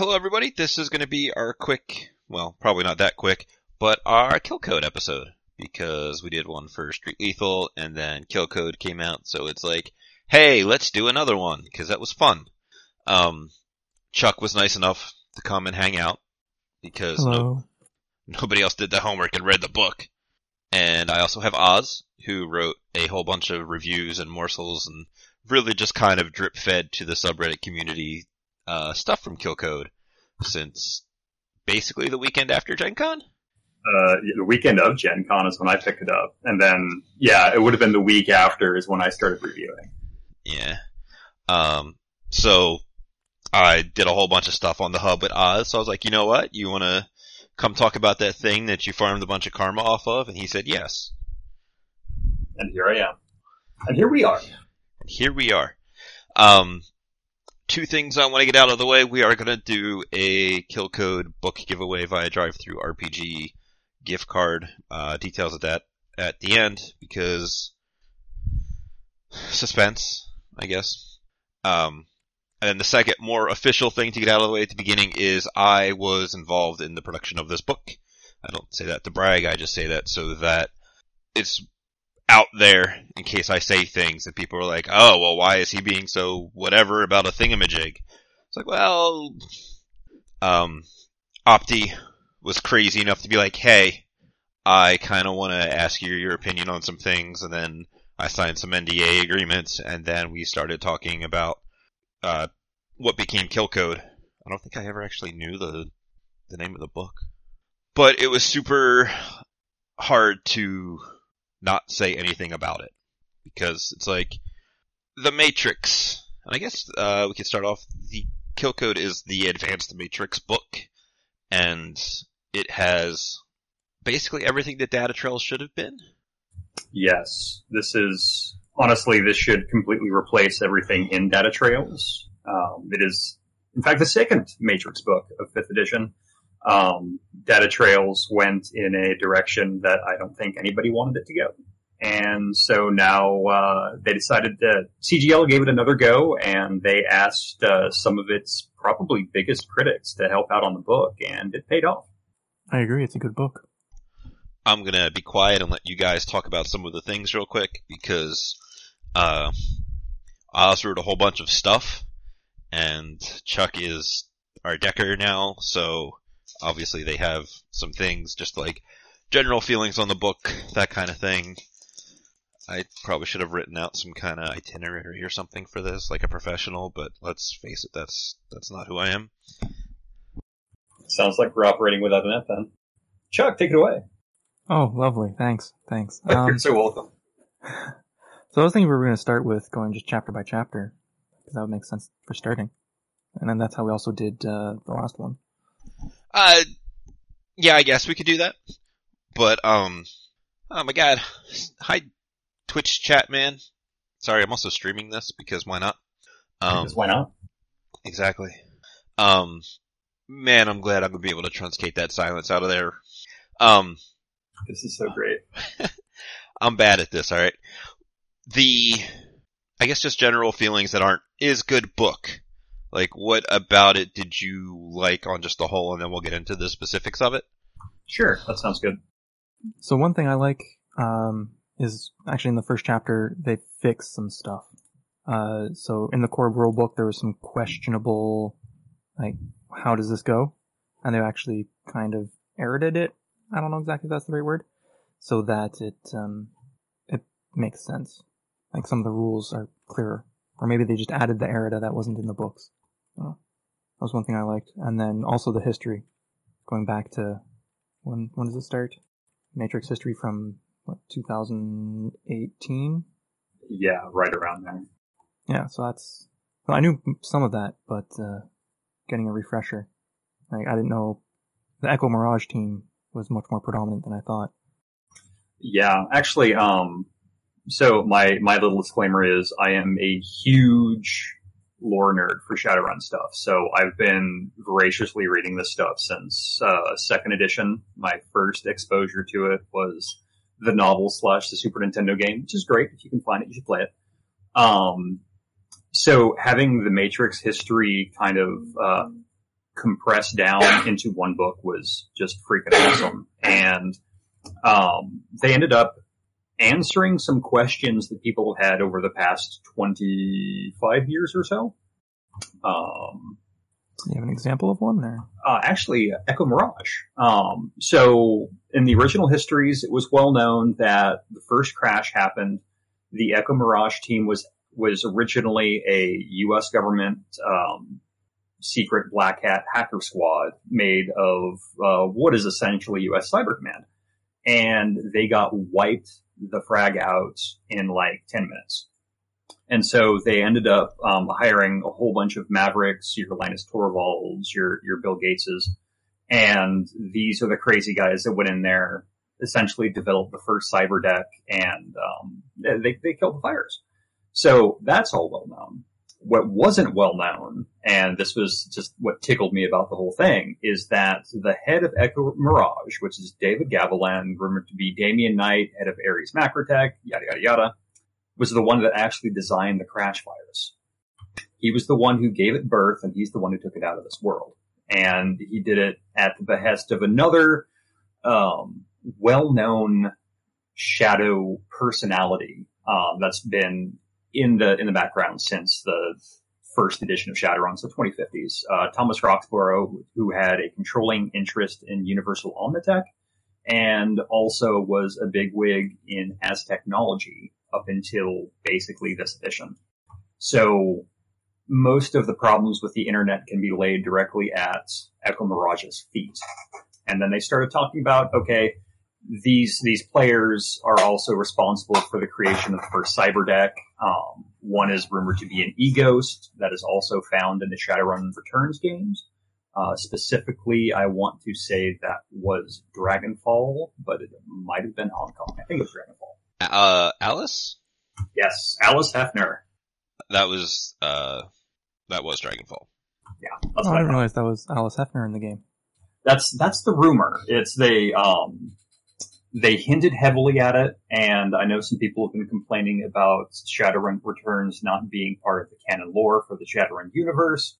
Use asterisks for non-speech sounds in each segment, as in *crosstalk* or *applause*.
hello everybody. This is going to be our quick, well, probably not that quick, but our Kill Code episode because we did one for Street Lethal and then Kill Code came out, so it's like, hey, let's do another one because that was fun. Um, Chuck was nice enough to come and hang out because no, nobody else did the homework and read the book. And I also have Oz, who wrote a whole bunch of reviews and morsels and really just kind of drip fed to the subreddit community uh, stuff from Kill Code since basically the weekend after Gen Con. uh, the weekend of Gen Con is when I picked it up. And then, yeah, it would have been the week after is when I started reviewing. Yeah. Um, so I did a whole bunch of stuff on the hub with Oz. So I was like, you know what? You want to come talk about that thing that you farmed a bunch of karma off of? And he said yes. And here I am. And here we are. And here we are. Um, two things I want to get out of the way. We are going to do a kill code book giveaway via DriveThruRPG gift card. Uh, details of that at the end because suspense, I guess. Um, and then the second more official thing to get out of the way at the beginning is I was involved in the production of this book. I don't say that to brag, I just say that so that it's out there in case I say things and people are like, oh, well, why is he being so whatever about a thingamajig? It's like, well, um, Opti was crazy enough to be like, hey, I kind of want to ask you your opinion on some things, and then I signed some NDA agreements, and then we started talking about uh, what became Kill Code. I don't think I ever actually knew the the name of the book, but it was super hard to not say anything about it because it's like the Matrix. And I guess uh, we could start off. The Kill Code is the Advanced Matrix book, and it has basically everything that Data Trails should have been. Yes, this is honestly this should completely replace everything in Data Trails. Um, it is, in fact, the second Matrix book of fifth edition. Um, Data Trails went in a direction that I don't think anybody wanted it to go, and so now uh, they decided that CGL gave it another go, and they asked uh, some of its probably biggest critics to help out on the book, and it paid off. I agree. It's a good book. I'm gonna be quiet and let you guys talk about some of the things real quick because uh, Oz wrote a whole bunch of stuff, and Chuck is our decker now, so obviously they have some things just like general feelings on the book, that kind of thing. I probably should have written out some kind of itinerary or something for this, like a professional, but let's face it, that's that's not who I am. Sounds like we're operating without an F then. Chuck, take it away. Oh, lovely. Thanks. Thanks. *laughs* You're Um, so welcome. so I was thinking we were going to start with going just chapter by chapter because that would make sense for starting. And then that's how we also did uh, the last one. Uh, yeah, I guess we could do that. But, um, oh my god. Hi, Twitch chat man. Sorry, I'm also streaming this because why not? Um, Because why not? exactly. Um, man, I'm glad I'm gonna be able to truncate that silence out of there. Um, This is so great. *laughs* I'm bad at this, alright? The, I guess just general feelings that aren't, is good book. Like, what about it did you like on just the whole, and then we'll get into the specifics of it? Sure, that sounds good. So one thing I like um, is actually in the first chapter they fix some stuff. Uh, so in the core rule book there was some questionable, like how does this go, and they actually kind of edited it. I don't know exactly if that's the right word, so that it um, it makes sense. Like some of the rules are clearer, or maybe they just added the errata that wasn't in the books. Uh, that was one thing I liked, and then also the history, going back to when when does it start? Matrix history from what 2018. Yeah, right around there. Yeah, so that's well, I knew some of that, but uh, getting a refresher, like I didn't know the Echo Mirage team was much more predominant than I thought. Yeah, actually, um, so my my little disclaimer is I am a huge lore nerd for Shadowrun stuff. So I've been voraciously reading this stuff since uh, second edition. My first exposure to it was the novel slash the Super Nintendo game, which is great. If you can find it, you should play it. Um, so having the Matrix history kind of uh, compressed down into one book was just freaking awesome. And um, they ended up answering some questions that people have had over the past 25 years or so. Um, You have an example of one there? uh, actually Echo Mirage. Um, so in the original histories, it was well known that the first crash happened. The Echo Mirage team was was originally a U.S. government um, secret black hat hacker squad made of uh, what is essentially U.S. Cyber Command, and they got wiped the frag out in like ten minutes. And so they ended up um, hiring a whole bunch of Mavericks, your Linus Torvalds, your your Bill Gateses, and these are the crazy guys that went in there, essentially developed the first cyber deck, and um, they they killed the fires. So that's all well known. What wasn't well known, and this was just what tickled me about the whole thing, is that the head of Echo Mirage, which is David Gavilan, rumored to be Damien Knight, head of Ares Macrotech, yada yada yada, was the one that actually designed the crash virus. He was the one who gave it birth, and he's the one who took it out of this world. And he did it at the behest of another um, well-known shadow personality um, that's been in the in the background since the first edition of Shadowrun, so 2050s. Uh, Thomas Roxborough, who had a controlling interest in Universal Omnitech, and also was a bigwig in as technology up until basically this edition. So most of the problems with the internet can be laid directly at Echo Mirage's feet. And then they started talking about, okay, these these players are also responsible for the creation of the first cyber deck. Um, one is rumored to be an e-ghost that is also found in the Shadowrun Returns games. Uh, specifically, I want to say that was Dragonfall, but it might have been Hong Kong. I think it was Dragonfall. Uh, Alice? Yes, Alice Hefner. That was, uh, that was Dragonfall. Yeah, Oh, that's I I didn't realize that was Alice Hefner in the game. That's that's the rumor. It's the, um they hinted heavily at it, and I know some people have been complaining about Shadowrun Returns not being part of the canon lore for the Shadowrun universe.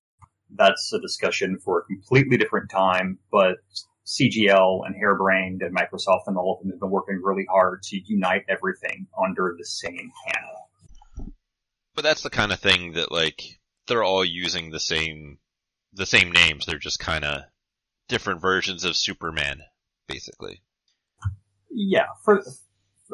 That's a discussion for a completely different time, but CGL and Harebrained and Microsoft and all of them have been working really hard to unite everything under the same canon. But that's the kind of thing that like, they're all using the same, the same names, they're just kinda different versions of Superman, basically. Yeah, for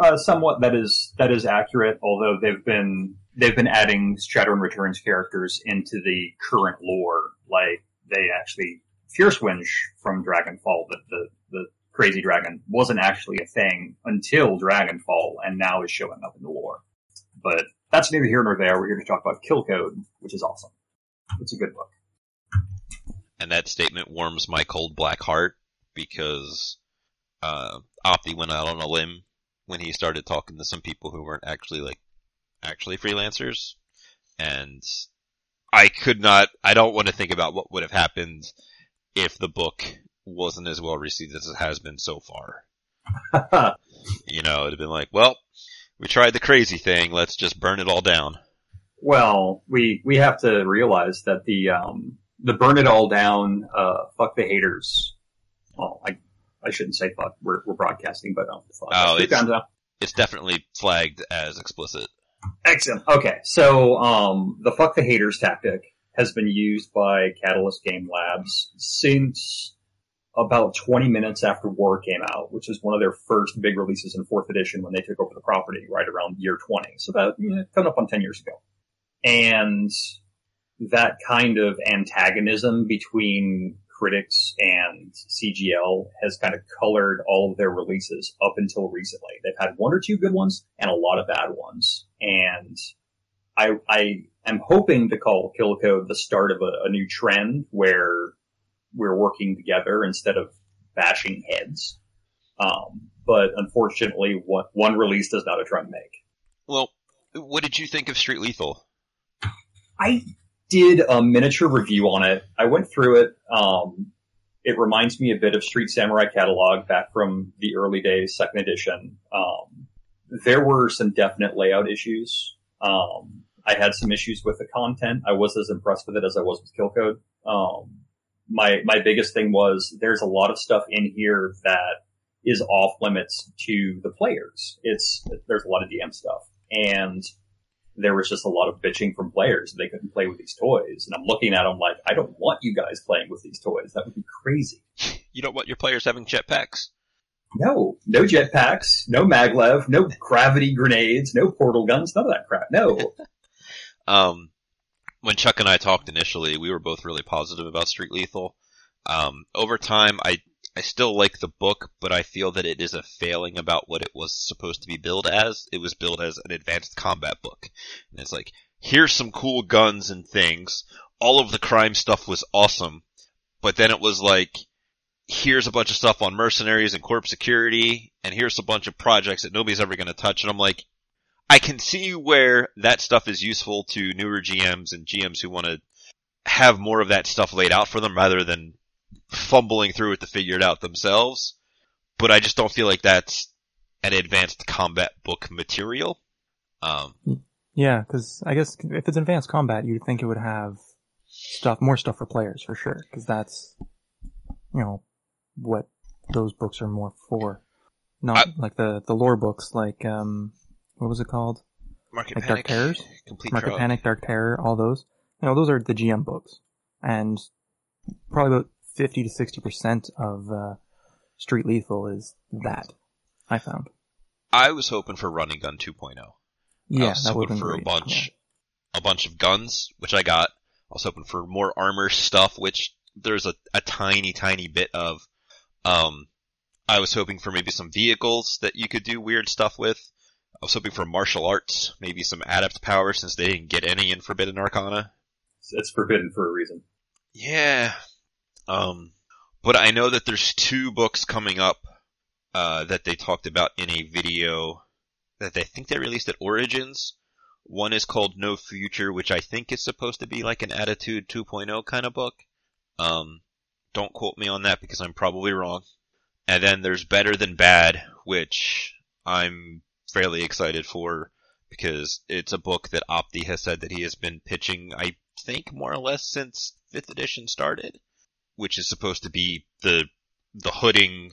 uh, somewhat that is that is accurate. Although they've been they've been adding Shadowrun Returns characters into the current lore, like they actually Feuerschwinge from Dragonfall, the, the the crazy dragon, wasn't actually a thing until Dragonfall, and now is showing up in the lore. But that's neither here nor there. We're here to talk about Kill Code, which is awesome. It's a good book. And that statement warms my cold black heart because, uh, Opti went out on a limb when he started talking to some people who weren't actually like, actually freelancers. And I could not, I don't want to think about what would have happened if the book wasn't as well received as it has been so far. *laughs* You know, it'd have been like, well, we tried the crazy thing, let's just burn it all down. Well, we we have to realize that the um the burn it all down, uh, fuck the haters. Well, I I shouldn't say fuck. We're we're broadcasting, but um, fuck. Oh, it's-. It's definitely flagged as explicit. excellent. Okay, so um the fuck the haters tactic has been used by Catalyst Game Labs since about 20 minutes after War came out, which is one of their first big releases in fourth edition when they took over the property right around year 20. So about, you know, coming up on 10 years ago. And that kind of antagonism between critics and CGL has kind of colored all of their releases up until recently. They've had one or two good ones and a lot of bad ones. And I, I am hoping to call Kill Code the start of a, a new trend where we're working together instead of bashing heads. Um, but unfortunately, one, one release does not a trend make. Well, what did you think of Street Lethal? I did a miniature review on it. I went through it. Um, it reminds me a bit of Street Samurai Catalog back from the early days, second edition. Um, there were some definite layout issues. Um, I had some issues with the content. I was as impressed with it as I was with Kill Code. Um, my my biggest thing was there's a lot of stuff in here that is off limits to the players. It's there's a lot of DM stuff, and there was just a lot of bitching from players. They couldn't play with these toys, and I'm looking at them like, I don't want you guys playing with these toys. That would be crazy. *laughs* You don't want your players having jetpacks. No, no jetpacks, no maglev, no gravity grenades, no portal guns, none of that crap. No. *laughs* Um, when Chuck and I talked initially, we were both really positive about Street Lethal. Um, over time, I I still like the book, but I feel that it is a failing about what it was supposed to be billed as. It was billed as an advanced combat book, and it's like here's some cool guns and things. All of the crime stuff was awesome, but then it was like here's a bunch of stuff on mercenaries and corp security, and here's a bunch of projects that nobody's ever going to touch. And I'm like, I can see where that stuff is useful to newer GMs and GMs who want to have more of that stuff laid out for them rather than fumbling through it to figure it out themselves. But I just don't feel like that's an advanced combat book material. Um, Yeah, because I guess if it's advanced combat, you'd think it would have stuff, more stuff for players for sure, because that's, you know, what those books are more for. Not I- like the the lore books, like um, what was it called? Market Like Dark Panic, Terrors? Complete Market Trial. Panic, Dark Terror, all those. You know, those are the GM books, and probably about fifty to sixty percent of uh, Street Lethal is that. I found. I was hoping for Running Gun 2.0. I Yeah, was that would have hoping for great. a bunch, a bunch of guns, which I got. I was hoping for more armor stuff, which there's a, a tiny, tiny bit of. Um, I was hoping for maybe some vehicles that you could do weird stuff with. I was hoping for martial arts, maybe some adept power since they didn't get any in Forbidden Arcana. It's, it's forbidden for a reason. Yeah. Um, but I know that there's two books coming up, uh, that they talked about in a video that they think they released at Origins. One is called No Future, which I think is supposed to be like an Attitude 2.0 kind of book. Um, don't quote me on that because I'm probably wrong. And then there's Better Than Bad, which I'm fairly excited for because it's a book that Opti has said that he has been pitching, I think, more or less since 5th edition started, which is supposed to be the, the hooding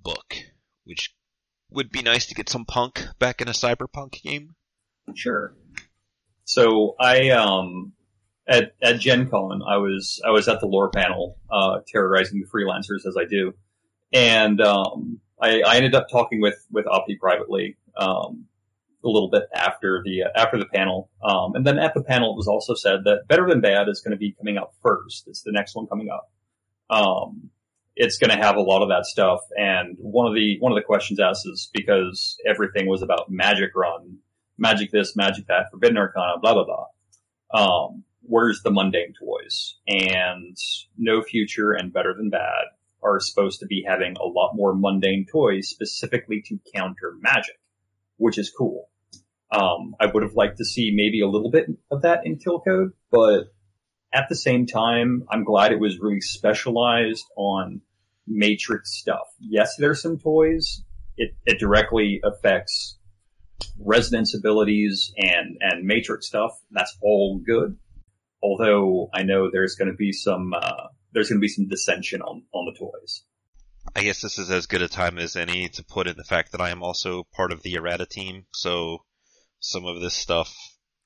book, which would be nice to get some punk back in a cyberpunk game. Sure. So I um at at Gen Con I was I was at the lore panel, uh, terrorizing the freelancers as I do. And um I, I ended up talking with with Opti privately um a little bit after the uh, after the panel. Um and then at the panel it was also said that Better Than Bad is going to be coming out first. It's the next one coming up. Um it's going to have a lot of that stuff and one of the one of the questions asked is because everything was about magic run magic this, magic that, forbidden arcana, blah blah blah. Um, where's the mundane toys? And no future and better than bad are supposed to be having a lot more mundane toys specifically to counter magic, which is cool. Um, I would have liked to see maybe a little bit of that in Kill Code, but at the same time, I'm glad it was really specialized on Matrix stuff. Yes, there's some toys. It, it directly affects resonance abilities and and matrix stuff that's all good although i know there's going to be some uh, there's going to be some dissension on on the toys I guess this is as good a time as any to put in the fact that I am also part of the errata team, so some of this stuff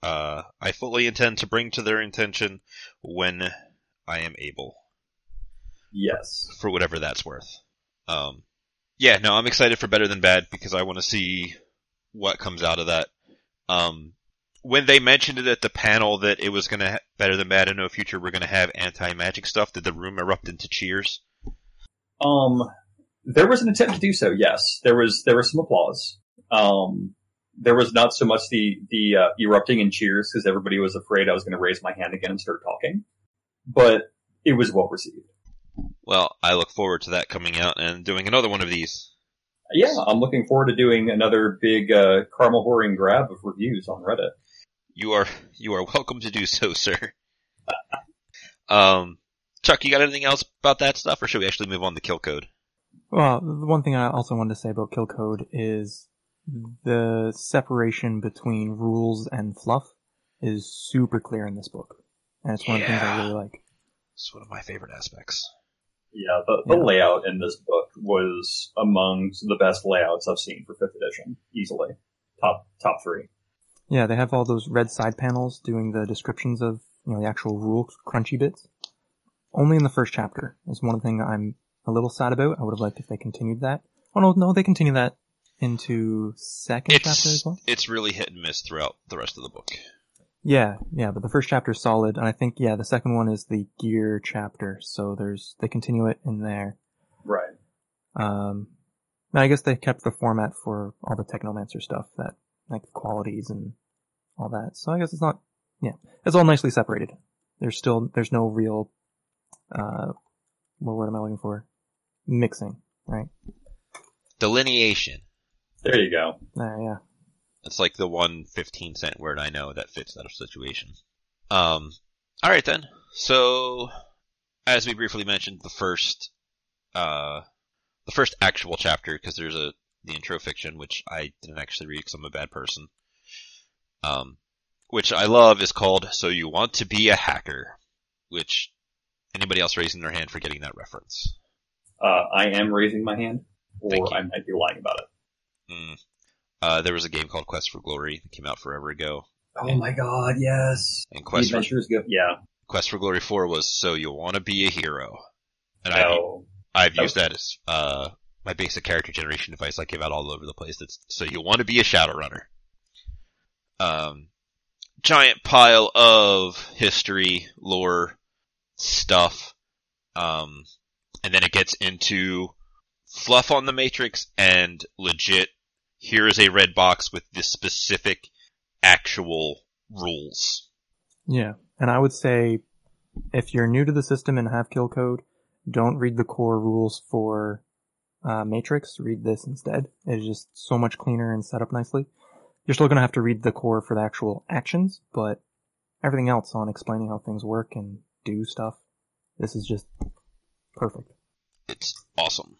uh, I fully intend to bring to their intention when I am able, yes for whatever that's worth. Um, yeah, no, I'm excited for Better Than Bad because I want to see what comes out of that. Um, when they mentioned it at the panel that it was going to ha- Better Than Bad in No Future, we're going to have anti-magic stuff. Did the room erupt into cheers? um there was an attempt to do so yes there was there was some applause um there was not so much the the uh, erupting in cheers because everybody was afraid i was going to raise my hand again and start talking but it was well received Well, I look forward to that coming out and doing another one of these. yeah i'm looking forward to doing another big uh karma whoring grab of reviews on reddit You are you are welcome to do so, sir. *laughs* um, Chuck, you got anything else about that stuff, or should we actually move on to kill code? Well, the one thing I also wanted to say about Kill Code is the separation between rules and fluff is super clear in this book. And it's one of the things I really like. It's one of my favorite aspects. Yeah, the, the Yeah. layout in this book was among the best layouts I've seen for fifth edition, easily. Top top three. Yeah, they have all those red side panels doing the descriptions of you know the actual rule crunchy bits. Only in the first chapter is one thing I'm a little sad about. I would have liked if they continued that. Oh no, no, they continue that into second chapter as well. it's really hit and miss throughout the rest of the book. Yeah, yeah, but the first chapter is solid, and I think yeah, the second one is the gear chapter. So there's they continue it in there. Right. Um, and I guess they kept the format for all the Technomancer stuff, that like the qualities and all that. So I guess it's not, yeah, it's all nicely separated. There's still there's no real, uh, what word am I looking for? Mixing, right? Delineation. There you go. Uh, yeah, It's like the one 15 cent word I know that fits that situation. Um, alright then. So, as we briefly mentioned, the first, uh, the first actual chapter, because there's a, the intro fiction, which I didn't actually read because I'm a bad person. Um, which I love is called So You Want to Be a Hacker, which, anybody else raising their hand for getting that reference? Uh, I am raising my hand, or. I might be lying about it. Mm. Uh, there was a game called Quest for Glory that came out forever ago, Oh my god, yes. and The Quest for Adventures go. Yeah. Quest for Glory 4 was so you want to be a hero. And I, No. I've used that as, uh, my basic character generation device I give out all over the place. That's, so you want to be a Shadowrunner. Um, giant pile of history, lore, stuff. Um, and then it gets into fluff on the Matrix and legit, here is a red box with the specific actual rules. yeah. And I would say, if you're new to the system and have kill code, don't read the core rules for uh, Matrix. Read this instead. It is just so much cleaner and set up nicely. You're still going to have to read the core for the actual actions, but everything else on explaining how things work and do stuff, this is just perfect. It's awesome.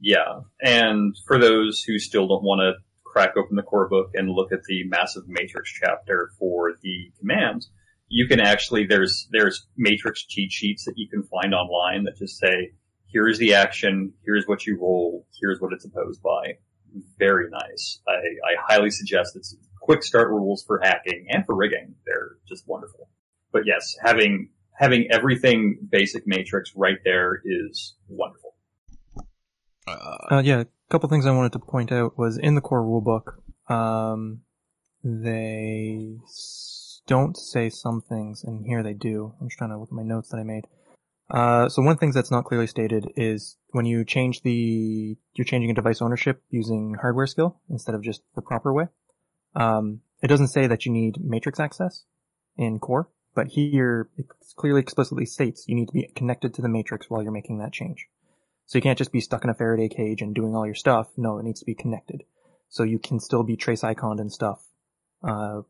Yeah, and for those who still don't want to crack open the core book and look at the massive matrix chapter for the commands, you can actually there's there's matrix cheat sheets that you can find online that just say here's the action, here's what you roll, here's what it's opposed by. Very nice. I, I highly suggest it's quick start rules for hacking and for rigging. They're just wonderful. But yes, having having everything basic matrix right there is wonderful. Uh, yeah, a couple things I wanted to point out was in the core rulebook, um, they don't say some things, and here they do. I'm just trying to look at my notes that I made. Uh, so one thing that's not clearly stated is when you change the, you're changing a device ownership using hardware skill instead of just the proper way. Um, it doesn't say that you need matrix access in core, but here it clearly explicitly states you need to be connected to the matrix while you're making that change. So you can't just be stuck in a Faraday cage and doing all your stuff. No, it needs to be connected. So you can still be trace iconed and stuff, uh,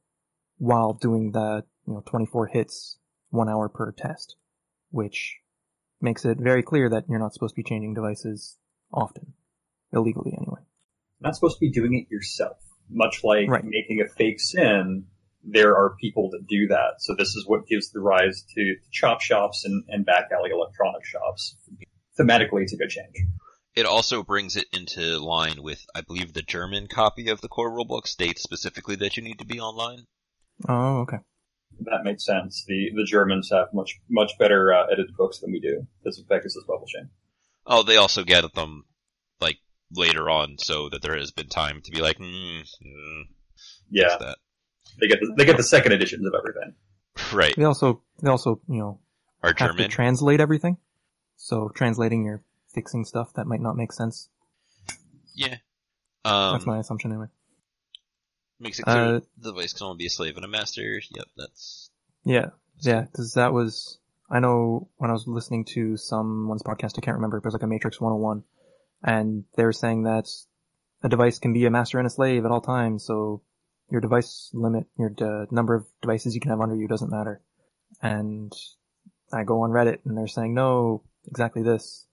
while doing the, you know, 24 hits, one hour per test, which makes it very clear that you're not supposed to be changing devices often. Illegally anyway. You're not supposed to be doing it yourself. Much like Right. making a fake sin, there are people that do that. So this is what gives the rise to chop shops and, and back alley electronic shops. Thematically, it's a good change. it also brings it into line with, I believe, the German copy of the core rulebook states specifically that you need to be online. Oh, okay. That makes sense. The the Germans have much much better uh, edited books than we do. This is Pegasus publishing. Oh, they also get them like later on, so that there has been time to be like, mm, mm, Yeah, that they get the, they get the second editions of everything. right? They also, they also, you know, Are have to German? translate everything. So translating your fixing stuff that might not make sense. yeah. Um, That's my assumption anyway. makes it clear Uh, the device can only be a slave and a master. Yep, that's Yeah, yeah, because that was I know when I was listening to someone's podcast, I can't remember, but it was like a Matrix 101, and they were saying that a device can be a master and a slave at all times, so your device limit, your uh, number of devices you can have under you doesn't matter. And I go on Reddit and they're saying no, exactly this,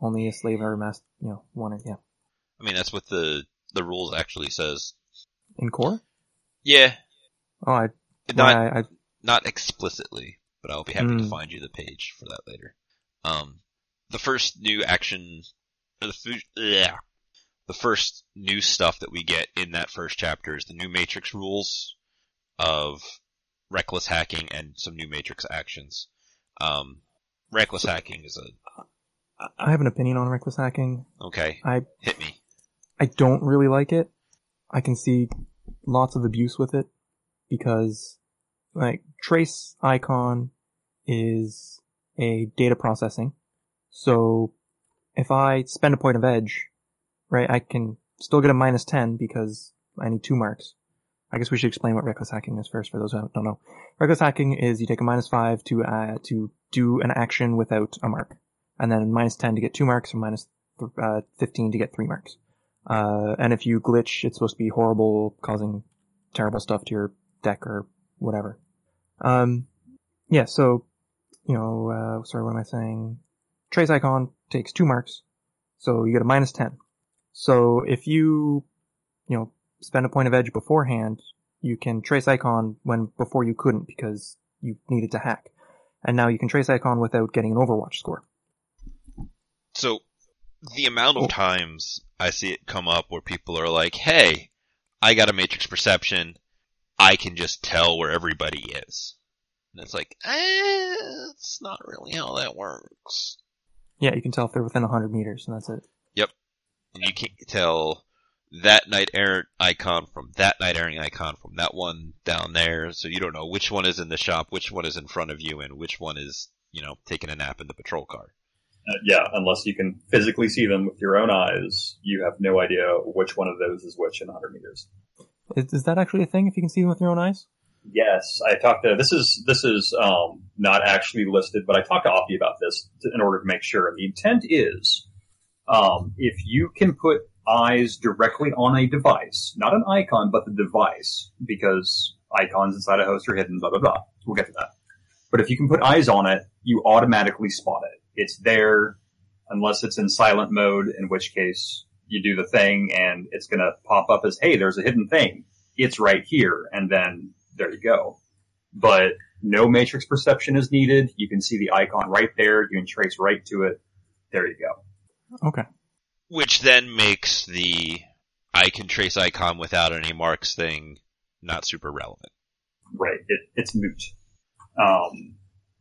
only a slave or a master, you know, one or yeah. I mean that's what the the rules actually says. In core? Yeah, Oh, I, not I, I not explicitly, but I'll be happy to Hmm. find you the page for that later. Um, the first new action, or the fu- yeah, the first new stuff that we get in that first chapter is the new Matrix rules of reckless hacking and some new Matrix actions. Um, reckless hacking is a I have an opinion on reckless hacking. okay. I Hit me. I don't really like it. I can see lots of abuse with it because like trace icon is a data processing. So if I spend a point of edge, right, I can still get a minus 10 because I need two marks. I guess we should explain what reckless hacking is first for those who don't know. Reckless hacking is you take a minus 5 to uh, to do an action without a mark. And then minus 10 to get two marks or minus th- uh, 15 to get three marks. Uh, and if you glitch, it's supposed to be horrible, causing terrible stuff to your deck or whatever. Um, yeah, so, you know, uh, sorry, what am I saying? Trace icon takes two marks, so you get a minus 10. So if you, you know, spend a point of edge beforehand, you can trace icon when before you couldn't because you needed to hack. And now you can trace icon without getting an Overwatch score. So, the amount of Oh. times I see it come up where people are like, hey, I got a matrix perception, I can just tell where everybody is. And it's like, eh, it's not really how that works. Yeah, you can tell if they're within 100 meters, and that's it. Yep. And you can't tell that Knight Errant icon from that Knight Errant icon from that one down there, so you don't know which one is in the shop, which one is in front of you, and which one is, you know, taking a nap in the patrol car. Uh, yeah, unless you can physically see them with your own eyes, you have no idea which one of those is which in 100 meters. Is, is that actually a thing if you can see them with your own eyes? Yes, I talked to this is this is um, not actually listed, but I talked to Opti about this to, in order to make sure. And The intent is um, if you can put eyes directly on a device, not an icon, but the device, because icons inside a host are hidden. Blah blah blah. We'll get to that. But if you can put eyes on it, you automatically spot it. It's there, unless it's in silent mode, in which case you do the thing and it's going to pop up as, "Hey, there's a hidden thing." It's right here, and then there you go. But no matrix perception is needed. You can see the icon right there. You can trace right to it. There you go. Okay. Which then makes the I can trace icon without any marks thing not super relevant. Right. It, it's moot. Um,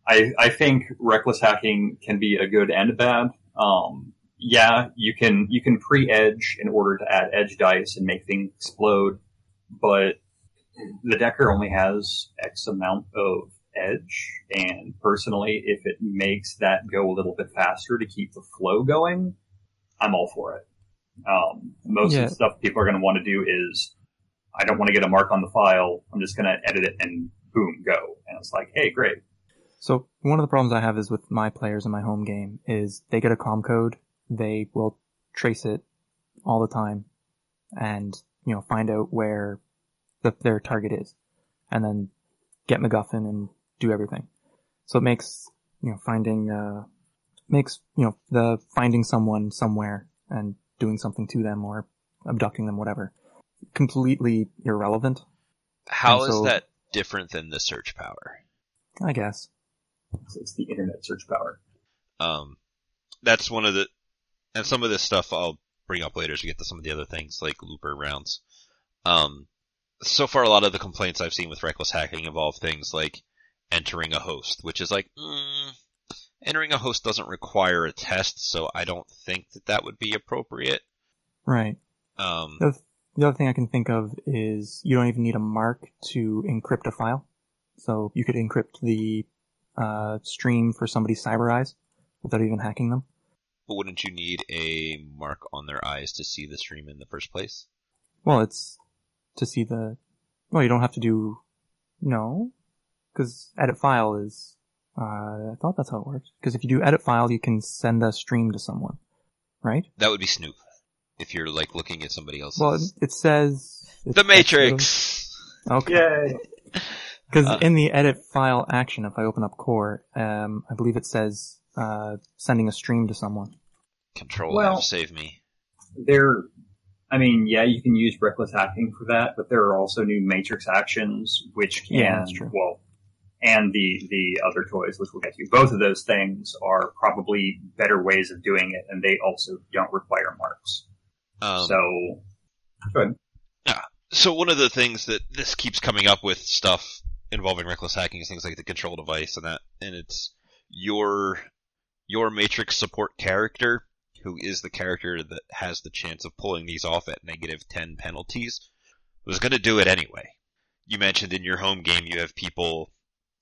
I, I think reckless hacking can be a good and a bad. Um, yeah, you can, you can pre-edge in order to add edge dice and make things explode, but the decker only has X amount of edge, and personally, if it makes that go a little bit faster to keep the flow going, I'm all for it. Um, most Yeah. of the stuff people are going to want to do is, I don't want to get a mark on the file. I'm just going to edit it and boom, go. And it's like, hey, great. So one of the problems I have is with my players in my home game is they get a com code, they will trace it all the time, and you know find out where the, their target is, and then get MacGuffin and do everything. So it makes you know finding uh makes you know the finding someone somewhere and doing something to them or abducting them whatever completely irrelevant. How And is that different than the search power? I guess. It's the internet search power. Um, that's one of the, and some of this stuff I'll bring up later as we get to some of the other things like looper rounds. Um, so far a lot of the complaints I've seen with reckless hacking involve things like entering a host, which is like, mm, entering a host doesn't require a test, so I don't think that that would be appropriate. Right. Um, The other, the other thing I can think of is you don't even need a mark to encrypt a file. So you could encrypt the uh, stream for somebody's cyber eyes without even hacking them. but wouldn't you need a mark on their eyes to see the stream in the first place? Well, it's to see the. Well, you don't have to do. No, because edit file is. Uh, I thought that's how it works. Because if you do edit file, you can send a stream to someone, right? That would be Snoop. If you're like looking at somebody else's. Well, it, it says it's the Matrix! Okay. Because *laughs* Uh, in the edit file action, if I open up core, um, I believe it says uh, sending a stream to someone. Control Well- F, save me. There, I mean, yeah, you can use reckless hacking for that, but there are also new matrix actions which can, Yeah, that's true. well, and the the other toys, which we'll get to. Both of those things are probably better ways of doing it, and they also don't require marks. Um, so, go ahead. so one of the things that this keeps coming up with stuff involving reckless hacking is things like the control device and that, and it's your your matrix support character who is the character that has the chance of pulling these off at negative 10 penalties was going to do it anyway. You mentioned in your home game you have people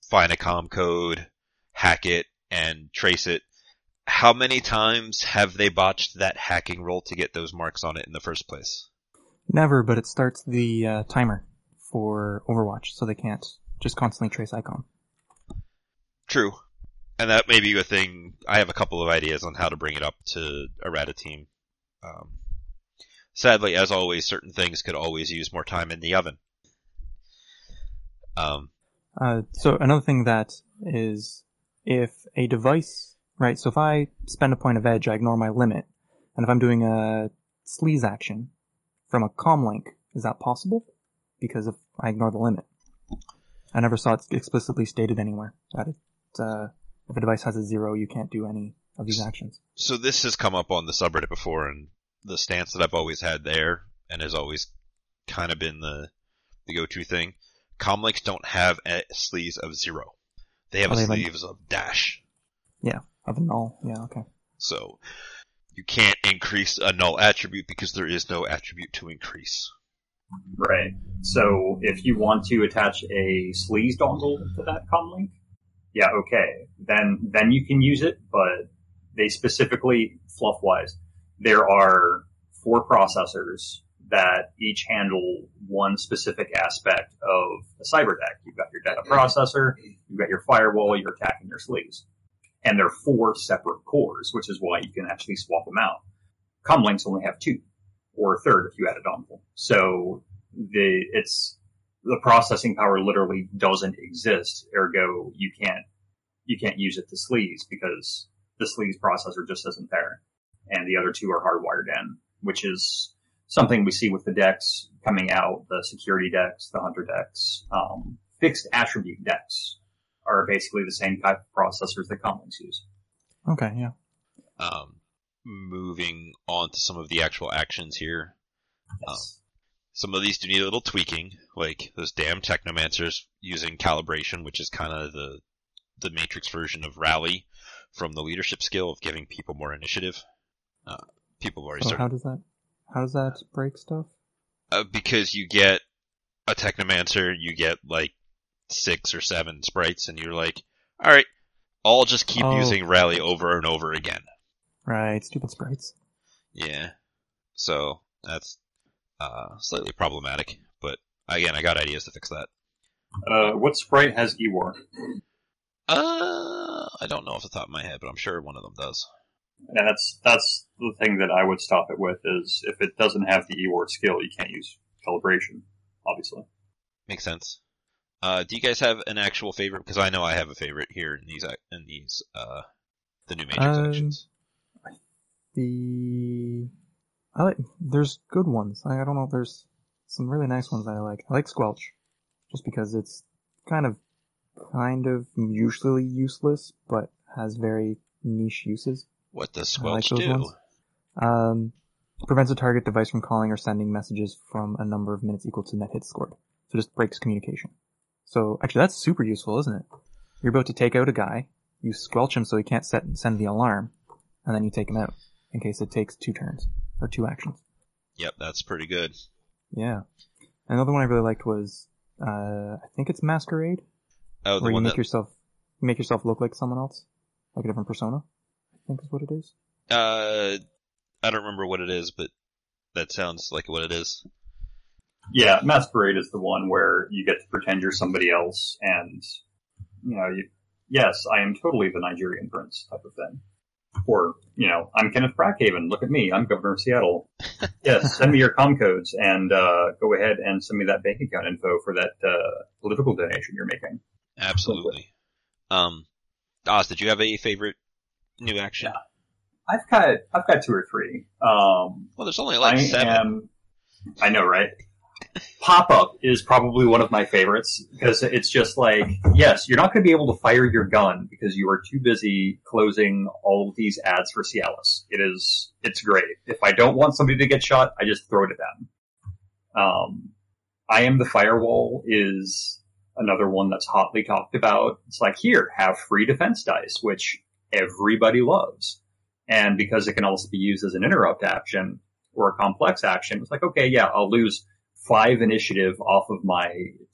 find a com code, hack it, and trace it. How many times have they botched that hacking roll to get those marks on it in the first place? Never, but it starts the uh, timer for Overwatch, so they can't just constantly trace icon. True. And that may be a thing. I have a couple of ideas on how to bring it up to a Errata team. Um, sadly, as always, certain things could always use more time in the oven. Um, Uh, so another thing that is if a device, right, so if I spend a point of edge, I ignore my limit, and if I'm doing a sleaze action from a comlink, is that possible? Because if I ignore the limit. I never saw it explicitly stated anywhere that it, uh, if a device has a zero, you can't do any of these actions. so this has come up on the subreddit before, and the stance that I've always had there, and has always kind of been the the go-to thing. Comlinks don't have a sleaze of zero. They have Oh, a they have a- sleaze of dash. Yeah, of a null, yeah, okay. So you can't increase a null attribute because there is no attribute to increase. Right. So if you want to attach a sleaze dongle to that comlink, yeah, okay. Then then you can use it, but they specifically fluff wise, there are four processors that each handle one specific aspect of a cyber deck. You've got your data processor, you've got your firewall, your attack, and your sleaze. And they're four separate cores, which is why you can actually swap them out. Comlinks only have two or a third if you add a dongle. So the it's the processing power literally doesn't exist. Ergo, you can't you can't use it to sleaze because the sleaze processor just isn't there, and the other two are hardwired in, which is something we see with the decks coming out, the security decks, the hunter decks, um, fixed attribute decks are basically the same type of processors that Comlinks use. Okay, yeah. Um, moving on to some of the actual actions here. Yes. Some of these do need a little tweaking, like those damn technomancers using calibration, which is kind of the the matrix version of rally from the leadership skill of giving people more initiative. Uh, people have already So started how does that, how does that break stuff? uh, because you get a technomancer, you get like six or seven sprites, and you're like, all right, I'll just keep Oh. using rally over and over again. Right, stupid sprites. Yeah. So that's uh, slightly problematic, but again, I got ideas to fix that. Uh, what sprite has Ewar? Uh, I don't know off the top of my head, but I'm sure one of them does. And that's that's the thing that I would stop it with is if it doesn't have the Ewar skill, you can't use calibration, obviously. Makes sense. Uh, do you guys have an actual favorite? Because I know I have a favorite here in these in these uh the new Matrix Um, actions. The I like there's good ones. I, I don't know. There's some really nice ones that I like. I like Squelch, just because it's kind of kind of usually useless, but has very niche uses. What does like Squelch those do? Um, prevents a target device from calling or sending messages from a number of minutes equal to net hits scored. So just breaks communication. So actually, that's super useful, isn't it? You're about to take out a guy, you squelch him so he can't set send the alarm, and then you take him out in case it takes two turns or two actions. Yep, that's pretty good. Yeah. Another one I really liked was uh, I think it's Masquerade, Oh, the where you make that yourself make yourself look like someone else, like a different persona. I think is what it is. uh, I don't remember what it is, but that sounds like what it is. Yeah, Masquerade is the one where you get to pretend you're somebody else, and you know, you, yes, I am totally the Nigerian prince type of thing. Or, you know, I'm Kenneth Brackhaven. Look at me. I'm governor of Seattle. *laughs* yes, send me your com codes and uh, go ahead and send me that bank account info for that uh, political donation you're making. Absolutely. Um, Oz, did you have a favorite new action? I've got I've got two or three. Um, Well, there's only like I seven. am. I know, right? Pop up is probably one of my favorites because it's just like, yes, you're not going to be able to fire your gun because you are too busy closing all of these ads for Cialis. It is, it's great. If I don't want somebody to get shot, I just throw it at them. Um, I am the firewall is another one that's hotly talked about. It's like, here, have free defense dice, which everybody loves. And because it can also be used as an interrupt action or a complex action, it's like, okay, yeah, I'll lose five initiative off of my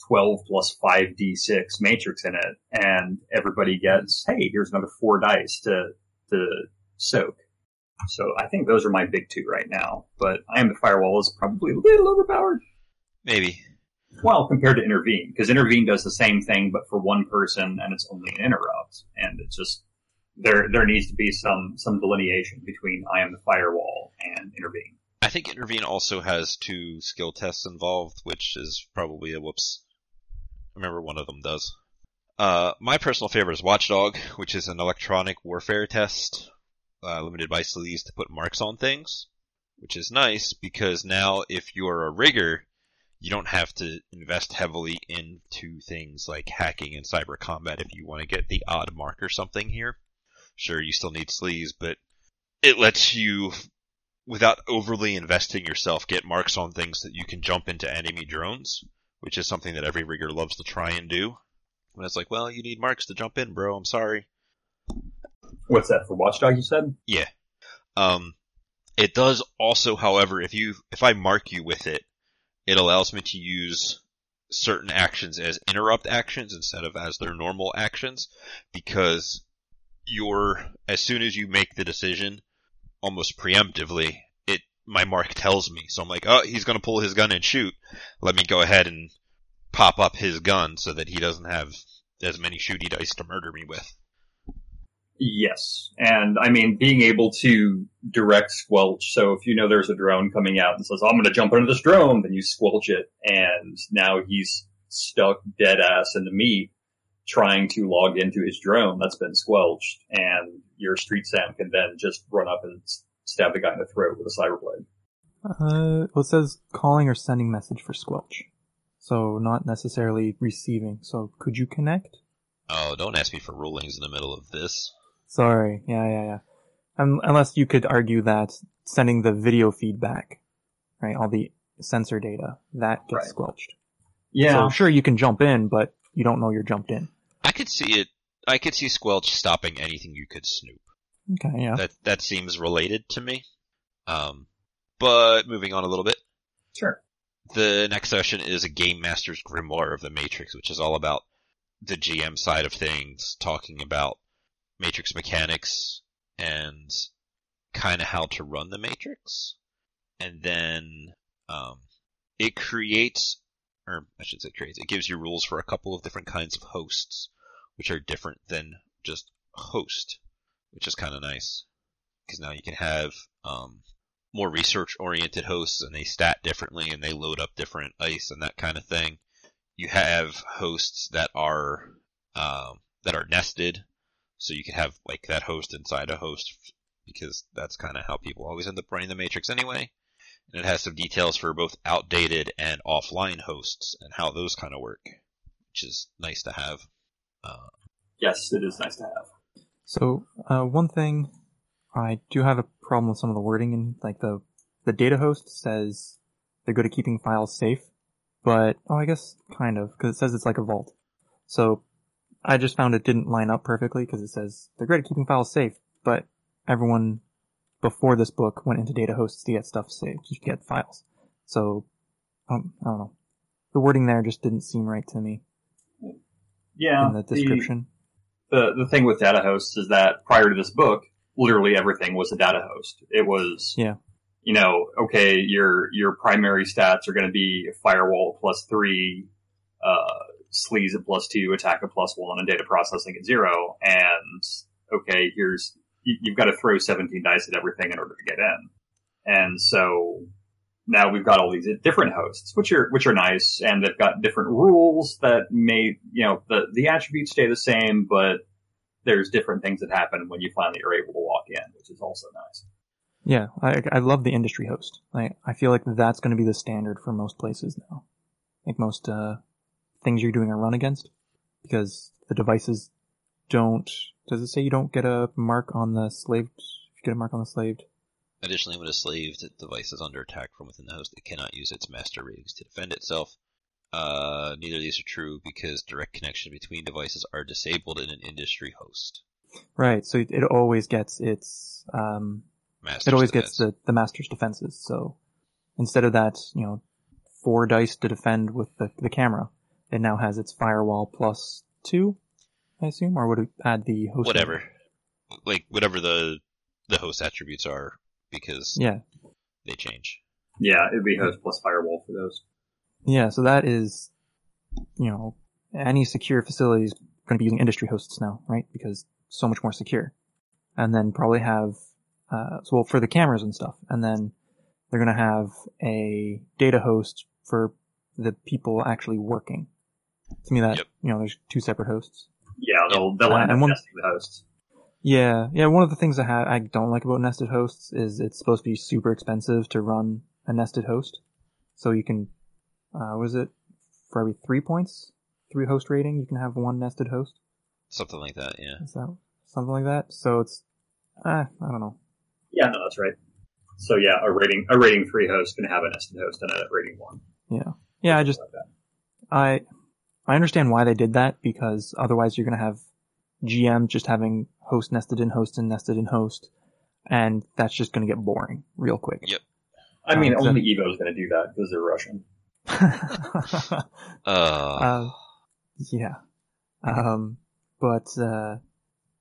12 plus 5d6 matrix in it, and everybody gets, hey, here's another four dice to, to soak. So I think those are my big two right now, but I am the firewall is probably a little overpowered. Maybe. Well, compared to intervene, because intervene does the same thing, but for one person, and it's only an interrupt, and it's just there. There needs to be some some delineation between I am the firewall and intervene. I think intervene also has two skill tests involved, which is probably a whoops. I remember one of them does. Uh, my personal favorite is Watchdog, which is an electronic warfare test, uh, limited by sleaze to put marks on things, which is nice because now if you're a rigger, you don't have to invest heavily into things like hacking and cyber combat if you want to get the odd mark or something here. Sure, you still need sleaze, but it lets you, without overly investing yourself, get marks on things that you can jump into enemy drones, which is something that every rigger loves to try and do. And it's like, well, you need marks to jump in, bro. I'm sorry. What's that for Watchdog? You said. Yeah. Um, it does also, however, if you if I mark you with it, it allows me to use certain actions as interrupt actions instead of as their normal actions because you're as soon as you make the decision almost preemptively it my mark tells me. So i'm like oh he's going to pull his gun and shoot. Let me go ahead and pop up his gun so that he doesn't have as many shooty dice to murder me with. Yes, and I mean being able to direct squelch. So if you know there's a drone coming out and says, "I'm going to jump into this drone," then you squelch it, and now he's stuck dead ass into meat trying to log into his drone that's been squelched, and your street sam can then just run up and stab the guy in the throat with a cyberblade. Uh, well, it says calling or sending message for squelch, so not necessarily receiving. So could you connect? oh don't ask me for rulings in the middle of this Sorry. Yeah, yeah, yeah. Um, unless you could argue that sending the video feedback, right, all the sensor data, that gets Right. squelched. Yeah, So sure, you can jump in, but you don't know you're jumped in. i could see it i could see squelch stopping anything you could snoop Okay, yeah. that that seems related to me. Um, but moving on a little bit, sure. the next session is a game master's grimoire of the Matrix, which is all about the GM side of things, talking about Matrix mechanics and kind of how to run the Matrix, and then um, it creates, or I should say creates, it gives you rules for a couple of different kinds of hosts, which are different than just host, which is kind of nice because now you can have um, more research oriented hosts and they stat differently and they load up different ice and that kind of thing. You have hosts that are um, that are nested, so you can have like that host inside a host because that's kind of how people always end up running the matrix anyway. And it has some details for both outdated and offline hosts and how those kind of work, which is nice to have. Uh, Yes, it is nice to have. So, uh, one thing, I do have a problem with some of the wording and like the, the data host says they're good at keeping files safe, but, oh, I guess kind of, cause it says it's like a vault. So, I just found it didn't line up perfectly because it says they're great at keeping files safe, but everyone before this book went into data hosts to get stuff saved, to get files. So, um, I don't know. The wording there just didn't seem right to me Yeah, in the description. the the thing with data hosts is that prior to this book, literally everything was a data host. It was Yeah. You know, okay, your your primary stats are going to be firewall plus three, uh, sleaze at plus two, attack at plus one, and data processing at zero. And okay, here's you've got to throw seventeen dice at everything in order to get in. And so now we've got all these different hosts, which are which are nice, and they've got different rules that may you know the the attributes stay the same, but there's different things that happen when you finally are able to walk in, which is also nice. Yeah, I, I love the industry host. I, I feel like that's going to be the standard for most places now. like most uh, things you're doing a run against, because the devices don't. Does it say you don't get a mark on the slaved? If you get a mark on the slaved, Additionally, when a slaved device is under attack from within the host, it cannot use its master ratings to defend itself. Uh, neither of these are true because direct connection between devices are disabled in an industry host. right? So it, it always gets its. Um, Master's it always defense. gets the the master's defenses. So instead of that, you know, four dice to defend with the the camera, it now has its firewall plus two, I assume, or would it add the host? whatever, like whatever the the host attributes are, because Yeah, they change. Yeah, it'd be host plus firewall for those. yeah. So that is, you know, any secure facility is going to be using industry hosts now, right? Because so much more secure. And then probably have, uh, so well, for the cameras and stuff. And then they're going to have a data host for the people actually working. To me, that, Yep. you know, there's two separate hosts. Yeah, they'll they'll Uh, end up one- nesting the hosts. Yeah, yeah. One of the things I ha- I don't like about nested hosts is it's supposed to be super expensive to run a nested host. So you can, uh, was it for every three points, three host rating, you can have one nested host. Something like that, yeah. Is that something like that? So it's, uh, I don't know. Yeah, no, that's right. So yeah, a rating a rating three host can have a nested host and a rating one. Yeah, yeah. I just Like. I I understand why they did that because otherwise you're gonna have GM just having host nested in host and nested in host, and that's just gonna get boring real quick. Yep. I mean, only so- only Evo's going to do that because they're Russian. *laughs* Uh, Uh, yeah. Um, but, uh,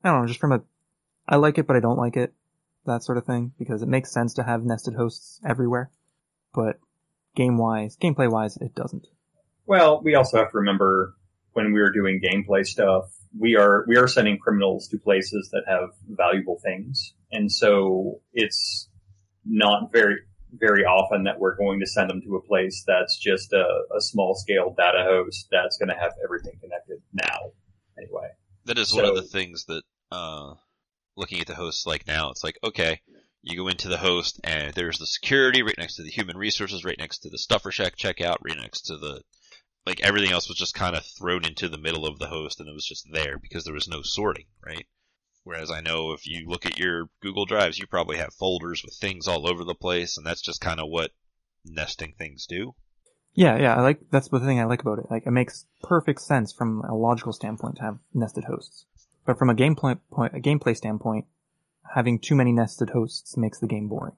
I don't know, just from a, I like it, but I don't like it, that sort of thing, because it makes sense to have nested hosts everywhere, but game wise, gameplay wise, it doesn't. Well, we also have to remember when we are doing gameplay stuff, we are we are sending criminals to places that have valuable things, and so it's not very very often that we're going to send them to a place that's just a, a small scale data host that's going to have everything connected now. Anyway, that is one of the things that, uh, looking at the hosts like now, it's like, okay, you go into the host and there's the security right next to the human resources, right next to the stuffer shack checkout, right next to the, like everything else was just kind of thrown into the middle of the host and it was just there because there was no sorting, right? Whereas I know if you look at your Google Drives, you probably have folders with things all over the place and that's just kind of what nesting things do. Yeah, yeah, I like, that's the thing I like about it. Like, it makes perfect sense from a logical standpoint to have nested hosts. But from a gameplay point, a gameplay standpoint, having too many nested hosts makes the game boring.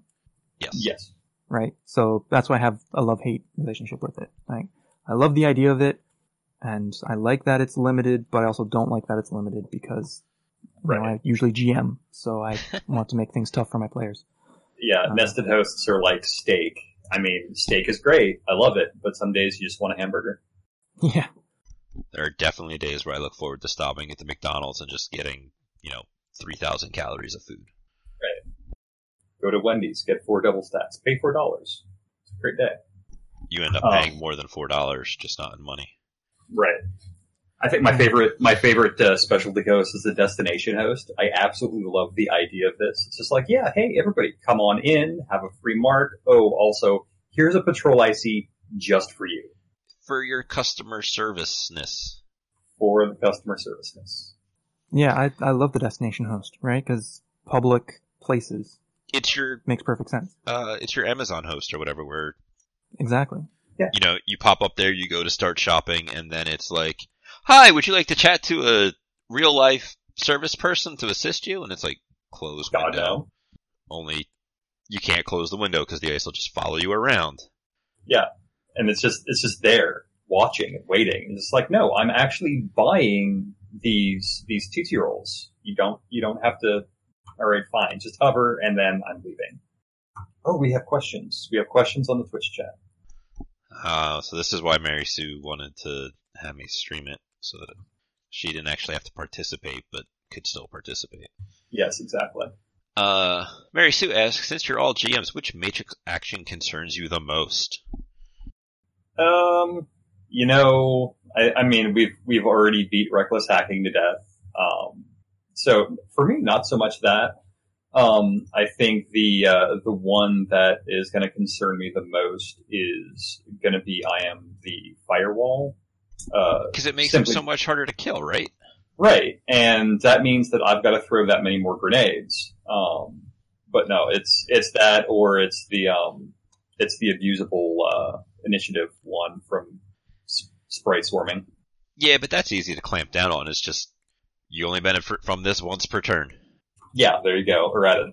Yes. yes, right? So that's why I have a love-hate relationship with it. Like, I love the idea of it, and I like that it's limited, but I also don't like that it's limited because you know, I usually GM, so I *laughs* want to make things tough for my players. yeah, Uh, nested hosts are like steak. I mean, steak is great. I love it, but some days you just want a hamburger. *laughs* Yeah, There are definitely days where I look forward to stopping at the McDonald's and just getting, you know, 3,000 calories of food. Right. Go to Wendy's, get four double stacks, pay four dollars. It's a great day. You end up Oh. paying more than $4, just not in money. Right. I think my favorite, my favorite uh, specialty host is the destination host. I absolutely love the idea of this. It's just like, yeah, hey, everybody, come on in, have a free mark. Oh, also, here's a patrol IC just for you For your customer serviceness. for the customer serviceness. yeah, I I love the destination host, right? Because public places It's your, makes perfect sense. uh, it's your Amazon host or whatever where, Exactly. Yeah. you know, you pop up there, you go to start shopping, and then it's like, hi, would you like to chat to a real life service person to assist you? And it's like, close God window. no. Only you can't close the window because the ice will just follow you around. Yeah, and it's just it's just there watching and waiting. And it's like, no, I'm actually buying these these tootsie rolls. You don't you don't have to. All right, fine. Just hover, and then I'm leaving. Oh, we have questions. We have questions on the Twitch chat. Uh, so this is why Mary Sue wanted to have me stream it so that she didn't actually have to participate, but could still participate. Yes, exactly. Uh, Mary Sue asks, since you're all GMs, which Matrix action concerns you the most? Um, you know, I, I mean, we've we've already beat reckless hacking to death. Um, so for me, not so much that. Um, I think the uh, the one that is going to concern me the most is going to be I am the firewall. Because it makes simply- them so much harder to kill, right? Right, and that means that I've got to throw that many more grenades. Um, but no, it's it's that or it's the um, it's the abusable uh, initiative one from S- Sprite Swarming. Yeah, but that's easy to clamp down on. It's just you only benefit from this once per turn. Yeah, there you go. Errata.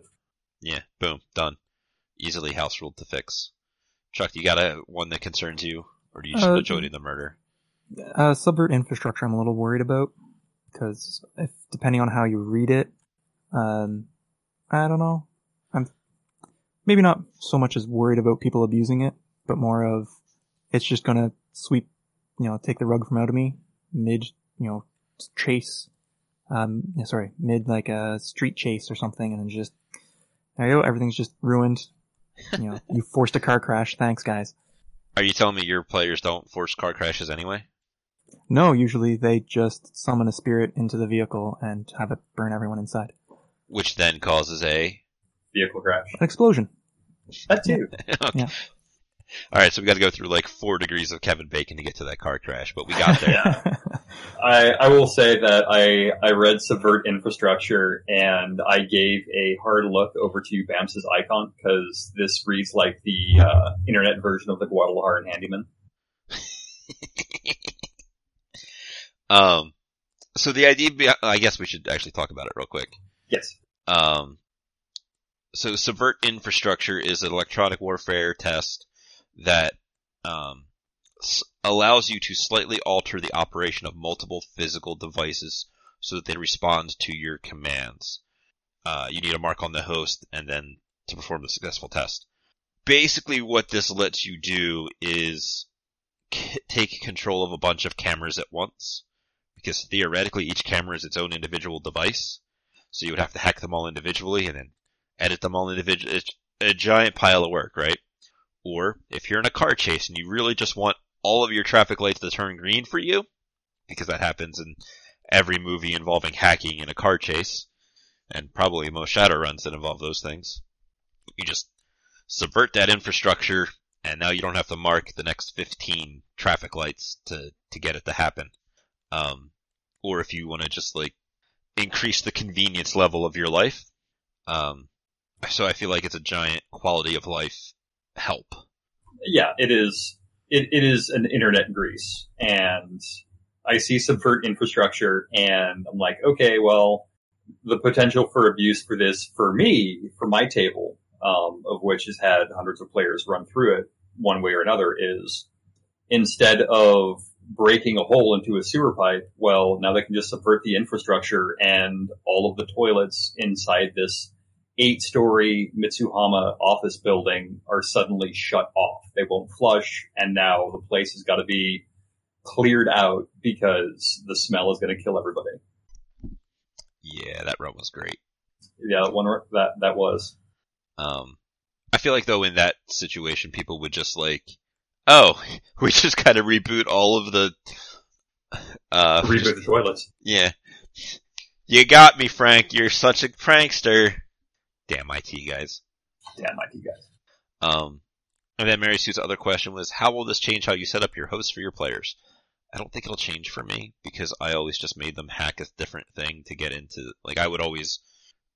Yeah, boom, done. Easily house ruled to fix. Chuck, you got a one that concerns you, or do you just Uh, enjoy the murder? Uh, subvert infrastructure, I'm a little worried about because if depending on how you read it, um, I don't know. I'm maybe not so much as worried about people abusing it, but more of it's just gonna sweep, you know, take the rug from out of me mid, you know, chase. Um, yeah, sorry, mid like a street chase or something, and then just there you go. Everything's just ruined. You know, *laughs* you forced a car crash. Thanks, guys. Are you telling me your players don't force car crashes anyway? No, usually they just summon a spirit into the vehicle and have it burn everyone inside. Which then causes a. Vehicle crash. An explosion. That too. *laughs* Yeah. All right, so we got to go through like four degrees of Kevin Bacon to get to that car crash, but we got *laughs* there. Yeah. I, I will say that I, I read Subvert Infrastructure and I gave a hard look over to Bams's icon because this reads like the uh, internet version of the Guadalajara Handyman. *laughs* um, so the idea, I guess we should actually talk about it real quick. Yes. Um, so subvert infrastructure is an electronic warfare test that um, allows you to slightly alter the operation of multiple physical devices so that they respond to your commands. Uh, you need a mark on the host and then to perform the successful test. Basically, what this lets you do is c- take control of a bunch of cameras at once, because theoretically each camera is its own individual device. So you would have to hack them all individually and then edit them all individually. It's a giant pile of work, right? Or if you're in a car chase and you really just want all of your traffic lights to turn green for you, because that happens in every movie involving hacking in a car chase, and probably most shadow runs that involve those things. You just subvert that infrastructure, and now you don't have to mark the next 15 traffic lights to, to get it to happen. Um, or if you want to just like increase the convenience level of your life. Um, so I feel like it's a giant quality of life help. Yeah, it is. It, it is an internet grease, and I see subvert infrastructure, and I'm like, okay, well, the potential for abuse for this, for me, for my table, um, of which has had hundreds of players run through it one way or another, is instead of breaking a hole into a sewer pipe, well, now they can just subvert the infrastructure, and all of the toilets inside this eight story Mitsuhama office building are suddenly shut off. They won't flush, and now the place has got to be cleared out because the smell is going to kill everybody. Yeah, that run was great. Yeah, that one that that was. Um, I feel like though in that situation, people would just like, oh, *laughs* we just kind of reboot all of the, uh, Reboot just- the toilets. *laughs* yeah. You got me, Frank. You're such a prankster. Damn IT guys. Damn IT guys. Um, and then Mary Sue's other question was, how will this change how you set up your host for your players? I don't think it'll change for me because I always just made them hack a different thing to get into. Like I would always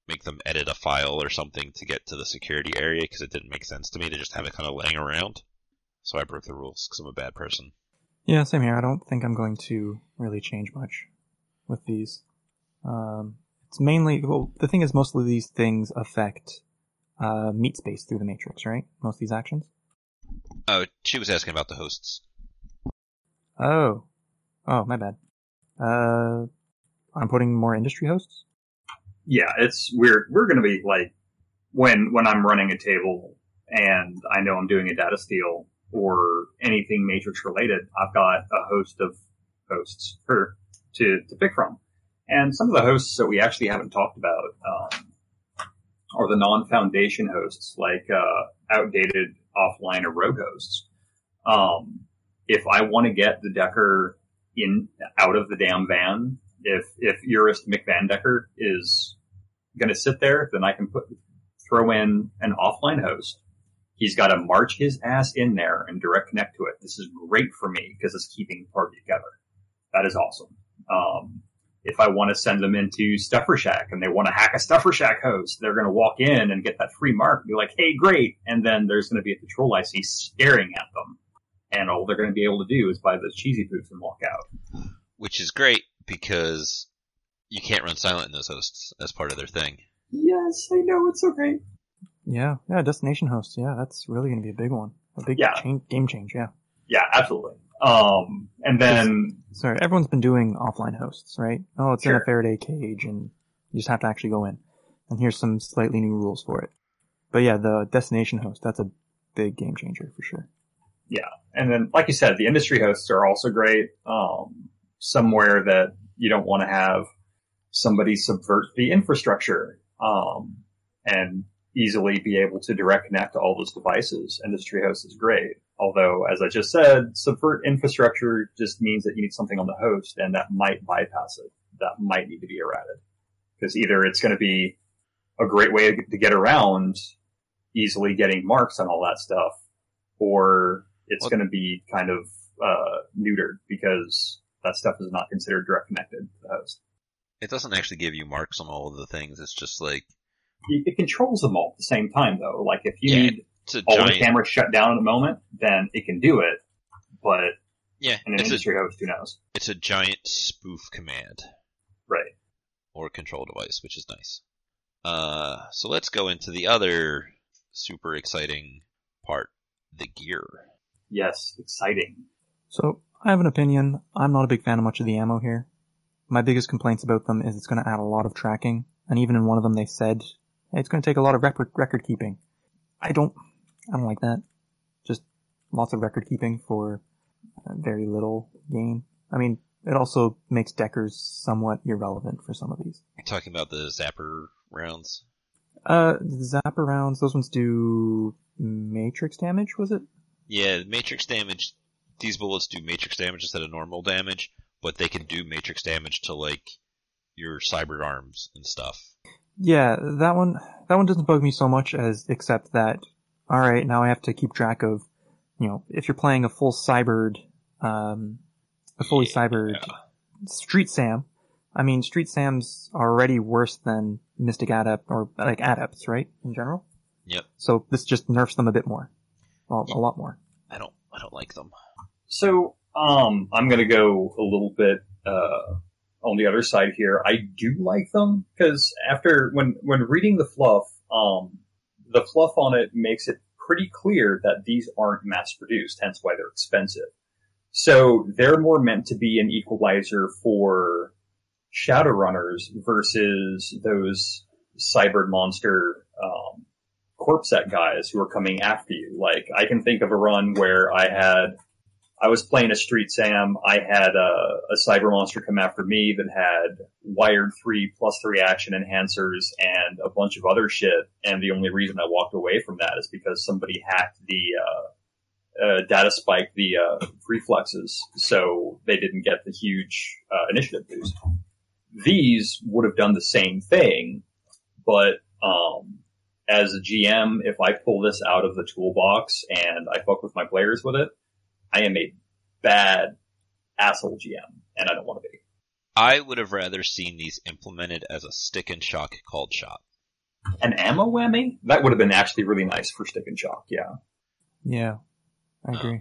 make them edit a file or something to get to the security area because it didn't make sense to me to just have it kind of laying around. So I broke the rules because I'm a bad person. Yeah, same here. I don't think I'm going to really change much with these. Um, it's mainly well, the thing is, mostly these things affect uh, meat space through the matrix, right? Most of these actions. Oh, she was asking about the hosts. Oh, oh, my bad. Uh, I'm putting more industry hosts. Yeah, it's weird. We're going to be like when when I'm running a table and I know I'm doing a data steal or anything matrix related. I've got a host of hosts for to to pick from, and some of the hosts that we actually haven't talked about um, are the non-foundation hosts, like uh, outdated offline or rogue hosts. Um, if I want to get the Decker in out of the damn van, if if Urist McVandecker is going to sit there, then I can put throw in an offline host. He's got to march his ass in there and direct connect to it. This is great for me because it's keeping the party together. That is awesome. Um, if I want to send them into Stuffer Shack and they want to hack a Stuffer Shack host, they're going to walk in and get that free mark and be like, hey, great. And then there's going to be a control IC staring at them. And all they're going to be able to do is buy those cheesy boots and walk out. Which is great because you can't run silent in those hosts as part of their thing. Yes, I know, it's so great. Yeah, yeah, destination hosts. Yeah, that's really going to be a big one. A big Yeah. change, game change. Yeah. Yeah, absolutely. Um, and then, Sorry, everyone's been doing offline hosts, right? Oh, it's in a Faraday cage, and you just have to actually go in. And here's some slightly new rules for it. But yeah, the destination host, that's a big game changer for sure. Yeah, and then, like you said, the industry hosts are also great. Um, somewhere that you don't want to have somebody subvert the infrastructure, um, and easily be able to direct connect to all those devices. Industry host is great. Although, as I just said, subvert infrastructure just means that you need something on the host and that might bypass it. That might need to be errated. Because either it's going to be a great way to get around easily getting marks on all that stuff, or it's Well- going to be kind of uh, neutered because that stuff is not considered direct connected to the host. It doesn't actually give you marks on all of the things. It's just like It, it controls them all at the same time, though. Like if you Yeah, need it's a all the cameras shut down in a moment, then it can do it. But yeah, in an it's a industry host, who knows? it's a giant spoof command Right. or control device, which is nice. Uh, so let's go into the other super exciting part, the gear. Yes, exciting. So, I have an opinion. I'm not a big fan of much of the ammo here. My biggest complaints about them is it's going to add a lot of tracking, and even in one of them they said hey, it's going to take a lot of record record keeping. I don't, I don't like that. Just lots of record keeping for very little gain. I mean, it also makes deckers somewhat irrelevant for some of these. You're talking about the zapper rounds. Uh, zapper rounds, those ones do matrix damage, was it? Yeah, matrix damage. These bullets do matrix damage instead of normal damage, but they can do matrix damage to like your cyber arms and stuff. Yeah, that one that one doesn't bug me so much as except that all right, now I have to keep track of you know, if you're playing a full cybered um a fully cybered Street Sam, I mean Street Sams are already worse than Mystic Adept or like Adepts, right? In general. Yep. So this just nerfs them a bit more. Well, a lot more. I don't. I don't like them. So, um, I'm gonna go a little bit, uh, on the other side here. I do like them because after, when, when reading the fluff, um, the fluff on it makes it pretty clear that these aren't mass produced, hence why they're expensive. So they're more meant to be an equalizer for Shadowrunners versus those cyber monster, um, corp set guys who are coming after you. Like, I can think of a run where I had I was playing a Street Sam. I had a, a cyber monster come after me that had wired three plus three action enhancers and a bunch of other shit. And the only reason I walked away from that is because somebody hacked the uh, uh, data spike, the uh, reflexes, so they didn't get the huge uh, initiative boost. These would have done the same thing, but um, as a GM, if I pull this out of the toolbox and I fuck with my players with it, I am a bad asshole GM, and I don't want to be. I would have rather seen these implemented as a stick and shock called shot. An ammo whammy? That would have been actually really nice for Stick and Shock, yeah. Yeah. I Uh, agree.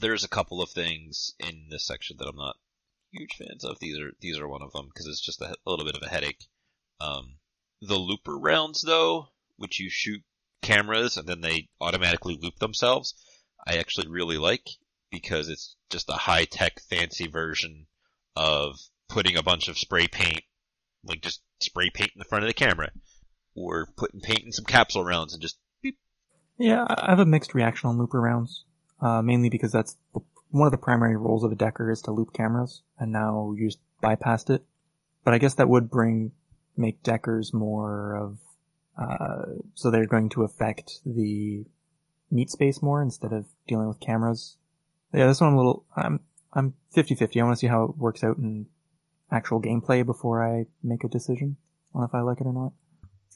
There's a couple of things in this section that I'm not huge fans of. These are these are one of them because it's just a, a little bit of a headache. Um, the looper rounds though, which you shoot cameras and then they automatically loop themselves, I actually really like because it's just a high tech fancy version of putting a bunch of spray paint, like just spray paint in the front of the camera, or putting paint in some capsule rounds and just beep. Yeah, I have a mixed reaction on looper rounds, uh, mainly because that's one of the primary roles of a decker is to loop cameras, and now you just bypassed it. But I guess that would bring make deckers more of uh, so they're going to affect the meat space more instead of dealing with cameras. Yeah, this one I'm a little I'm I'm 50-50. I want to see how it works out in actual gameplay before I make a decision on if I like it or not.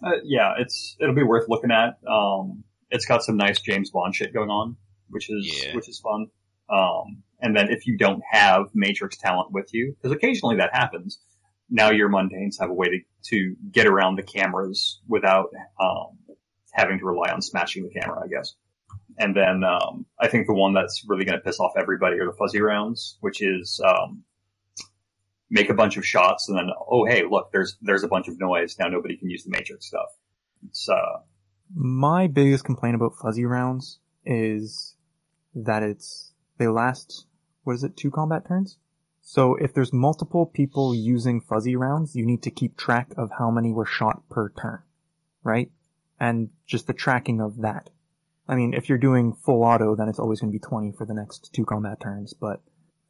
Uh, yeah, it's it'll be worth looking at. Um, it's got some nice James Bond shit going on, which is Yeah. which is fun. Um, and then if you don't have Matrix talent with you, because occasionally that happens, now your mundanes have a way to to get around the cameras without um, having to rely on smashing the camera, I guess. And then um, I think the one that's really going to piss off everybody are the fuzzy rounds, which is um, make a bunch of shots and then oh hey look there's there's a bunch of noise now nobody can use the matrix stuff. It's uh My biggest complaint about fuzzy rounds is that it's they last what is it two combat turns. So if there's multiple people using fuzzy rounds, you need to keep track of how many were shot per turn, right? And just the tracking of that. I mean, if you're doing full auto, then it's always going to be 20 for the next two combat turns, but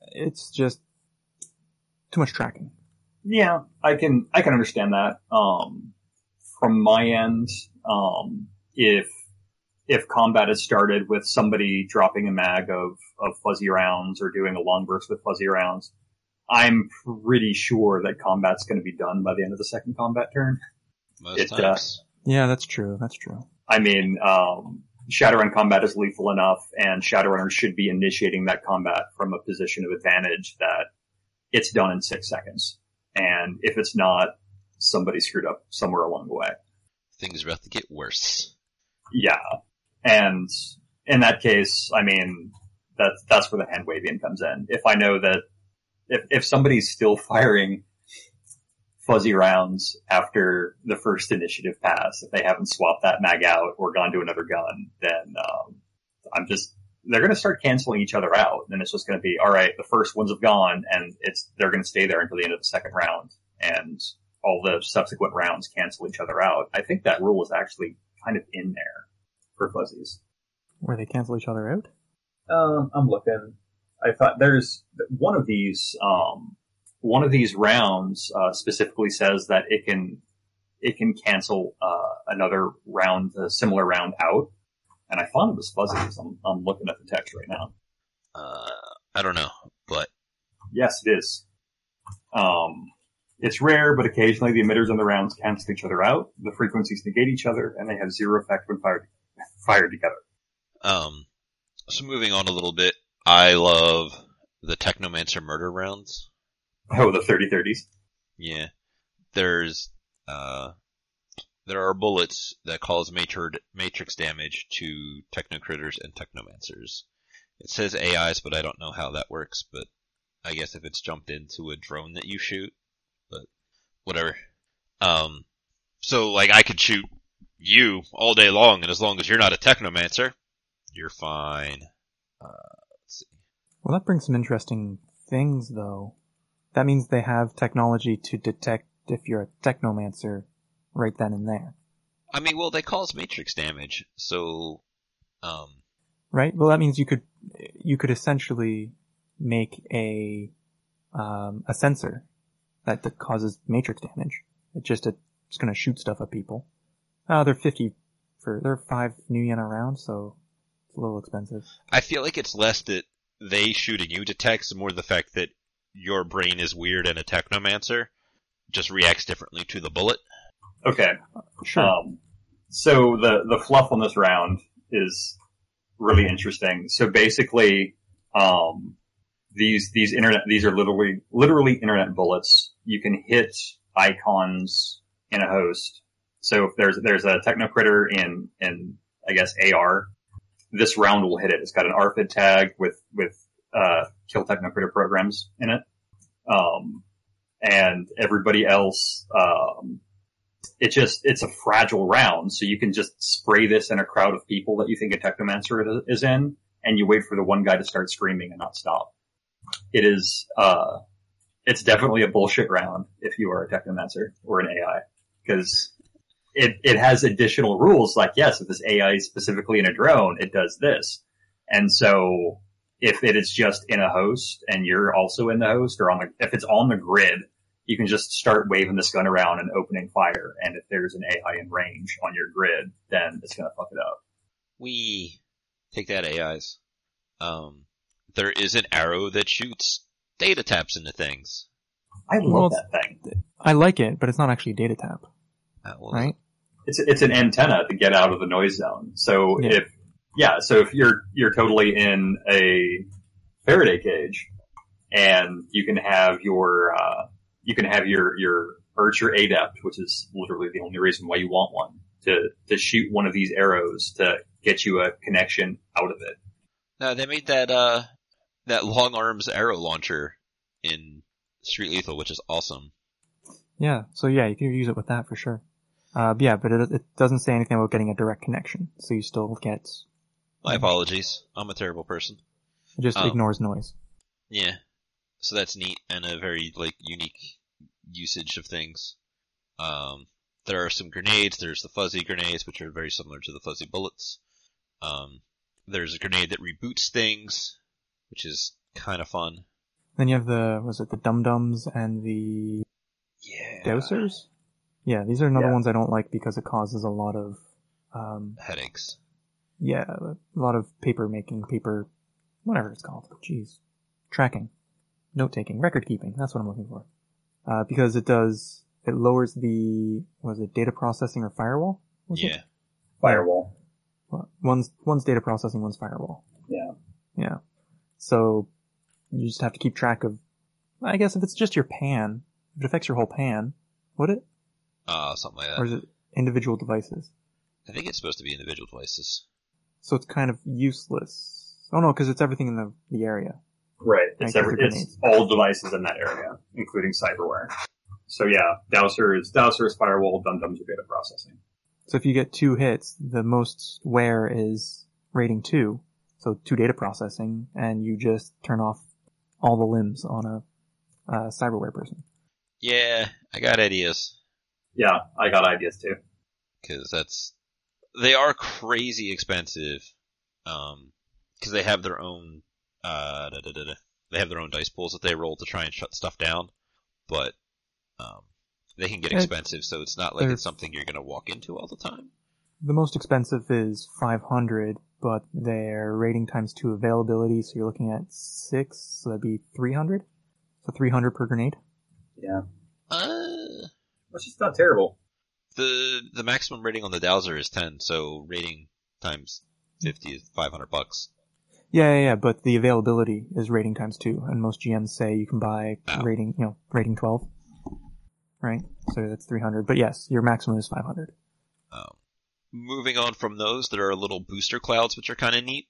it's just too much tracking. yeah I can I can understand that. Um, from my end, um, if if combat is started with somebody dropping a mag of of fuzzy rounds or doing a long burst with fuzzy rounds, I'm pretty sure that combat's going to be done by the end of the second combat turn. Most It, uh. Yeah, that's true. That's true. I mean, um, Shadowrun combat is lethal enough, and Shadowrunners should be initiating that combat from a position of advantage that it's done in six seconds. And if it's not, somebody screwed up somewhere along the way. Things are about to get worse. Yeah. And in that case, I mean, that's, that's where the hand waving comes in. If I know that if, if somebody's still *laughs* firing fuzzy rounds after the first initiative pass, if they haven't swapped that mag out or gone to another gun, then, um, I'm just, they're going to start canceling each other out. And it's just going to be, all right, the first ones have gone and it's, they're going to stay there until the end of the second round and all the subsequent rounds cancel each other out. I think that rule is actually kind of in there for fuzzies. Where they cancel each other out? Um, I'm looking. I thought there's one of these. Um, one of these rounds uh, specifically says that it can it can cancel uh, another round, a similar round out. And I thought it was fuzzies. I'm, I'm looking at the text right now. Uh, I don't know, but Yes, it is. Um, it's rare, but occasionally the emitters and the rounds cancel each other out. The frequencies negate each other, and they have zero effect when fired fired together. um, so moving on a little bit, I love the Technomancer murder rounds. *laughs* Oh, the 30-30s. Yeah, there's uh, there are bullets that cause matrid- matrix damage to techno critters and technomancers. It says AIs, but I don't know how that works. But I guess if it's jumped into a drone that you shoot, but whatever. Um, so like I could shoot you all day long, and as long as you're not a technomancer, you're fine. Uh, let's see. Well, that brings some interesting things, though. That means they have technology to detect if you're a technomancer right then and there, I mean, well, they cause matrix damage, so um, right? Well, that means you could you could essentially make a um, a sensor that, that causes matrix damage. It just it's going to shoot stuff at people. Uh, they're fifty for they're five new yen a round, so it's a little expensive. I feel like it's less that they shooting you detects, more the fact that your brain is weird and a technomancer just reacts differently to the bullet. Okay. Sure. Um, so the the fluff on this round is really interesting. So basically, um, these these internet these are literally literally internet bullets. You can hit icons in a host. So if there's there's a techno critter in in I guess AR, this round will hit it. It's got an RFID tag with with uh, kill techno critter programs in it, um, and everybody else. Um, it just it's a fragile round, so you can just spray this in a crowd of people that you think a technomancer is in, and you wait for the one guy to start screaming and not stop. It is uh, it's definitely a bullshit round if you are a technomancer or an AI, because it it has additional rules like yes, if this AI is specifically in a drone, it does this, and so if it is just in a host and you're also in the host or on the if it's on the grid, you can just start waving this gun around and opening fire. And if there's an AI in range on your grid, then it's gonna fuck it up. We take that AIs. Um, there is an arrow that shoots data taps into things. I love Well, that thing. I like it, but it's not actually a data tap, Uh, well, right? it's it's an antenna to get out of the noise zone. So Yeah. if yeah, so if you're you're totally in a Faraday cage, and you can have your uh, you can have your your Archer Adept, which is literally the only reason why you want one to to shoot one of these arrows to get you a connection out of it. No, they made that uh that long arms arrow launcher in Street Lethal, which is awesome. Yeah, so yeah, you can use it with that for sure. Uh, but yeah, but it, it doesn't say anything about getting a direct connection, so you still get, My apologies. I'm a terrible person. it just Oh. ignores noise. Yeah. So that's neat and a very like unique usage of things. Um, there are some grenades. There's the fuzzy grenades, which are very similar to the fuzzy bullets. Um, there's a grenade that reboots things, which is kind of fun. Then you have the, was it the dum dums and the Yeah. dowsers? Yeah, these are another Yeah. ones I don't like because it causes a lot of, um, Headaches. Yeah, a lot of paper making, paper, whatever it's called. Jeez. Tracking. Note taking. Record keeping. That's what I'm looking for. Uh, because it does, it lowers the, was it data processing or firewall? Was it? Yeah. Firewall. Well, One's, one's data processing, one's firewall. Yeah. Yeah. So, you just have to keep track of, I guess if it's just your pan, if it affects your whole pan, would it? Uh, something like that. Or is it individual devices? I think it's supposed to be individual devices. So it's kind of useless. Oh no, because it's everything in the, the area. Right. It's, every, it's all devices in that area, including cyberware. So yeah, Dowser is Dowser is firewall, Dum Dums are data processing. So if you get two hits, the most wear is rating two, so two data processing, and you just turn off all the limbs on a, uh cyberware person. Yeah, I got ideas. Yeah, I got ideas too. Cause that's, they are crazy expensive. Um, cause they have their own, uh, da, da, da, da. they have their own dice pools that they roll to try and shut stuff down. But, um, they can get It- expensive, so it's not like they're- it's something you're gonna walk into all the time. The most expensive is 500, but their rating times two availability, so you're looking at six, so that'd be 300? So 300 per grenade? Yeah, Uh, which is not terrible. The, the maximum rating on the Dowser is 10, so rating times 50 is 500 bucks. Yeah, yeah, yeah, but the availability is rating times two, and most GMs say you can buy Oh. rating, you know, rating 12. Right? So that's 300. But yes, your maximum is 500. Um, moving on from those, there are little booster clouds, which are kind of neat,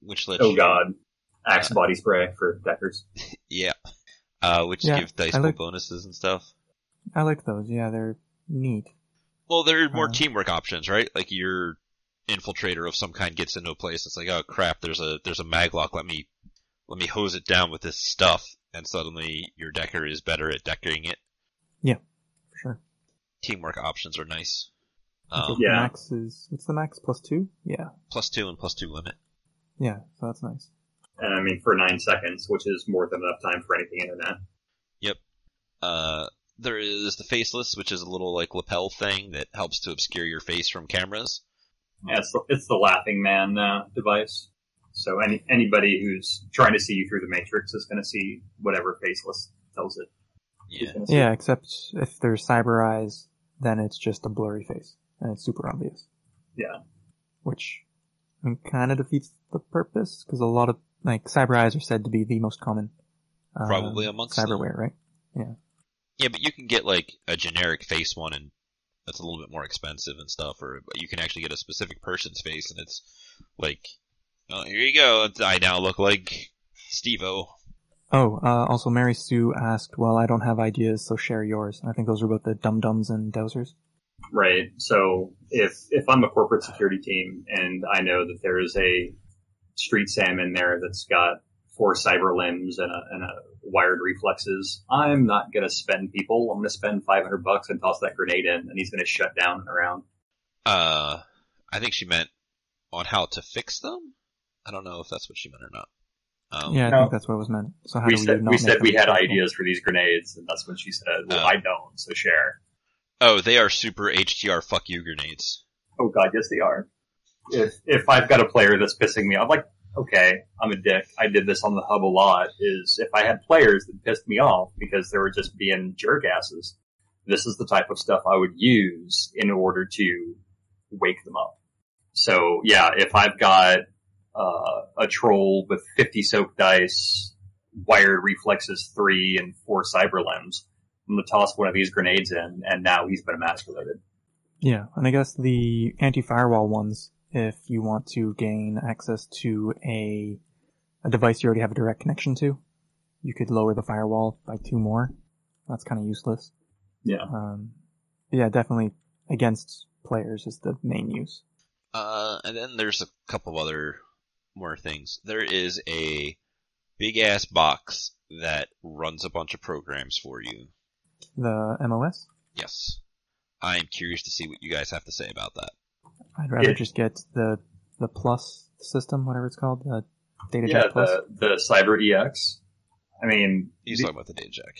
which let Oh you, god. Axe body spray for deckers. *laughs* yeah, uh, which Yeah, give dice I pool like- bonuses and stuff. I like those. Yeah, they're neat. Well, there are more Uh, teamwork options, right? Like your infiltrator of some kind gets into a place, it's like, oh crap, there's a there's a maglock. Let me let me hose it down with this stuff, and suddenly your decker is better at decking it. Yeah, for sure. Teamwork options are nice. Um, Yeah. max is, what's the max? Plus two? Yeah. plus two and plus two limit. Yeah, so that's nice. And I mean for nine seconds, which is more than enough time for anything internet. Yep. Uh, there is the faceless, which is a little like lapel thing that helps to obscure your face from cameras. Yeah, it's the, it's the laughing man uh, device. So any anybody who's trying to see you through the matrix is going to see whatever faceless tells it. Yeah. Yeah, except if there's cyber eyes, then it's just a blurry face, and it's super obvious. Yeah. Which I mean, kind of defeats the purpose, because a lot of, like, cyber eyes are said to be the most common. Uh, Probably amongst them. cyberware, right? Yeah, but you can get like a generic face one, and that's a little bit more expensive and stuff. Or you can actually get a specific person's face, and it's like, oh, here you go. I now look like Stevo. Oh, uh, also Mary Sue asked, well, I don't have ideas, so share yours. I think those were both the dum-dums and dowsers. Right. So if if I'm a corporate security team and I know that there is a street sam in there that's got four cyber limbs and a, and a wired reflexes, I'm not going to spend people. I'm going to spend 500 bucks and toss that grenade in, and he's going to shut down and around. Uh, I think she meant on how to fix them. I don't know if that's what she meant or not. Um, yeah, I no. think that's what it was meant. So how we do we said not we said we had successful? ideas for these grenades, and that's when she said, "Well, Oh. I don't, so share." Oh, they are super HTR fuck you grenades. Oh God, yes they are. If if I've got a player that's pissing me off, like okay, I'm a dick. I did this on the hub a lot. Is if I had players that pissed me off because they were just being jerk asses, this is the type of stuff I would use in order to wake them up. So yeah, if I've got uh, a troll with 50 soak dice, wired reflexes three, and four cyber limbs, I'm gonna toss one of these grenades in, and now he's been emasculated. Yeah, and I guess the anti-firewall ones, if you want to gain access to a a device you already have a direct connection to, you could lower the firewall by two more. That's kind of useless. Yeah. Um, yeah, definitely against players is the main use. Uh, and then there's a couple of other more things. There is a big ass box that runs a bunch of programs for you. The MOS? Yes. I am curious to see what you guys have to say about that. I'd rather Yeah. just get the the plus system, whatever it's called, the data Yeah, jack plus. the the Cyber EX. I mean, He's the- talking about the data jack.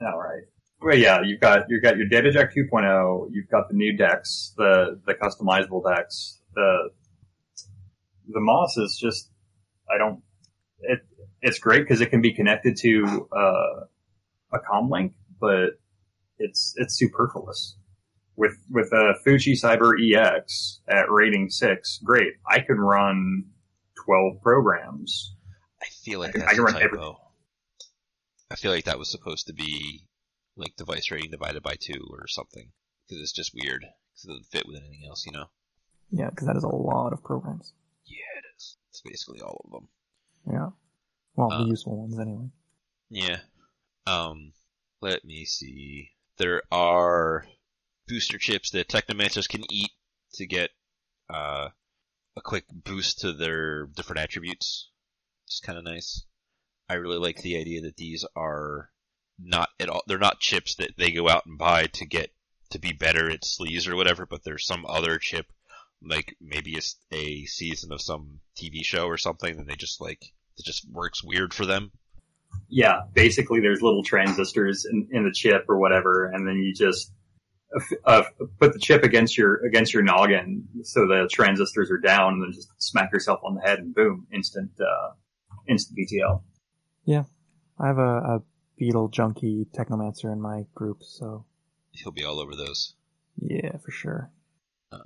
all right. Well, yeah, you've got you've got your DataJack 2.0. You've got the new decks, the the customizable decks. The the Moss is just I don't. It it's great because it can be connected to uh, a comm link, but it's it's superfluous. With with a Fuji Cyber EX at rating six, great. I can run twelve programs. I feel like I can- that's I can a run typo. everything. I feel like that was supposed to be like device rating divided by two or something because it's just weird because it doesn't fit with anything else, you know. Yeah, because that is a lot of programs. Yeah, it is. It's basically all of them. Yeah. Well, Uh, the useful ones anyway. Yeah. Um, let me see. There are booster chips that Technomancers can eat to get uh, a quick boost to their different attributes. It's kind of nice. I really like the idea that these are not at all. They're not chips that they go out and buy to get to be better at sleaze or whatever. But there's some other chip, like maybe a season of some TV show or something, and they just like it just works weird for them. yeah, basically there's little transistors in, in the chip or whatever, and then you just uh, put the chip against your against your noggin so the transistors are down, and then just smack yourself on the head, and boom, instant uh, instant BTL. Yeah, I have a, a beetle junkie technomancer in my group, so He'll be all over those. yeah, for sure. Uh.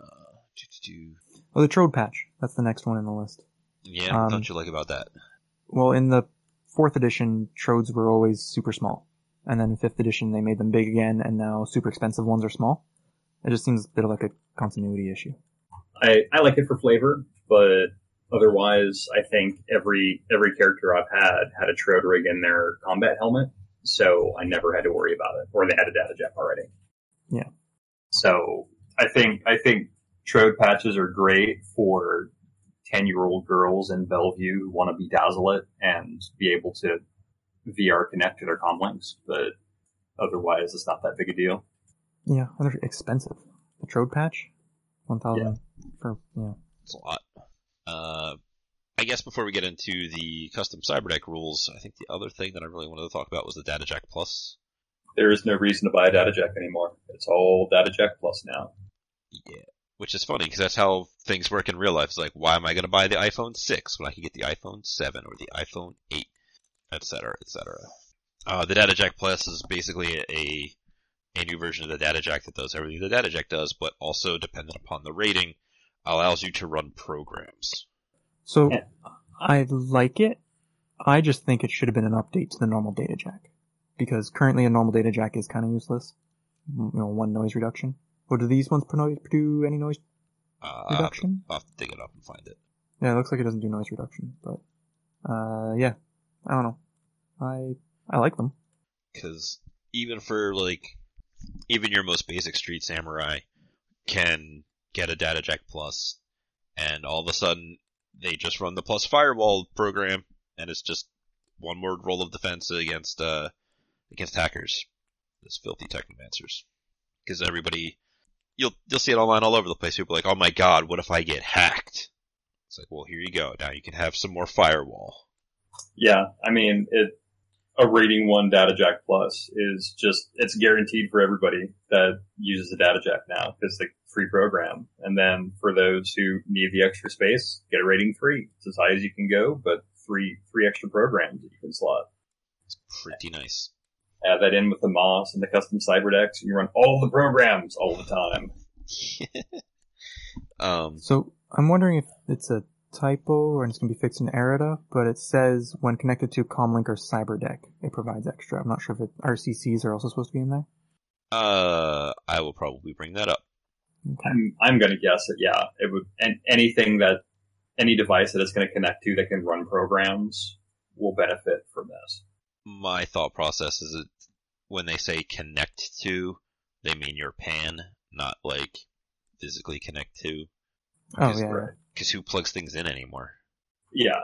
Oh, the Trode patch. That's the next one in the list. yeah, Um, what don't you like about that? Well, in the fourth edition, Trodes were always super small. And then in fifth edition, they made them big again, and now super expensive ones are small. It just seems a bit of like a continuity issue. I, I like it for flavor, but otherwise, I think every every character I've had had a Trode rig in their combat helmet, so I never had to worry about it, or they had a data jack already. Yeah. So I think I think Trode patches are great for ten year old girls in Bellevue who want to bedazzle it and be able to VR connect to their comm links, but otherwise, it's not that big a deal. Yeah, and they're expensive. The Trode patch, one thousand for yeah. It's a lot. Uh, I guess before we get into the custom cyberdeck rules, I think the other thing that I really wanted to talk about was the DataJack Plus. There is no reason to buy a DataJack anymore. It's all DataJack plus now. Yeah. Which is funny because that's how things work in real life. It's like, why am I going to buy the iPhone 6 when I can get the iPhone 7 or the iPhone 8, etc., etc. Uh, the Data Jack Plus is basically a, a a new version of the Data Jack that does everything the Data Jack does, but also dependent upon the rating, allows you to run programs. So I like it. I just think it should have been an update to the normal data jack. Because currently a normal data jack is kind of useless. You know, one noise reduction. Or do these ones pro- do any noise Uh, I'll, have to, reduction? I'll have to dig it up and find it. Yeah, it looks like it doesn't do noise reduction, but, uh, yeah. I don't know. I, I like them. because even for like even your most basic street samurai can get a data jack plus and all of a sudden they just run the plus firewall program and it's just one word roll of defense against uh against hackers. This filthy technomancers because everybody you'll you'll see it online all over the place. People are like oh my god what if i get hacked? It's like well here you go. Now you can have some more firewall Yeah, I mean, it, a rating one data jack plus is just, it's guaranteed for everybody that uses a data jack now because it's a free program. And then for those who need the extra space, get a rating three. It's as high as you can go, but three, three extra programs that you can slot. It's pretty nice Add that in with the Moss and the custom cyber decks, and you run all the programs all the time. *laughs* Um, So I'm wondering if it's a typo or it's going to be fixed in errata, but it says when connected to Comlink or CyberDeck, it provides extra. I'm not sure if it, RCCs are also supposed to be in there. uh, I will probably bring that up. Okay. I'm I'm gonna guess that yeah, it would and anything that any device that it's going to connect to that can run programs will benefit from this. My thought process is that when they say connect to, they mean your pan, not like physically connect to. Oh yeah, right. Because who plugs things in anymore? Yeah.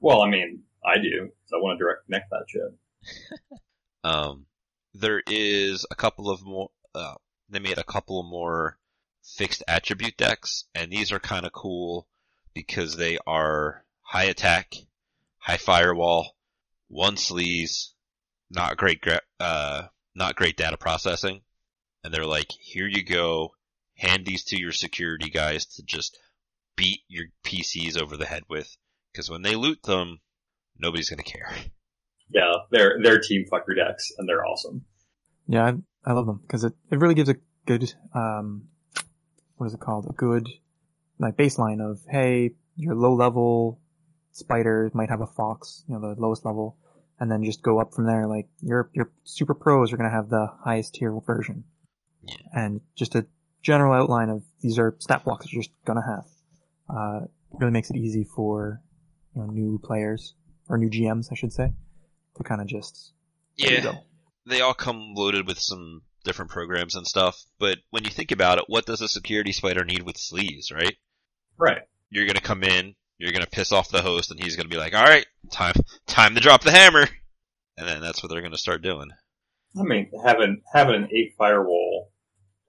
Well, I mean, I do. 'cause I want to direct connect that shit. *laughs* Um, there is a couple of more. Uh, they made a couple of more fixed attribute decks, and these are kind of cool because they are high attack, high firewall, one sleaze, not great, gra- uh, not great data processing, and they're like, here you go, hand these to your security guys to just beat your PCs over the head with, because when they loot them, nobody's gonna care. Yeah, they're they're team fucker decks, and they're awesome. yeah. I, I love them because it, it really gives a good um, what is it called? A good like baseline of hey, your low level spider might have a fox, you know, the lowest level, and then just go up from there. Like your your super pros are going to have the highest tier version, Yeah. and just a general outline of these are stat blocks you're just gonna have. Uh, really makes it easy for you know new players or new GMs, I should say, to kind of just Yeah. go. they all come loaded with some different programs and stuff, but when you think about it, what does a security spider need with sleaze, right? Right. You're gonna come in, you're gonna piss off the host, and he's gonna be like, alright, time, time to drop the hammer! And then that's what they're gonna start doing. I mean, having having an eight firewall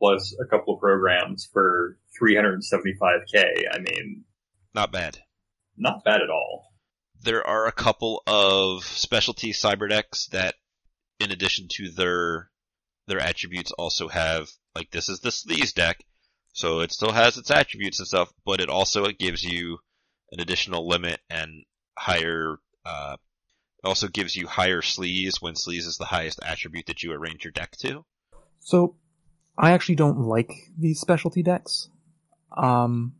plus a couple of programs for 375k. I mean, Not bad. not bad at all. There are a couple of specialty cyber decks that, in addition to their, their attributes also have, like this is the sleaze deck, so it still has its attributes and stuff, but it also it gives you an additional limit and higher, uh, also gives you higher sleaze when sleaze is the highest attribute that you arrange your deck to. So, I actually don't like these specialty decks. Um,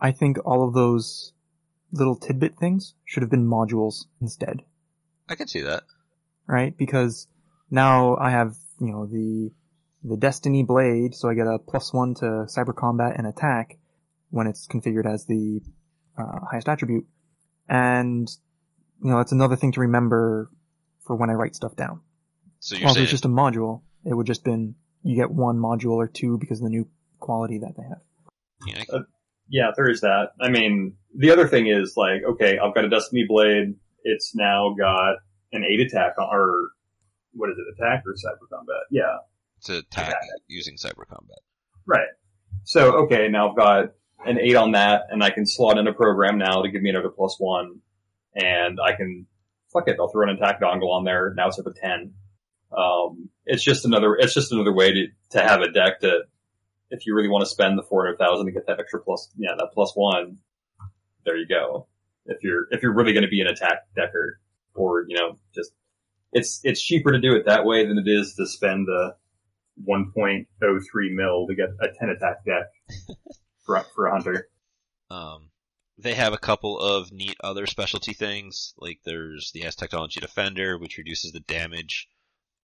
I think all of those little tidbit things should have been modules instead, I can see that. right? Because now I have, you know, the, the Destiny Blade, so I get a plus one to cyber combat and attack when it's configured as the uh, highest attribute. And, you know, that's another thing to remember for when I write stuff down. So you're Well, if it saying, was just a module, it would just been you get one module or two because of the new quality that they have. yeah, I can- Yeah, there is that. I mean, the other thing is like, okay, I've got a Destiny Blade. It's now got an eight attack on, or what is it, attack or cyber combat? Yeah, to attack using cyber combat. right. So, okay, now I've got an eight on that, and I can slot in a program now to give me another plus one, and I can, fuck it, I'll throw an attack dongle on there. Now it's up to ten. Um, it's just another, it's just another way to, to have a deck that, if you really want to spend the 400,000 to get that extra plus, yeah, that plus one, there you go. If you're, if you're really going to be an attack decker, or, you know, just, it's, it's cheaper to do it that way than it is to spend the 1.03 mil to get a 10 attack deck *laughs* for, for a hunter. Um, they have a couple of neat other specialty things, like there's the S Technology Defender, which reduces the damage,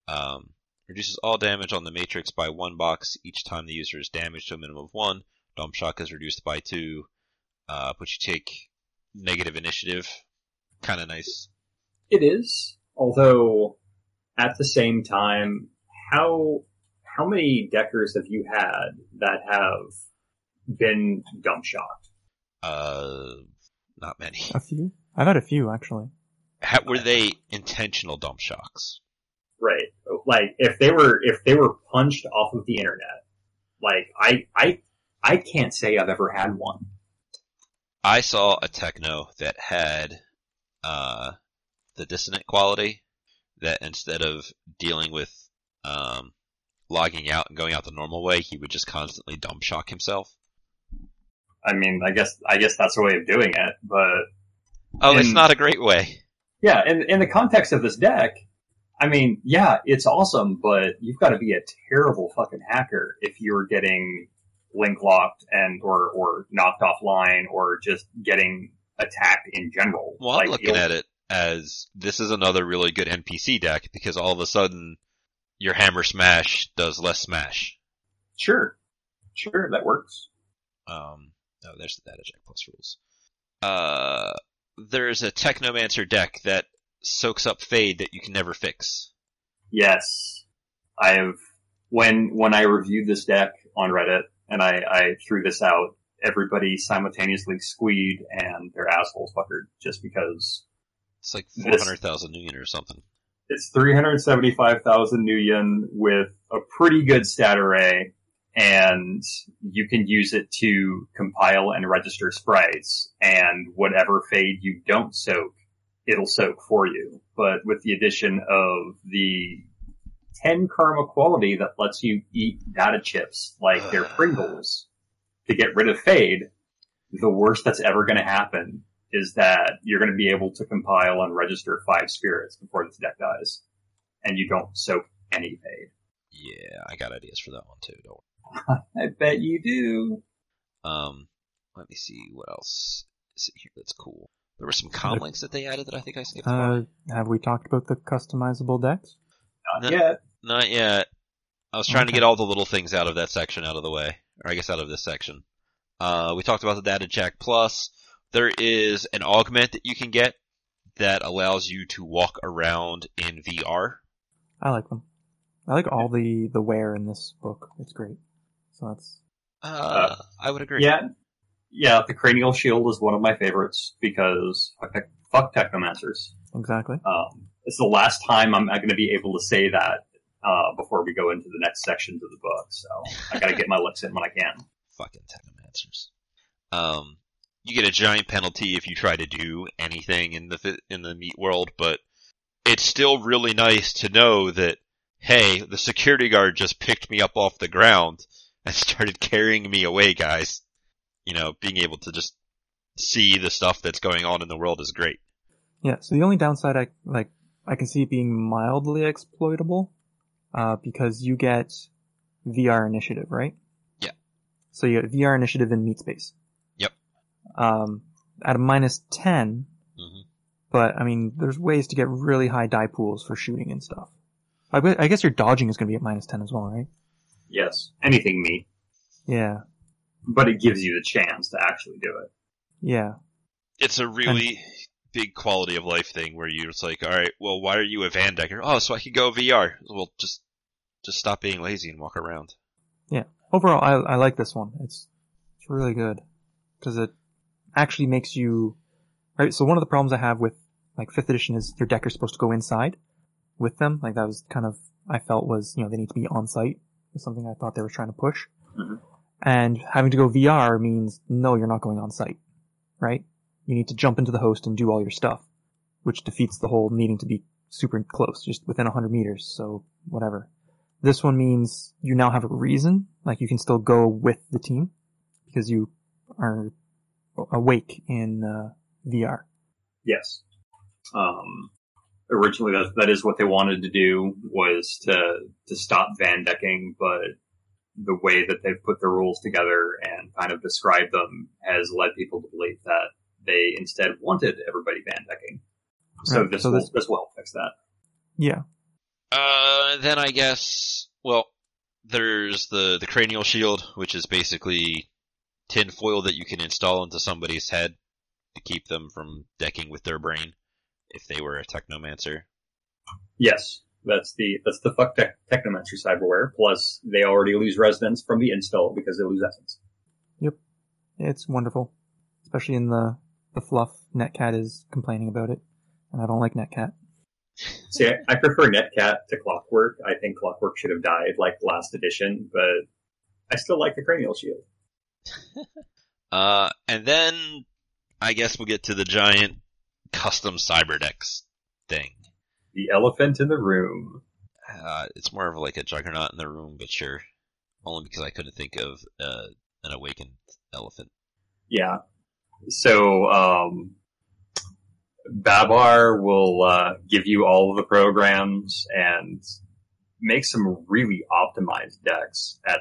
um, reduces all damage on the matrix by one box each time the user is damaged to a minimum of one. Dump shock is reduced by two, uh, but you take negative initiative. Kinda nice. It is, although at the same time, how how many deckers have you had that have been dump shocked? Uh, not many. A few? I've had a few actually. How, were they intentional dump shocks? Right. Like if they were if they were punched off of the internet, like I I I can't say I've ever had one. I saw a techno that had uh, the dissonant quality that instead of dealing with um, logging out and going out the normal way, he would just constantly dump shock himself. I mean, I guess I guess that's a way of doing it, but Oh, it's not a great way. yeah, in in the context of this deck, I mean, yeah, it's awesome, but you've got to be a terrible fucking hacker if you're getting link locked and or or knocked offline or just getting attacked in general. Well, I'm looking at it as this is another really good NPC deck because all of a sudden your hammer smash does less smash. Sure, sure, that works. Um, oh, there's the data plus rules. Uh, there's a Technomancer deck that soaks up Fade that you can never fix. Yes, I have. When when I reviewed this deck on Reddit and I, I threw this out, everybody simultaneously squeed and their assholes fuckered just because it's like four hundred thousand Nuyen or something. It's three hundred seventy-five thousand Nuyen with a pretty good stat array, and you can use it to compile and register sprites. And whatever fade you don't soak, it'll soak for you. But with the addition of the 10 karma quality that lets you eat data chips like they're *sighs* Pringles to get rid of fade, the worst that's ever going to happen is that you're going to be able to compile and register five spirits before this deck dies. And you don't soak any fade. Yeah, I got ideas for that one too, don't *laughs* I bet you do. Um, let me see what else is in here that's cool. There were some com links that they added that I think I skipped. Uh, have we talked about the customizable decks? Not yet. Not yet. I was trying okay. to get all the little things out of that section out of the way, or I guess out of this section. Uh, we talked about the data jack plus. There is an augment that you can get that allows you to walk around in VR. I like them. I like all the the wear in this book. It's great. So that's. Uh, uh, I would agree. Yeah, yeah. The cranial shield is one of my favorites because fuck, fuck technomancers. Exactly. Um, it's the last time I'm going to be able to say that uh, before we go into the next sections of the book. So I got to get my licks in when I can. *laughs* Fucking technomancers. Um, you get a giant penalty if you try to do anything in the in the meat world, but it's still really nice to know that hey, the security guard just picked me up off the ground and *laughs* started carrying me away, guys. You know, being able to just see the stuff that's going on in the world is great. Yeah, so the only downside I like I can see it being mildly exploitable, uh, because you get VR initiative, right? Yeah. So you get VR initiative in meat space. Yep. Um, at a minus 10, mm-hmm. but I mean, there's ways to get really high die pools for shooting and stuff. I, I guess your dodging is going to be at minus 10 as well, right? Yes. Anything meat. Yeah. But it gives you the chance to actually do it. Yeah. It's a really and, big quality of life thing where you're just like, all right, well, why are you a Van Decker? Oh, so I can go VR. Well, just just stop being lazy and walk around. Yeah. Overall, I I like this one. It's it's really good because it actually makes you right. So one of the problems I have with like fifth edition is your deckers supposed to go inside with them. Like that was kind of I felt was you know they need to be on site. Was something I thought they were trying to push. Mm-hmm. And having to go VR means no, you're not going on site, right? you need to jump into the host and do all your stuff, which defeats the whole needing to be super close, just within 100 meters, so whatever. This one means you now have a reason, like you can still go with the team, because you are awake in uh, VR. Yes. Um, originally that, that is what they wanted to do was to, to stop van decking, but the way that they've put the rules together and kind of described them has led people to believe that they instead wanted everybody van decking. So right. this so will as well fix that. Yeah. Uh, then I guess, well, there's the, the cranial shield, which is basically tin foil that you can install into somebody's head to keep them from decking with their brain if they were a technomancer. Yes, that's the that's the fuck tech, technomancer cyberware. Plus, they already lose resonance from the install because they lose essence. Yep, it's wonderful, especially in the the fluff. Netcat is complaining about it, and I don't like Netcat. See, I, I prefer Netcat to Clockwork. I think Clockwork should have died like last edition, but I still like the cranial shield. *laughs* uh, and then I guess we'll get to the giant custom Cyberdecks thing. The elephant in the room. Uh, it's more of like a juggernaut in the room, but sure. Only because I couldn't think of uh, an awakened elephant. Yeah, so um, Babar will uh, give you all of the programs and make some really optimized decks at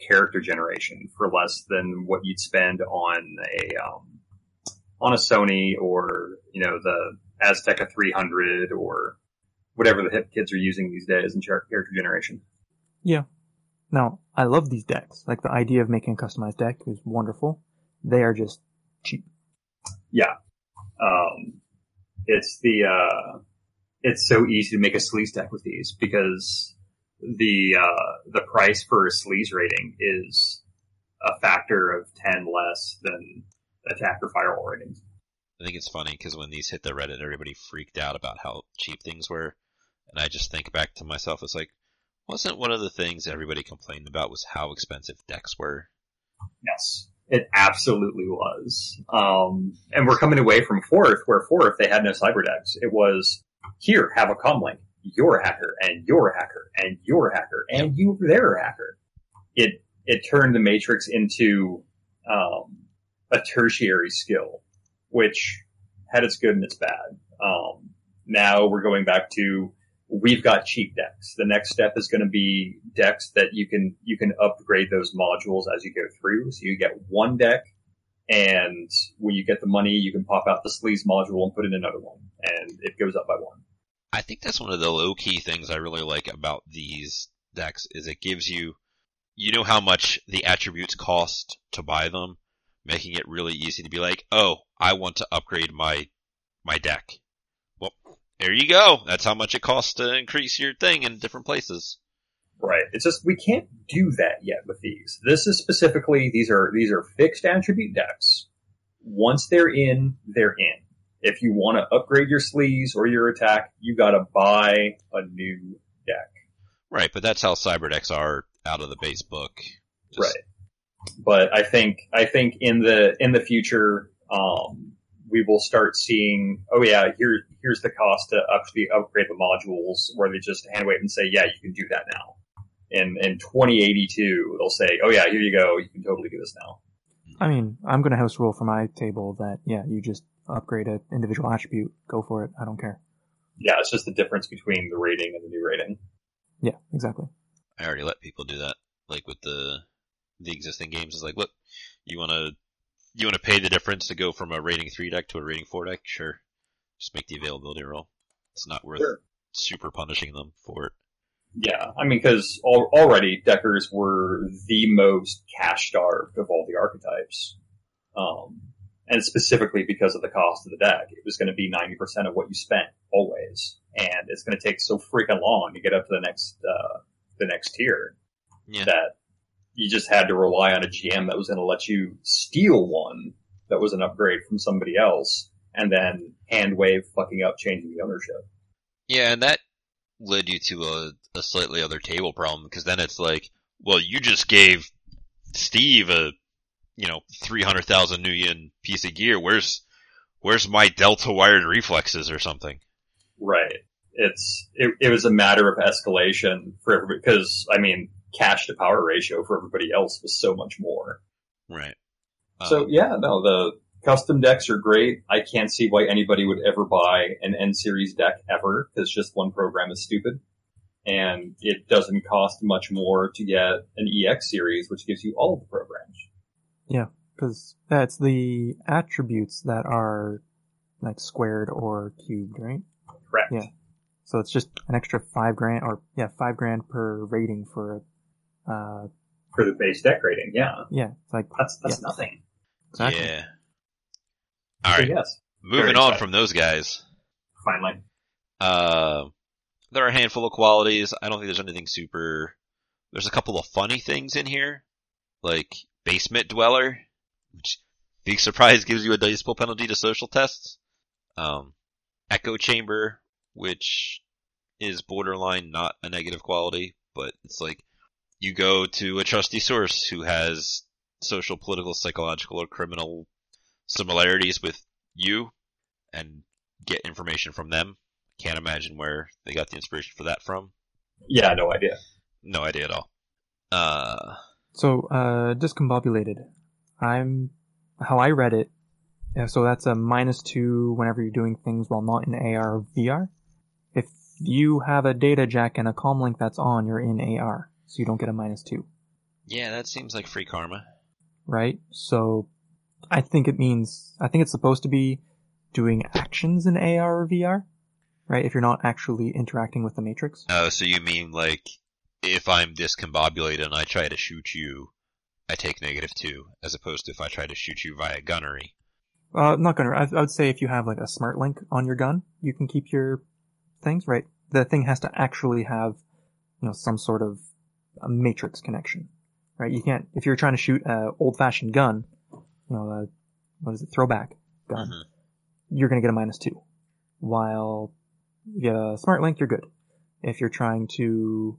character generation for less than what you'd spend on a um, on a Sony or you know the Azteca 300 or whatever the hip kids are using these days in character generation. Yeah. Now, I love these decks. Like the idea of making a customized deck is wonderful. They are just cheap. Yeah, um, it's the uh, it's so easy to make a sleaze deck with these because the uh, the price for a sleaze rating is a factor of ten less than attack or firewall ratings. I think it's funny because when these hit the Reddit, everybody freaked out about how cheap things were, and I just think back to myself. It's like, wasn't one of the things everybody complained about was how expensive decks were? Yes, it absolutely was. Um, and we're coming away from fourth, where fourth they had no cyber decks. It was here, have a comlink. You're a hacker, and you're a hacker, and you're a hacker, and you they're a hacker. It it turned the matrix into um, a tertiary skill, which had its good and its bad. Um, now we're going back to we've got cheap decks. The next step is going to be decks that you can you can upgrade those modules as you go through. So you get one deck, and when you get the money, you can pop out the sleaze module and put in another one, and it goes up by one. I think that's one of the low key things I really like about these decks is it gives you you know how much the attributes cost to buy them, making it really easy to be like, "Oh, I want to upgrade my my deck." There you go. That's how much it costs to increase your thing in different places. Right. It's just we can't do that yet with these. This is specifically these are these are fixed attribute decks. Once they're in, they're in. If you want to upgrade your sleaze or your attack, you got to buy a new deck. Right, but that's how cyber decks are out of the base book. Just- Right. But I think I think in the in the future, um, we will start seeing. Oh yeah, here here's the cost to actually upgrade the modules, where they just hand wave and say, yeah, you can do that now. In in 2082, they'll say, oh yeah, here you go, you can totally do this now. I mean, I'm gonna house rule for my table that yeah, you just upgrade an individual attribute. Go for it. I don't care. Yeah, it's just the difference between the rating and the new rating. Yeah, exactly. I already let people do that. Like with the the existing games, is like, look, you wanna you wanna pay the difference to go from a rating three deck to a rating four deck? Sure. Just make the availability roll. It's not worth Sure. super punishing them for it. Yeah, I mean, because al- already deckers were the most cash starved of all the archetypes. Um, and specifically because of the cost of the deck. It was going to be 90% of what you spent, always. And it's going to take so freaking long to get up to the next, uh, the next tier Yeah. that you just had to rely on a GM that was going to let you steal one that was an upgrade from somebody else and then hand wave fucking up changing the ownership. Yeah, and that led you to a, a slightly other table problem because then it's like, well, you just gave Steve a, you know, 300,000 nuyen piece of gear. Where's, where's my delta wired reflexes or something? Right. It's it, it was a matter of escalation for everybody because I mean cash to power ratio for everybody else was so much more. Right. so Um, yeah, no, the custom decks are great. I can't see why anybody would ever buy an N series deck ever because just one program is stupid. And it doesn't cost much more to get an EX series, which gives you all of the programs. Yeah, because that's the attributes that are like squared or cubed, right? Correct. Yeah. So it's just an extra five grand, or yeah, five grand per rating for, uh, For the base deck rating, yeah. yeah, it's like That's that's Yeah. nothing. exactly. Yeah. All right. So yes, Moving very on excited. from those guys. finally. Uh, there are a handful of qualities. I don't think there's anything super. There's a couple of funny things in here, like basement dweller, which big surprise gives you a dice pool penalty to social tests. Um, echo chamber, which is borderline not a negative quality, but it's like you go to a trusty source who has social, political, psychological, or criminal similarities with you, and get information from them. Can't imagine where they got the inspiration for that from. Yeah, no idea. No idea at all. Uh, So, uh, discombobulated. I'm, how I read it, Yeah, so that's a minus two whenever you're doing things while not in AR or VR. If you have a data jack and a comm link that's on, you're in AR, so you don't get a minus two, Yeah, that seems like free karma. right? So I think it means, I think it's supposed to be doing actions in AR or VR, right? If you're not actually interacting with the matrix. Oh, so you mean like if I'm discombobulated and I try to shoot you, I take negative two, as opposed to if I try to shoot you via gunnery. Uh, not gonna, I, I would say if you have like a smart link on your gun, you can keep your things, right? The thing has to actually have, you know, some sort of a matrix connection, right? You can't, if you're trying to shoot an old fashioned gun, you know, a, what is it, throwback gun, Mhm. you're gonna get a minus two. While if you have a smart link, you're good. If you're trying to,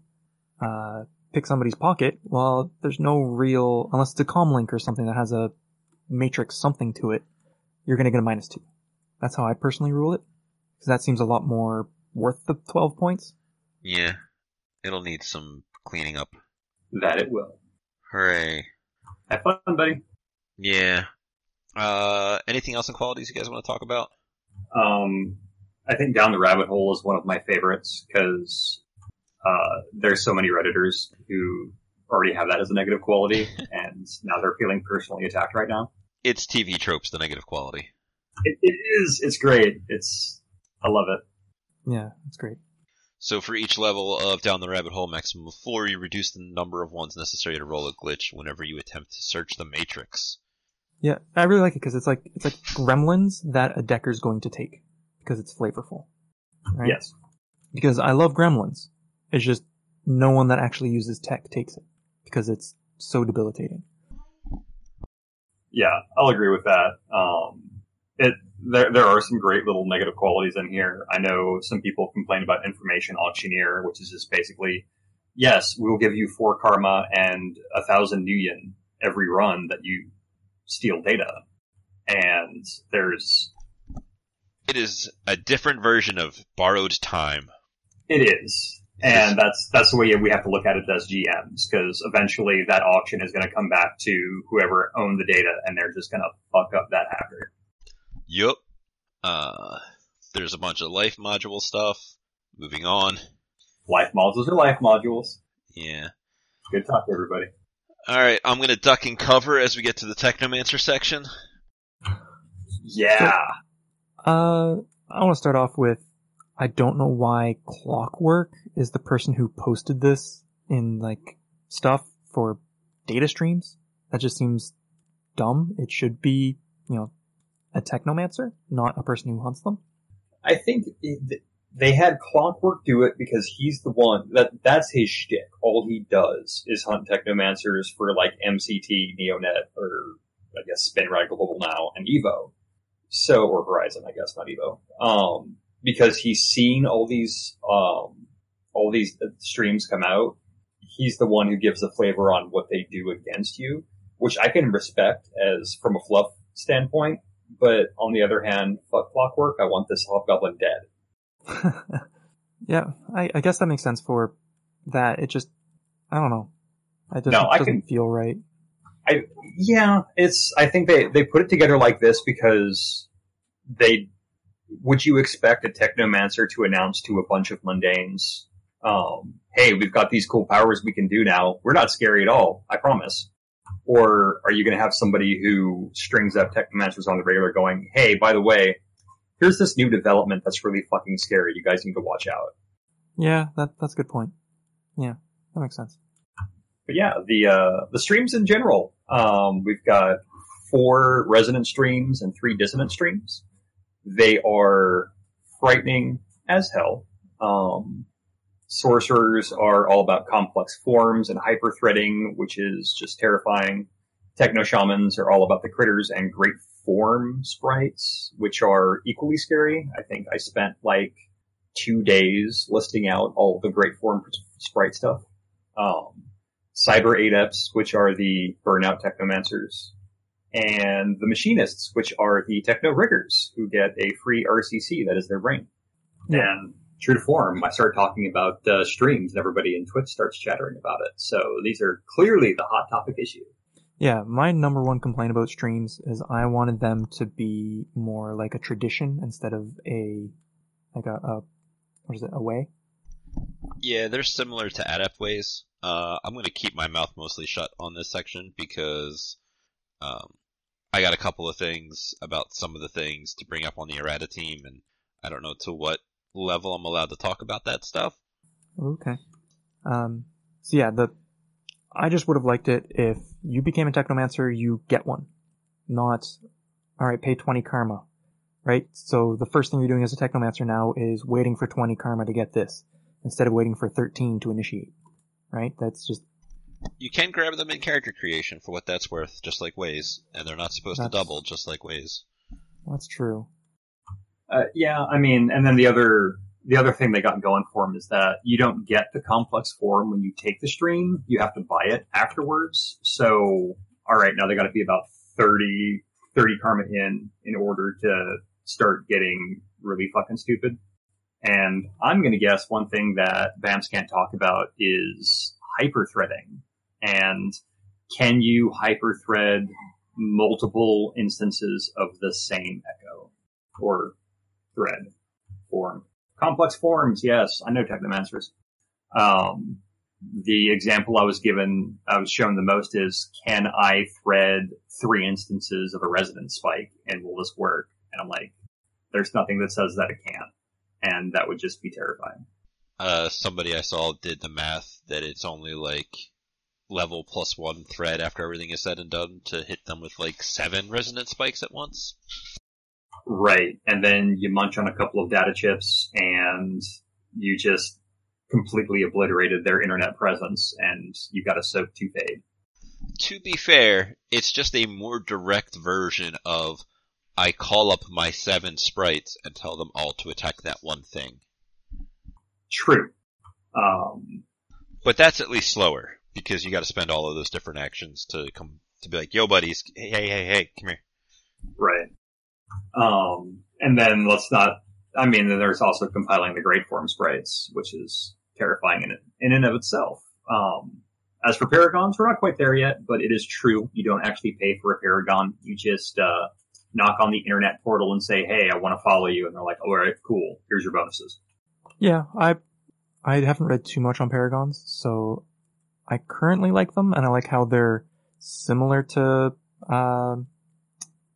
uh, pick somebody's pocket, well, there's no real, unless it's a comm link or something that has a matrix something to it, you're gonna get a minus two. That's how I personally rule it. Cause that seems a lot more worth the 12 points. Yeah, it'll need some cleaning up. That it will. Hooray. Have fun, buddy. Yeah. Uh, anything else in qualities you guys want to talk about? Um, I think Down the Rabbit Hole is one of my favorites because uh, there's so many redditors who already have that as a negative quality, *laughs* and now they're feeling personally attacked right now. It's TV tropes, the negative quality. It, it is. It's great. It's. I love it. Yeah, it's great. So for each level of Down the Rabbit Hole maximum of four, you reduce the number of ones necessary to roll a glitch whenever you attempt to search the matrix. Yeah, I really like it because it's like, it's like gremlins that a decker's going to take. Because it's flavorful. Right? Yes. Because I love gremlins. It's just no one that actually uses tech takes it. Because it's so debilitating. Yeah, I'll agree with that. Um, it there there are some great little negative qualities in here. I know some people complain about information auctioneer, which is just basically, yes, we will give you four karma and a thousand new nuyen every run that you steal data. And there's It is a different version of borrowed time. it is. And that's that's the way we have to look at it as GMs, because eventually that auction is going to come back to whoever owned the data, and they're just going to fuck up that hacker. Yup. Uh, there's a bunch of life module stuff. Moving on. Life modules are life modules. Yeah. Good talk, everybody. Alright, I'm gonna duck and cover as we get to the Technomancer section. Yeah. Uh, I want to start off with, I don't know why Clockwork is the person who posted this in like stuff for data streams. That just seems dumb. It should be, you know, a technomancer, not a person who hunts them. I think they had Clockwork do it because he's the one that that's his shtick. All he does is hunt technomancers for like MCT, Neonet, or I guess Spinrad Global now and Evo. So or Horizon, I guess, not Evo. Um, because he's seen all these um all these streams come out. He's the one who gives the flavor on what they do against you, which I can respect as from a fluff standpoint. But on the other hand, fuck Clockwork. I want this Hobgoblin dead. *laughs* yeah, I, I guess that makes sense for that. It just, I don't know. It just No, I doesn't can- feel right. I yeah, it's. I think they they put it together like this because they. Would you expect a technomancer to announce to a bunch of mundanes, um, "Hey, we've got these cool powers we can do now. We're not scary at all. I promise." Or are you going to have somebody who strings up technomancers on the regular, going, "Hey, by the way, here's this new development that's really fucking scary. You guys need to watch out." Yeah, that, that's a good point. Yeah, that makes sense. but yeah, the uh, the streams in general. Um, we've got four resonant streams and three dissonant streams. They are frightening as hell. Um, sorcerers are all about complex forms and hyper threading, which is just terrifying. Techno shamans are all about the critters and great form sprites, which are equally scary. I think I spent like two days listing out all the great form sprite stuff. Um, cyber adepts, which are the burnout technomancers, and the machinists, which are the techno riggers, who get a free RCC that is their brain. Yeah. And true to form, I started talking about uh, streams, and everybody in Twitch starts chattering about it. So these are clearly the hot topic issue. Yeah, my number one complaint about streams is I wanted them to be more like a tradition instead of a like a, a what is it a way. Yeah, they're similar to Adept ways. Uh, I'm going to keep my mouth mostly shut on this section because um, I got a couple of things about some of the things to bring up on the errata team, and I don't know to what level I'm allowed to talk about that stuff. Okay. Um. So yeah, the I just would have liked it if you became a technomancer, you get one, not all right. Pay twenty karma, right? So the first thing you're doing as a technomancer now is waiting for twenty karma to get this instead of waiting for thirteen to initiate. Right? That's just You can grab them in character creation for what that's worth, just like ways, and they're not supposed That's- to double, just like ways. that's true. Uh, yeah, I mean, and then the other the other thing they got going for them is that you don't get the complex form when you take the stream. You have to buy it afterwards. So, all right, now they got to be about 30, 30 karma in in order to start getting really fucking stupid. And I'm going to guess one thing that Vamps can't talk about is hyperthreading. And can you hyperthread multiple instances of the same echo or thread form? Complex forms, yes, I know technomancers. Um, the example I was given, I was shown the most is, can I thread three instances of a resonance spike and will this work? And I'm like, there's nothing that says that it can't. And that would just be terrifying. Uh, somebody I saw did the math that it's only like level plus one thread after everything is said and done to hit them with like seven resonance spikes at once. Right. And then you munch on a couple of data chips and you just completely obliterated their internet presence and you got a soak to fade. To be fair, it's just a more direct version of I call up my seven sprites and tell them all to attack that one thing. True. Um, But that's at least slower because you got to spend all of those different actions to come to be like, "Yo, buddies, hey, hey, hey, hey, come here." right. Um, and then let's not, I mean, then there's also compiling the great form sprites, which is terrifying in, in and of itself. Um, as for paragons, we're not quite there yet, but it is true. You don't actually pay for a paragon. You just, uh, knock on the internet portal and say, hey, I want to follow you. And they're like, all right, cool. Here's your bonuses. Yeah, I I haven't read too much on paragons, so I currently like them, and I like how they're similar to uh,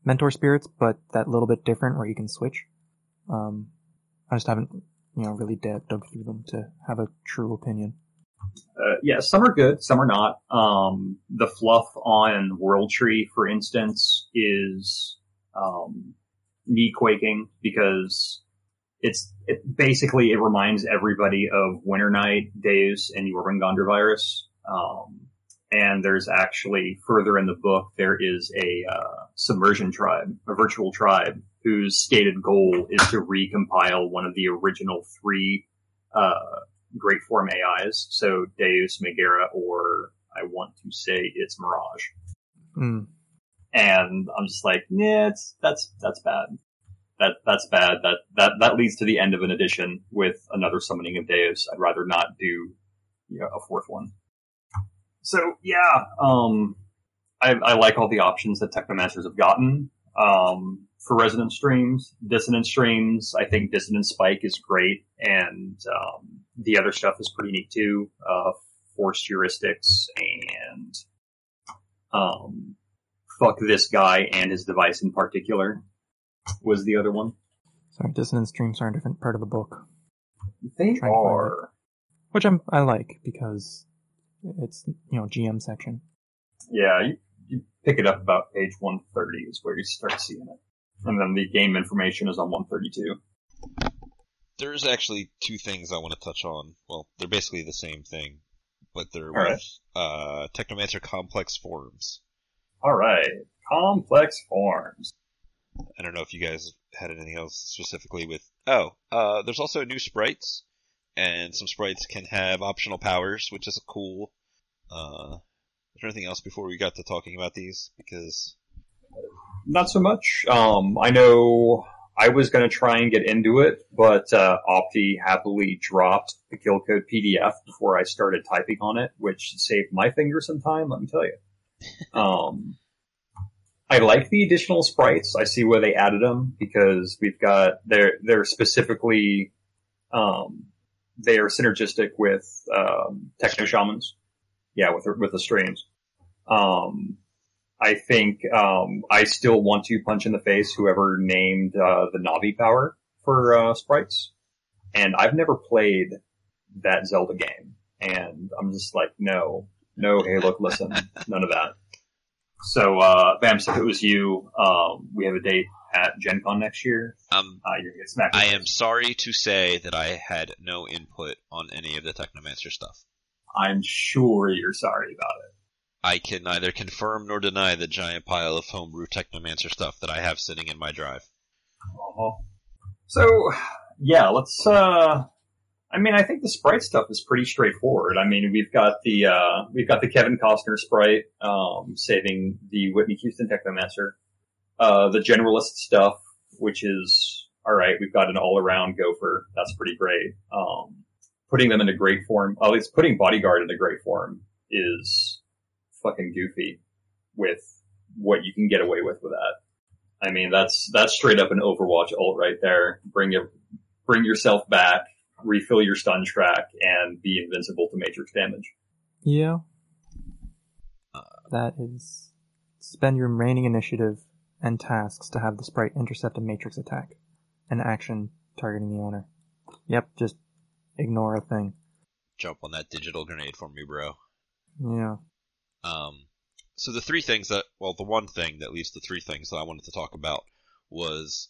mentor spirits, but that little bit different, where you can switch. Um, I just haven't, you know, really dug through them to have a true opinion. Uh, yeah, some are good, some are not. Um, the fluff on World Tree, for instance, is um, knee quaking because it's it basically it reminds everybody of Winter Night, Deus, and Jormungandr virus. Um, and there's actually further in the book there is a uh, submersion tribe, a virtual tribe, whose stated goal is to recompile one of the original three uh, great form AIs. So Deus, Megaera, or I want to say it's Mirage. Mm. And I'm just like, it's, that's, that's bad. That, that's bad. That, that, that leads to the end of an edition with another summoning of Deus. I'd rather not do, you know, a fourth one. So yeah, um, I, I like all the options that Technomancers have gotten. Um, for resonance streams, dissonance streams, I think dissonance spike is great, and um, the other stuff is pretty neat too. Uh, forced heuristics and um, fuck this guy and his device in particular was the other one. Sorry, dissonance streams are a different part of the book, They Trying to find are. which I'm I like because it's you know GM section. Yeah, you, you pick it up about page 130 is where you start seeing it. And then the game information is on 132. There's actually two things I want to touch on. Well, they're basically the same thing, but they're All right. with uh, Technomancer complex forms. Alright. Complex forms. I don't know if you guys had anything else specifically with. Oh, uh, there's also new sprites, and some sprites can have optional powers, which is cool. Uh, is there anything else before we got to talking about these? Because Not so much. Um, I know I was going to try and get into it, but uh, Opti happily dropped the kill code PDF before I started typing on it, which saved my fingers some time. Let me tell you. Um, I like the additional sprites. I see where they added them because we've got they're they're specifically um, they are synergistic with um, techno shamans. Yeah, with with the streams. Um, I think um, I still want to punch in the face whoever named uh, the Navi power for uh, sprites, and I've never played that Zelda game, and I'm just like, no, no, hey, look, listen, none of that. So, uh, Bams, if it was you, um, we have a date at Gen Con next year. Um, Uh, you're gonna get smacked. I am sorry to say that I had no input on any of the Technomancer stuff. I'm sure you're sorry about it. I can neither confirm nor deny the giant pile of homebrew Technomancer stuff that I have sitting in my drive. Uh-huh. So, yeah, let's, uh, I mean, I think the sprite stuff is pretty straightforward. I mean, we've got the, uh, we've got the Kevin Costner sprite, um, saving the Whitney Houston Technomancer. Uh, the generalist stuff, which is, alright, we've got an all-around gopher. That's pretty great. Um, putting them into great form, at least putting Bodyguard into great form is fucking goofy with what you can get away with with that. I mean, that's that's straight up an Overwatch ult right there. Bring your bring yourself back, refill your stun track, and be invincible to matrix damage. Yeah. That is spend your remaining initiative and tasks to have the sprite intercept a matrix attack. An action targeting the owner. Yep, just ignore a thing. Jump on that digital grenade for me, bro. Yeah. Um, so the three things that, well, the one thing, at least the three things that I wanted to talk about was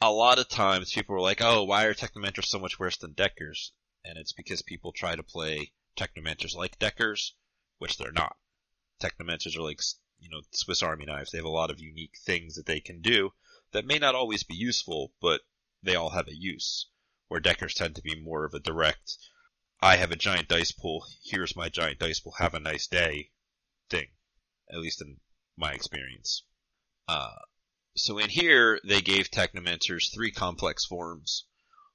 a lot of times people were like, oh, why are Technomancers so much worse than Deckers? And it's because people try to play Technomancers like Deckers, which they're not. Technomancers are like, you know, Swiss Army knives. They have a lot of unique things that they can do that may not always be useful, but they all have a use. Where Deckers tend to be more of a direct, I have a giant dice pool, here's my giant dice pool, have a nice day thing. At least in my experience. Uh, so in here, they gave Technomancers three complex forms.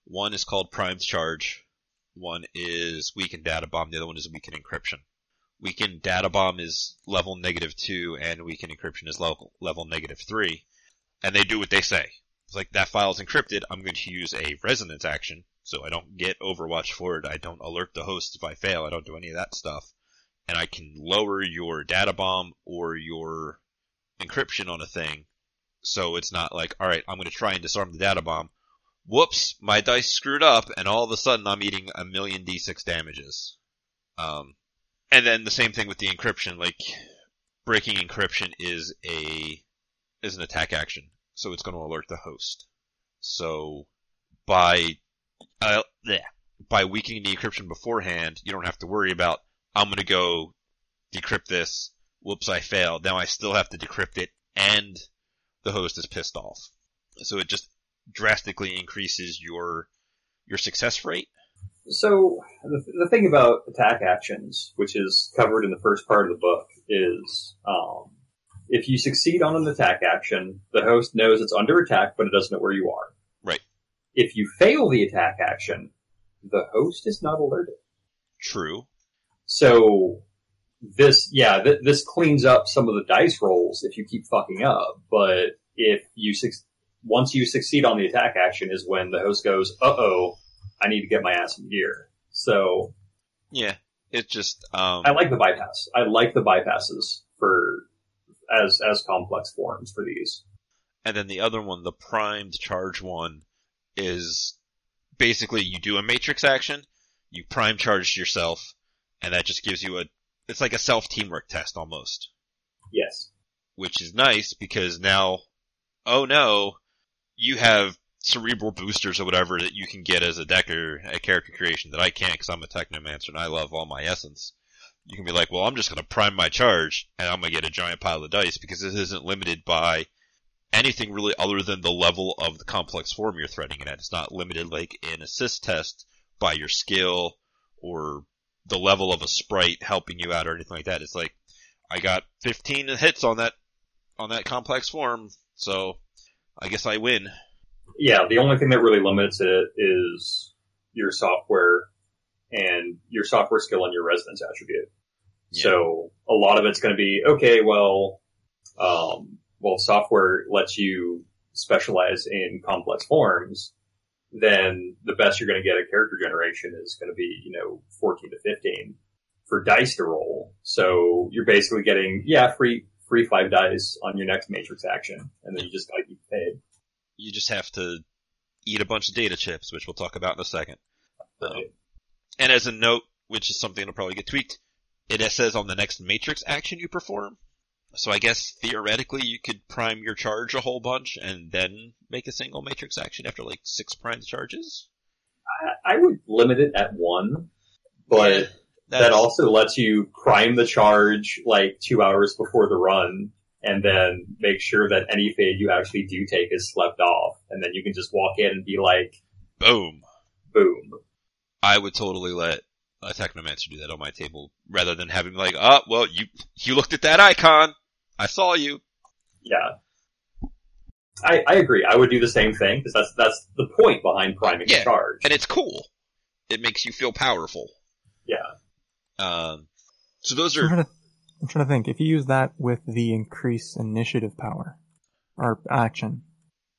One is called Primed Charge, one is Weakened Data Bomb, the other one is Weakened Encryption. Weakened Data Bomb is level negative 2, and Weakened Encryption is level, level negative 3. And they do what they say. It's like, that file is encrypted, I'm going to use a resonance action, so I don't get Overwatch for it, I don't alert the host if I fail, I don't do any of that stuff. And I can lower your data bomb or your encryption on a thing, so it's not like, alright, I'm going to try and disarm the data bomb. Whoops, my dice screwed up, and all of a sudden I'm eating a million d6 damages. Um, and then the same thing with the encryption, like, breaking encryption is a, is an attack action, so it's going to alert the host. So, by, uh, by weakening the encryption beforehand, you don't have to worry about, I'm going to go decrypt this, whoops, I failed, now I still have to decrypt it, and the host is pissed off. So it just drastically increases your, your success rate. So the, the thing about attack actions, which is covered in the first part of the book, is um, if you succeed on an attack action, the host knows it's under attack, but it doesn't know where you are. Right. If you fail the attack action, the host is not alerted. True. So this, yeah, th- this cleans up some of the dice rolls if you keep fucking up. But if you suc once you succeed on the attack action, is when the host goes, "Uh oh, I need to get my ass in gear." So Yeah. It just, um, I like the bypass. I like the bypasses for as as complex forms for these. and then the other one, the primed charge one, is basically you do a matrix action, you prime charge yourself, and that just gives you a, it's like a self teamwork test almost. Yes. which is nice because now, oh no, you have cerebral boosters or whatever that you can get as a decker, a character creation that I can't because I'm a technomancer and I love all my essence. You can be like, well, I'm just going to prime my charge and I'm going to get a giant pile of dice because this isn't limited by anything really other than the level of the complex form you're threading it at. It's not limited like an assist test by your skill or the level of a sprite helping you out or anything like that. It's like, I got 15 hits on that, on that complex form, so I guess I win. Yeah. The only thing that really limits it is your software and your software skill and your resonance attribute. Yeah. So a lot of it's going to be okay. Well, um, well, software lets you specialize in complex forms. Then the best you're going to get at character generation is going to be you know 14 to 15 for dice to roll. So you're basically getting yeah free free five dice on your next matrix action, and then you just got to keep paid. You just have to eat a bunch of data chips, which we'll talk about in a second. Um, and as a note, which is something that'll probably get tweaked, it says on the next matrix action you perform. So I guess theoretically you could prime your charge a whole bunch and then make a single matrix action after like six prime charges. I, I would limit it at one, but. Yeah, that also lets you prime the charge like two hours before the run and then make sure that any fade you actually do take is slept off and then you can just walk in and be like boom. boom I would totally let a Technomancer do that on my table rather than having like, oh, well, you, you looked at that icon. I saw you. yeah I, I agree i would do the same thing because that's that's the point behind priming Yeah. the charge And it's cool. It makes you feel powerful. yeah Um, so those are, trying, to, I'm trying to think. If you use that with the increase initiative power or action,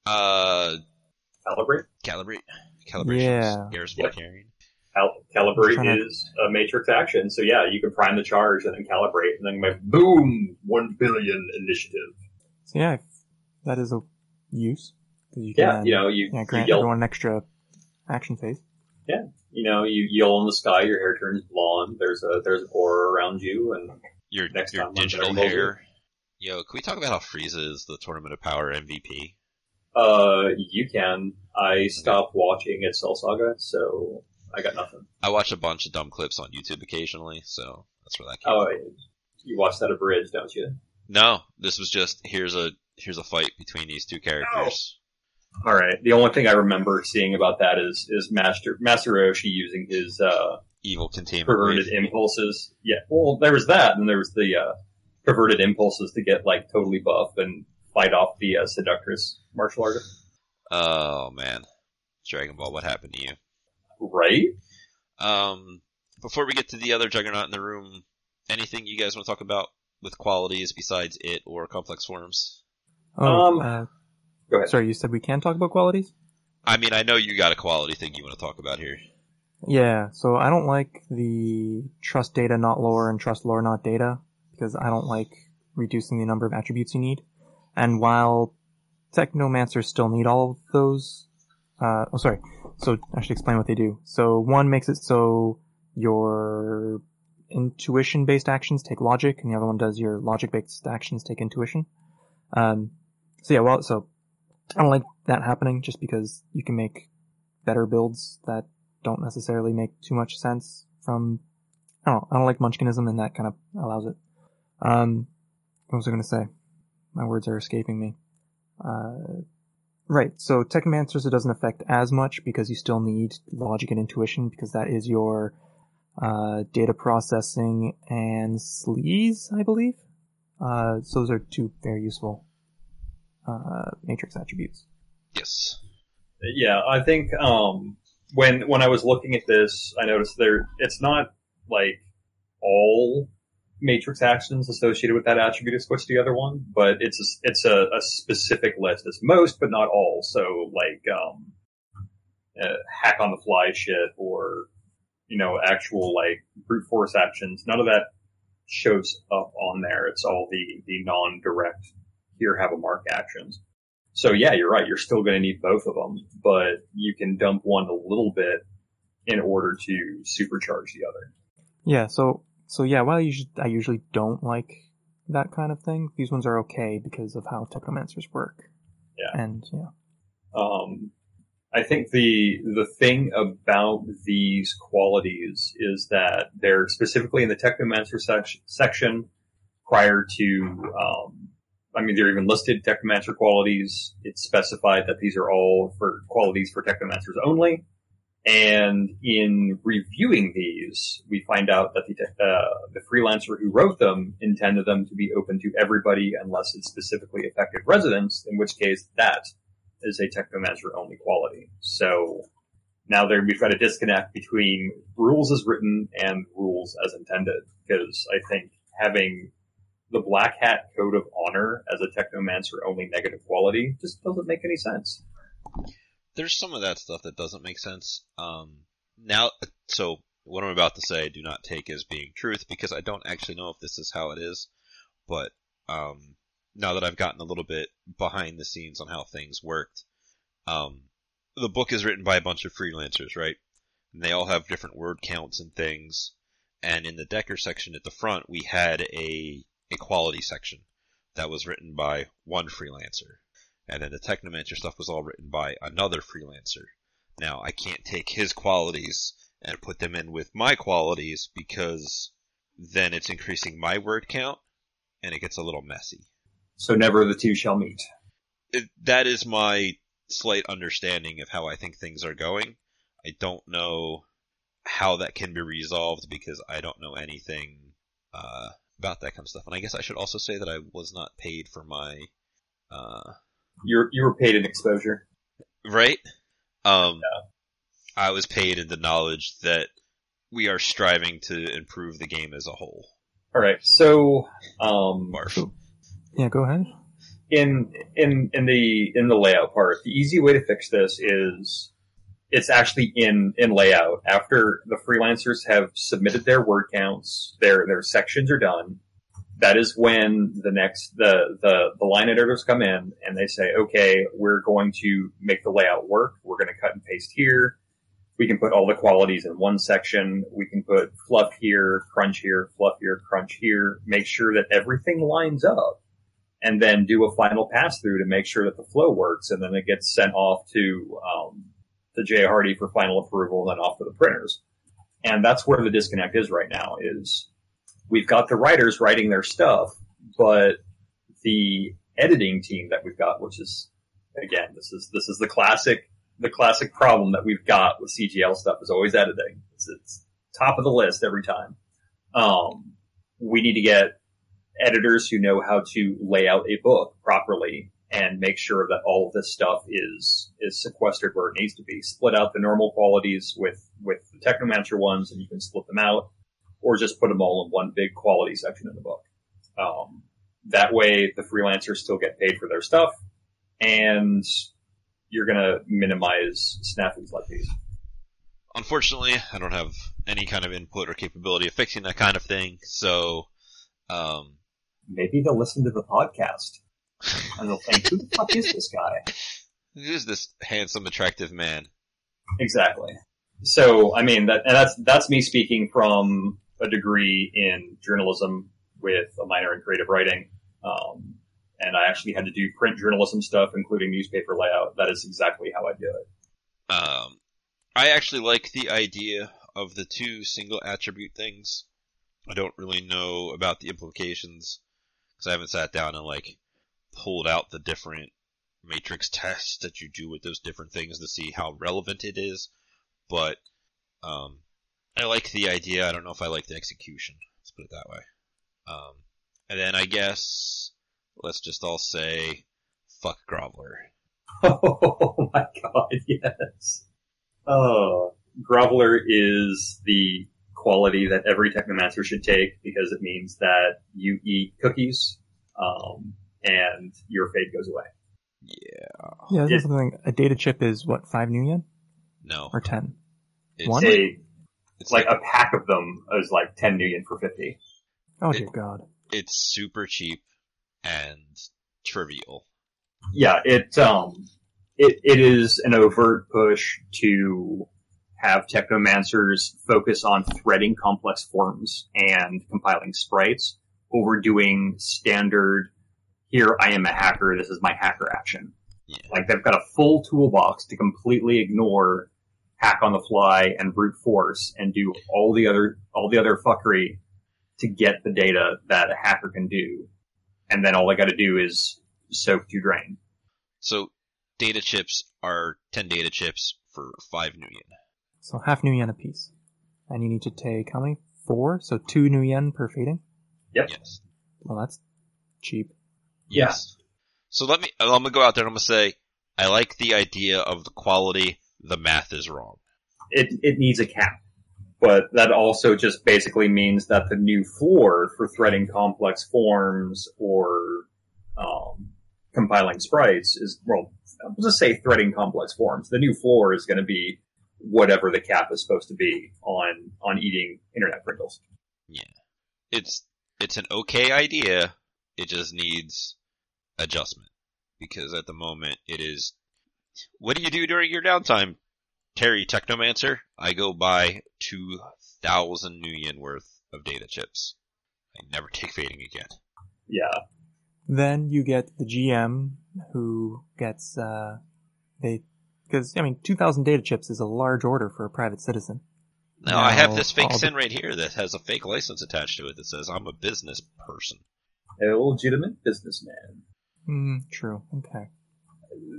uh, calibrate calibrate, calibration, Yeah. scares Yep. carrying. Cal- calibrate I'm to- is a matrix action so yeah you can prime the charge and then calibrate and then like boom one billion initiative so yeah, that is a use. 'cause you yeah you know you, yeah, you grant yell everyone an extra action phase. Yeah, you know, you yell in the sky, your hair turns blonde. There's a there's an aura around you, and Your, Next your digital hair. Yo, can we talk about how Frieza is the Tournament of Power MVP? uh, you can. I stopped watching at Cell Saga, so I got nothing. I watch a bunch of dumb clips on YouTube occasionally, so that's where that came Oh, from. you watch that abridged, don't you? No, this was just, here's a, here's a fight between these two characters. All right. The only thing I remember seeing about that is is Master Master Roshi using his uh, Evil containment. perverted wave. impulses. Yeah. Well, there was that, and there was the uh, perverted impulses to get like totally buff and fight off the uh, seductress martial artist. Oh man. Dragon Ball, what happened to you? Right. Um, before we get to the other Juggernaut in the room, anything you guys want to talk about with qualities besides it or complex forms? Oh, Um, uh, Go ahead. sorry, you said we can talk about qualities? I mean, I know you got a quality thing you want to talk about here. Yeah, so I don't like the trust data not lore and trust lore not data because I don't like reducing the number of attributes you need. And while technomancers still need all of those, uh, oh sorry, so I should explain what they do. So one makes it so your intuition based actions take logic and the other one does your logic based actions take intuition. Um, so yeah, well, so I don't like that happening just because you can make better builds that don't necessarily make too much sense from I don't know, I don't like munchkinism and that kind of allows it. Um what was I gonna say? My words are escaping me. Uh right, so Technomancers it doesn't affect as much because you still need logic and intuition because that is your uh data processing and sleaze, I believe. Uh so those are two very useful uh matrix attributes. Yes. Yeah, I think um, when when I was looking at this, I noticed there it's not like all matrix actions associated with that attribute is switched to the other one, but it's a, it's a, a specific list. It's most, but not all. So like um, uh, hack on the fly shit or you know actual like brute force actions. None of that shows up on there. It's all the the non direct here have a mark actions. So yeah, you're right. You're still going to need both of them, but you can dump one a little bit in order to supercharge the other. Yeah, so so yeah, while I usually, I usually don't like that kind of thing, these ones are okay because of how technomancers work. Yeah. And yeah. Um, I think the the thing about these qualities is that they're specifically in the Technomancer sec- section prior to. Um, I mean, they're even listed Technomancer qualities. It's specified that these are all for qualities for Technomancers only. And in reviewing these, we find out that the uh, the freelancer who wrote them intended them to be open to everybody unless it's specifically affected resonance, in which case that is a technomancer only quality. So now there we've got a disconnect between rules as written and rules as intended. Because I think having the Black Hat Code of Honor as a Technomancer only negative quality just doesn't make any sense. There's some of that stuff that doesn't make sense. Um, now, so what I'm about to say, do not take as being truth because I don't actually know if this is how it is. But um, now that I've gotten a little bit behind the scenes on how things worked, um, the book is written by a bunch of freelancers, right? And they all have different word counts and things. And in the Decker section at the front, we had a equality section that was written by one freelancer. And then the Technomancer stuff was all written by another freelancer. Now, I can't take his qualities and put them in with my qualities because then it's increasing my word count and it gets a little messy. So never the two shall meet. It, that is my slight understanding of how I think things are going. I don't know how that can be resolved because I don't know anything uh, about that kind of stuff. And I guess I should also say that I was not paid for my uh, You're you were paid an exposure. right. Um, I was paid in the knowledge that we are striving to improve the game as a whole. All right. So um, Barf. Yeah, go ahead. in in in the in the layout part, the easy way to fix this is it's actually in in layout. After the freelancers have submitted their word counts, their their sections are done. That is when the next the the the line editors come in and they say, okay, we're going to make the layout work. We're going to cut and paste here. We can put all the qualities in one section. We can put fluff here, crunch here, fluff here, crunch here. Make sure that everything lines up and then do a final pass through to make sure that the flow works, and then it gets sent off to um, to Jay Hardy for final approval, and then off to the printers. And that's where the disconnect is right now. Is we've got the writers writing their stuff, but the editing team that we've got, which is again, this is this is the classic the classic problem that we've got with CGL stuff is always editing. It's, it's top of the list every time. Um, we need to get editors who know how to lay out a book properly and make sure that all of this stuff is is sequestered where it needs to be. Split out the normal qualities with with the Technomancer ones, and you can split them out, or just put them all in one big quality section in the book. Um, that way, the freelancers still get paid for their stuff, and you're going to minimize snafus like these. Unfortunately, I don't have any kind of input or capability of fixing that kind of thing, so um, Maybe they'll listen to the podcast and they'll think, "Who the fuck is this guy?" *laughs* who's this handsome, attractive man? Exactly. So, I mean, that, and that's, that's me speaking from a degree in journalism with a minor in creative writing. Um, and I actually had to do print journalism stuff, including newspaper layout. That is exactly how I do it. Um, I actually like the idea of the two single attribute things. I don't really know about the implications because I haven't sat down and like pulled out the different matrix tests that you do with those different things to see how relevant it is. But um, I like the idea. I don't know if I like the execution. Let's put it that way. Um, and then I guess let's just all say fuck Groveler. *laughs* Oh my god, yes. Oh, Groveler is the quality that every Technomancer should take because it means that you eat cookies, um, and your fate goes away. Yeah. Yeah, this It- is something. A data chip is what five nuyen No. or ten? It's, One? A, it's like a pack of them is like 10 million for 50. Oh It- dear God! it's super cheap and trivial. Yeah, it, um, it, it is an overt push to have technomancers focus on threading complex forms and compiling sprites over doing standard, here I am a hacker, this is my hacker action. Yeah. Like they've got a full toolbox to completely ignore hack on the fly and brute force and do all the other, all the other fuckery to get the data that a hacker can do. And then all they gotta do is soak to drain. So data chips are 10 data chips for 5 nuyen. So half nuyen a piece, and you need to take how many? Four. So two nuyen per feeding? Yep. Yes. Well, that's cheap. Yeah. Yes. So let me, I'm gonna go out there and I'm gonna say, I like the idea of the quality, the math is wrong. it it needs a cap. But that also just basically means that the new floor for threading complex forms or um, compiling sprites is well, I'll just say threading complex forms. The new floor is going to be whatever the cap is supposed to be on on eating internet Pringles. Yeah. It's it's an okay idea. It just needs adjustment because at the moment it is. What do you do during your downtime, Terry Technomancer? I go buy two thousand nuyen worth of data chips. I never take fading again. Yeah, Then you get the GM who gets uh they because I mean 2000 data chips is a large order for a private citizen. Now I have this fake all the- sin right here that has a fake license attached to it that says I'm a business person. a legitimate businessman. Mm, true. Okay.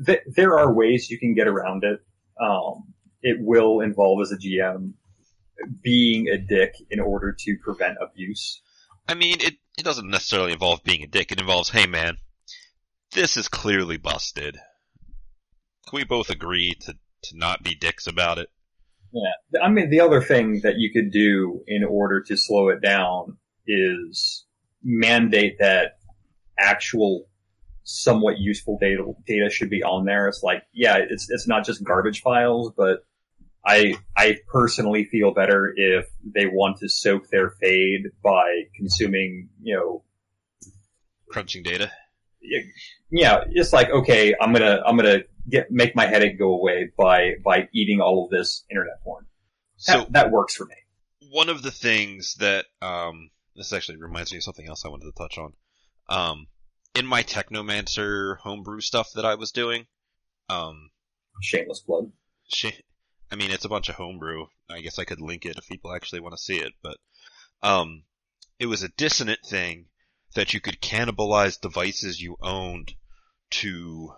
Th- there are ways you can get around it. Um, it will involve as a GM being a dick in order to prevent abuse. I mean, it, it doesn't necessarily involve being a dick. It involves, hey man, this is clearly busted. Can we both agree to, to not be dicks about it? Yeah. I mean, the other thing that you could do in order to slow it down is mandate that actual somewhat useful data data should be on there. It's like, yeah, it's it's not just garbage files, but I I personally feel better if they want to soak their fade by consuming, you know, Crunching data. yeah, it's like okay, I'm gonna I'm gonna get make my headache go away by by eating all of this internet porn. So That, that works for me. one of the things that um this actually reminds me of something else I wanted to touch on. Um in my Technomancer homebrew stuff that I was doing, um Shameless plug. Sh- I mean, it's a bunch of homebrew. I guess I could link it if people actually want to see it, but um, it was a dissonant thing that you could cannibalize devices you owned to.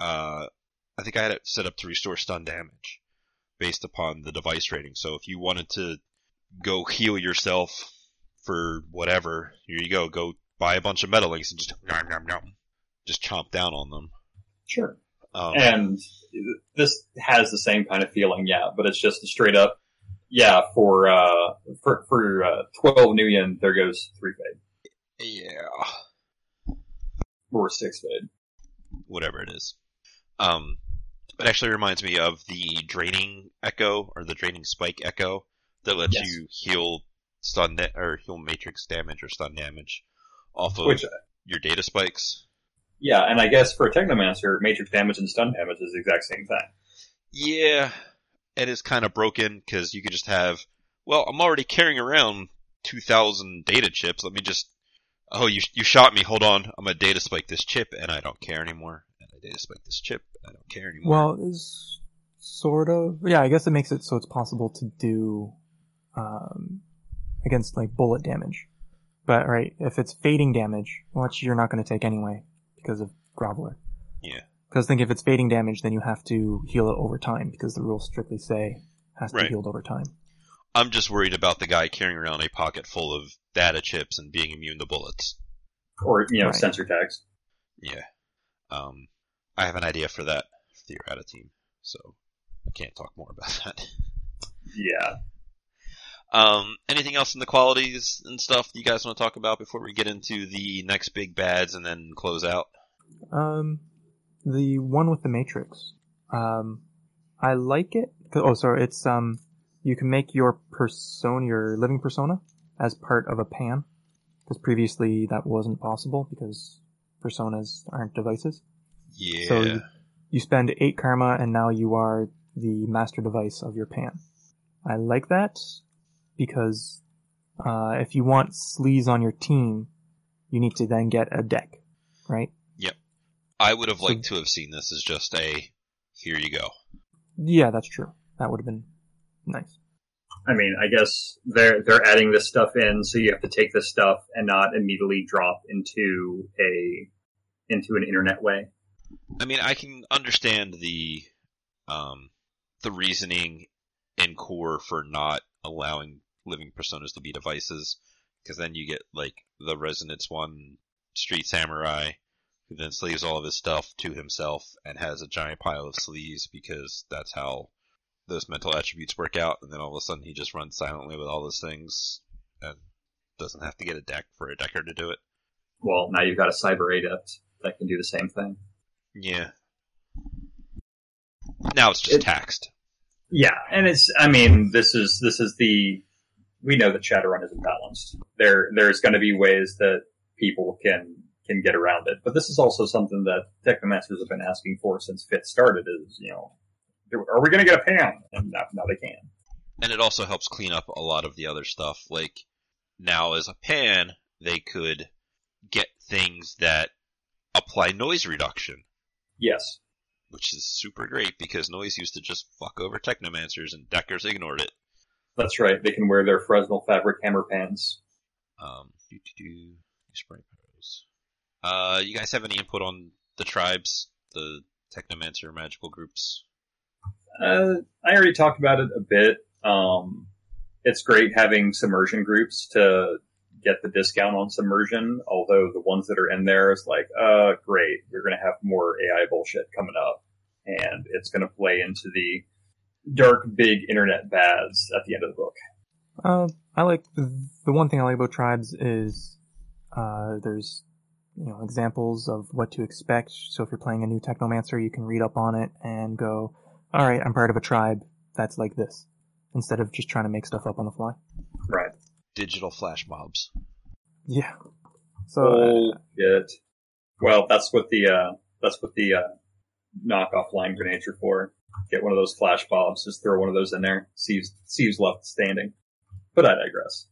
Uh, I think I had it set up to restore stun damage based upon the device rating. So if you wanted to go heal yourself for whatever, here you go. Go buy a bunch of metal links and just nom, nom, nom, just chomp down on them. Sure. Um, And this has the same kind of feeling, yeah, but it's just a straight up, yeah, for, uh, for, for, uh, 12 nuyen, there goes three fade. yeah. Or six fade. whatever it is. Um, it actually reminds me of the draining echo or the draining spike echo that lets Yes. you heal stun da- or heal matrix damage or stun damage off of Which, your data spikes. yeah, and I guess for a Technomancer, matrix damage and stun damage is the exact same thing. Yeah, it is kind of broken because you could just have. Well, I'm already carrying around 2,000 data chips. Let me just. Oh, you you shot me. Hold on. I'm gonna data spike this chip, and I don't care anymore. And I data spike this chip, and I don't care anymore. Well, it's sort of. Yeah, I guess it makes it so it's possible to do um, against like bullet damage. But right, if it's fading damage, which you're not going to take anyway because of Groveler. Yeah. Because think if it's fading damage, then you have to heal it over time because the rules strictly say has to Right. be healed over time. I'm just worried about the guy carrying around a pocket full of data chips and being immune to bullets. Or, you know, Right. sensor tags. Yeah. Um, I have an idea for that for the errata team, so I can't talk more about that. Yeah. Um, anything else in the qualities and stuff you guys want to talk about before we get into the next big bads and then close out? Um, the one with the matrix. Um, I like it. Oh, sorry. It's um, you can make your persona, your living persona, as part of a pan. Because previously that wasn't possible because personas aren't devices. Yeah. So you, you spend eight karma and now you are the master device of your pan. I like that because uh, if you want sleaze on your team, you need to then get a deck, right? Yep. I would have so- liked to have seen this as just a here you go. Yeah, that's true. That would have been nice. I mean, I guess they're they're adding this stuff in, so you have to take this stuff and not immediately drop into a into an internet way. I mean, I can understand the um the reasoning in core for not allowing living personas to be devices, because then you get like the Resonance One Street Samurai, who then slaves all of his stuff to himself and has a giant pile of sleaze because that's how those mental attributes work out, and then all of a sudden he just runs silently with all those things and doesn't have to get a deck for a decker to do it. Well, now you've got a cyber adept that can do the same thing. Yeah. Now it's just It- taxed. Yeah, and it's I mean, this is this is the we know that Shadowrun isn't balanced. There there's gonna be ways that people can can get around it. But this is also something that Technomancers have been asking for since Fit started is, you know, are we gonna get a pan? And now, now they can. And it also helps clean up a lot of the other stuff. Like, now as a pan, they could get things that apply noise reduction, Yes. which is super great because noise used to just fuck over Technomancers and Deckers ignored it. That's right. They can wear their Fresnel fabric hammer pants. Um, do do do spray pros. Uh, you guys have any input on the tribes, the Technomancer magical groups? Uh, I already talked about it a bit. Um, it's great having submersion groups to get the discount on submersion, although the ones that are in there is like, uh, great, you're gonna have more AI bullshit coming up, and it's gonna play into the dark, big internet bads at the end of the book. Uh, I like the one thing I like about tribes is uh, there's you know examples of what to expect. So if you're playing a new technomancer, you can read up on it and go, "All right, I'm part of a tribe that's like this," instead of just trying to make stuff up on the fly. Right. Digital flash mobs. Yeah. So uh, Bullshit. Well, that's what the, uh, that's what the, uh, knockoff line grenades are for. Get one of those flash bombs, just throw one of those in there, see who's, see who's left standing. But I digress.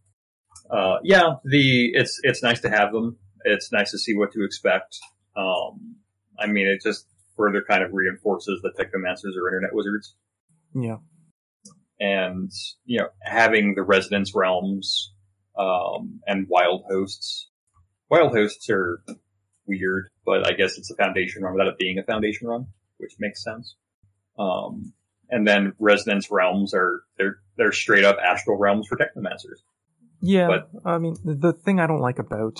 Uh, yeah, the, it's, it's nice to have them. It's nice to see what to expect. Um, I mean, it just further kind of reinforces that Technomancers are internet wizards. yeah, and you know having the resonance realms um, and wild hosts. Wild hosts are weird, but I guess it's a foundation run without it being a foundation run, which makes sense. Um, and then resonance realms are they're they're straight up astral realms for technomancers. yeah. But- I mean, the, the thing I don't like about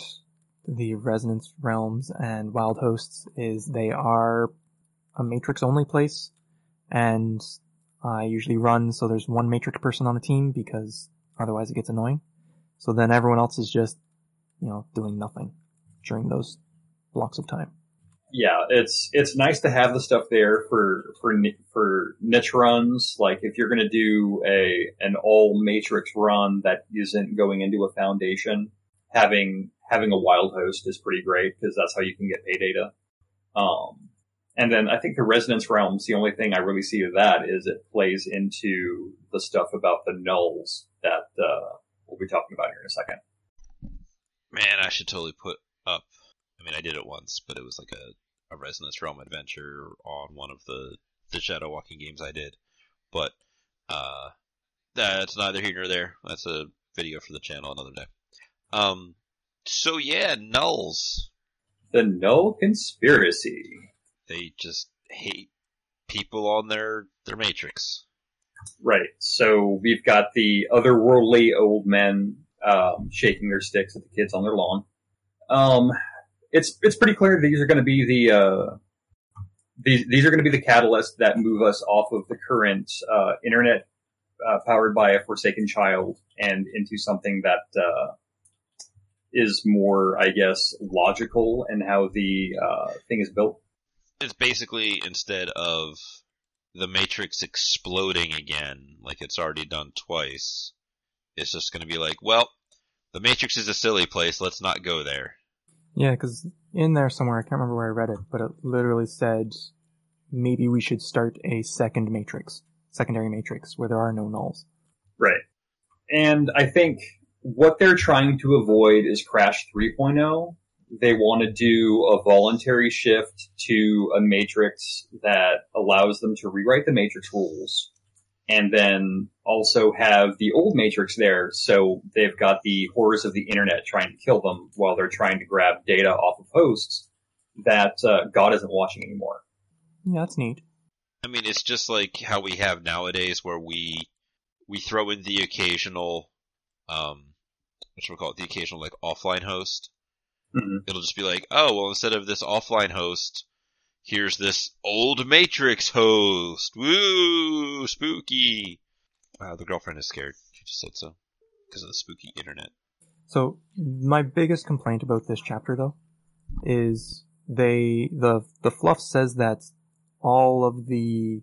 the resonance realms and wild hosts is they are a matrix only place, and I usually run so there's one matrix person on the team because otherwise it gets annoying. So then everyone else is just, you know, doing nothing during those blocks of time. Yeah, it's it's nice to have the stuff there for for for niche runs. Like if you're going to do a an all matrix run that isn't going into a foundation, having having a wild host is pretty great because that's how you can get pay data. Um, and then I think the resonance realms. The only thing I really see of that is it plays into the stuff about the nulls that uh, we'll be talking about here in a second. Man, I should totally put up. I mean, I did it once, but it was like a, a Resonance Realm adventure on one of the, the Shadow Walking games I did. But, uh, that's neither here nor there. That's a video for the channel another day. Um, so yeah, nulls. The null conspiracy. They just hate people on their, their matrix. Right. So we've got the otherworldly old men um, shaking their sticks at the kids on their lawn. Um, it's it's pretty clear these are going to be the uh, these these are going to be the catalyst that move us off of the current uh, internet uh, powered by a forsaken child and into something that uh, is more, I guess, logical in how the uh, thing is built. It's basically instead of the Matrix exploding again, like it's already done twice, it's just gonna be like, well, the Matrix is a silly place, let's not go there. Yeah, because in there somewhere, I can't remember where I read it, but it literally said maybe we should start a second matrix, secondary matrix, where there are no nulls. Right. And I think what they're trying to avoid is Crash 3.0. They want to do a voluntary shift to a matrix that allows them to rewrite the matrix rules and then also have the old matrix there so they've got the horrors of the internet trying to kill them while they're trying to grab data off of hosts that uh, God isn't watching anymore. Yeah, that's neat. I mean, it's just like how we have nowadays where we, we throw in the occasional, um, what should we call it, the occasional like offline host. Mhm. It'll just be like, oh, well, instead of this offline host, here's this old Matrix host. Woo, spooky. Wow, the girlfriend is scared. She just said so because of the spooky internet. So my biggest complaint about this chapter though is they the the fluff says that all of the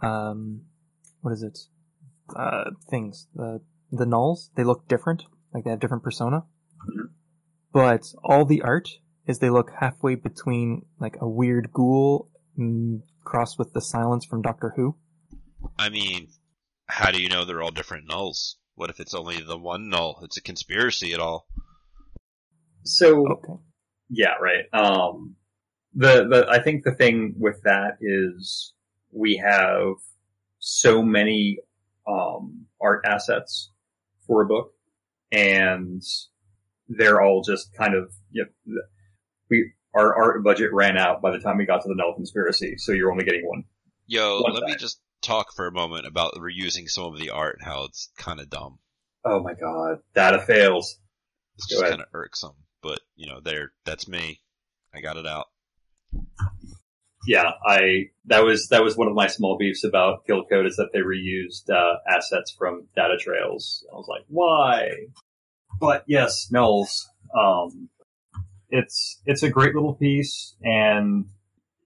um what is it uh things the the nulls they look different like they have different persona but all the art is they look halfway between like a weird ghoul mm, crossed with the silence from Doctor Who I mean, how do you know they're all different nulls? What if it's only the one null? It's a conspiracy at all. So okay Yeah, right. Um, the the I think the thing with that is we have so many um, art assets for a book, and they're all just kind of you know, we our art budget ran out by the time we got to the Null conspiracy, so you're only getting one. Yo, One let me just talk for a moment about reusing some of the art and how it's kind of dumb. Oh my god, Data Trails. It's just kind of irksome. But you know, there, that's me. I got it out. Yeah, I that was that was one of my small beefs about Kill Code is that they reused uh, assets from data trails. I was like, why? But yes, nulls. Um, it's it's a great little piece, and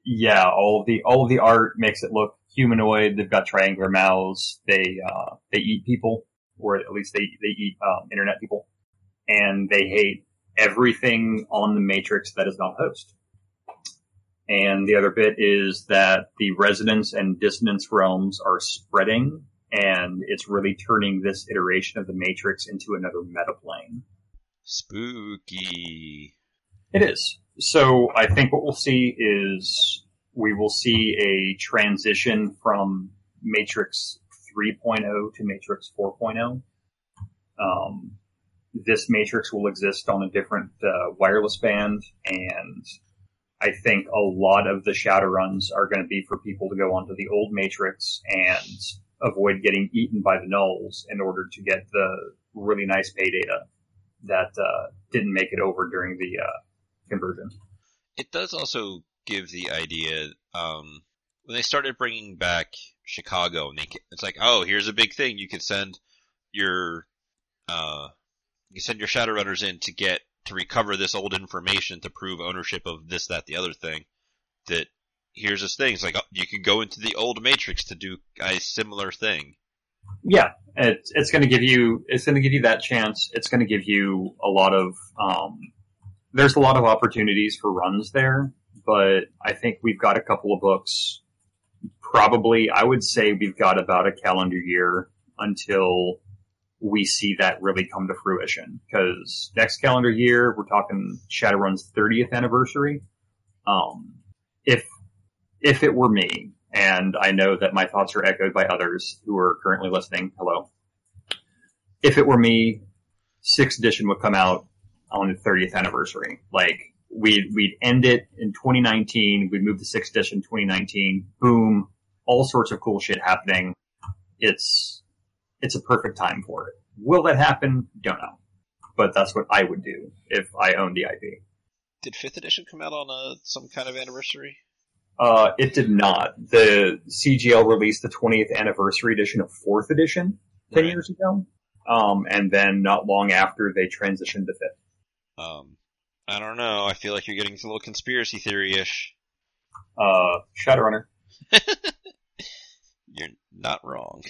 yeah, all of the all of the art makes it look humanoid. They've got triangular mouths. They uh, they eat people, or at least they they eat um, internet people, and they hate everything on the Matrix that is not host. And the other bit is that the resonance and dissonance realms are spreading, and it's really turning this iteration of the Matrix into another meta plane. Spooky. It is. So I think what we'll see is we will see a transition from Matrix 3.0 to Matrix 4.0. Um, this Matrix will exist on a different uh, wireless band, and I think a lot of the Shadowruns are going to be for people to go onto the old Matrix and avoid getting eaten by the Nulls in order to get the really nice pay data that uh, didn't make it over during the uh, conversion. It does also give the idea, um, when they started bringing back Chicago, and they, it's like, oh, here's a big thing. You can send your, uh, you send your Shadowrunners in to get to recover this old information to prove ownership of this, that, the other thing. That here's this thing. It's like oh, you can go into the old Matrix to do a similar thing. Yeah, it's it's going to give you it's going to give you that chance. It's going to give you a lot of um, there's a lot of opportunities for runs there, but I think we've got a couple of books. Probably, I would say we've got about a calendar year until we see that really come to fruition. Because next calendar year, we're talking Shadowrun's 30th anniversary. Um, if if it were me, and I know that my thoughts are echoed by others who are currently listening, hello. If it were me, sixth edition would come out on the 30th anniversary. Like, we'd, we'd end it in 2019, we'd move the sixth edition 2019, boom, all sorts of cool shit happening. It's, it's a perfect time for it. Will that happen? Don't know. But that's what I would do if I owned the IP. Did fifth edition come out on a, some kind of anniversary? Uh, it did not. The CGL released the 20th anniversary edition of 4th edition 10 Right. years ago. Um, and then not long after they transitioned to 5th. Um, I don't know. I feel like you're getting a little conspiracy theory-ish. Uh, Shadowrunner. *laughs* You're not wrong.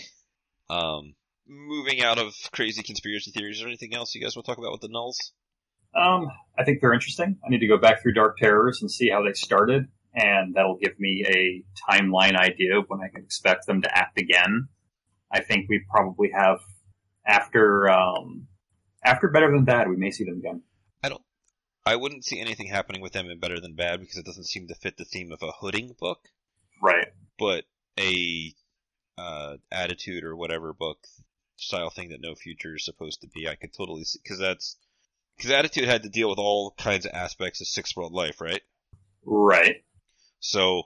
Um, moving out of crazy conspiracy theories, is there anything else you guys want to talk about with the nulls? Um, I think they're interesting. I need to go back through Dark Terrors and see how they started, and that'll give me a timeline idea of when I can expect them to act again. I think we probably have after um, after Better Than Bad, we may see them again. I wouldn't see anything happening with them in Better Than Bad because it doesn't seem to fit the theme of a hooding book. Right. But a uh, attitude or whatever book style thing that No Future is supposed to be, I could totally see because that's because attitude had to deal with all kinds of aspects of Sixth World Life, right? Right. So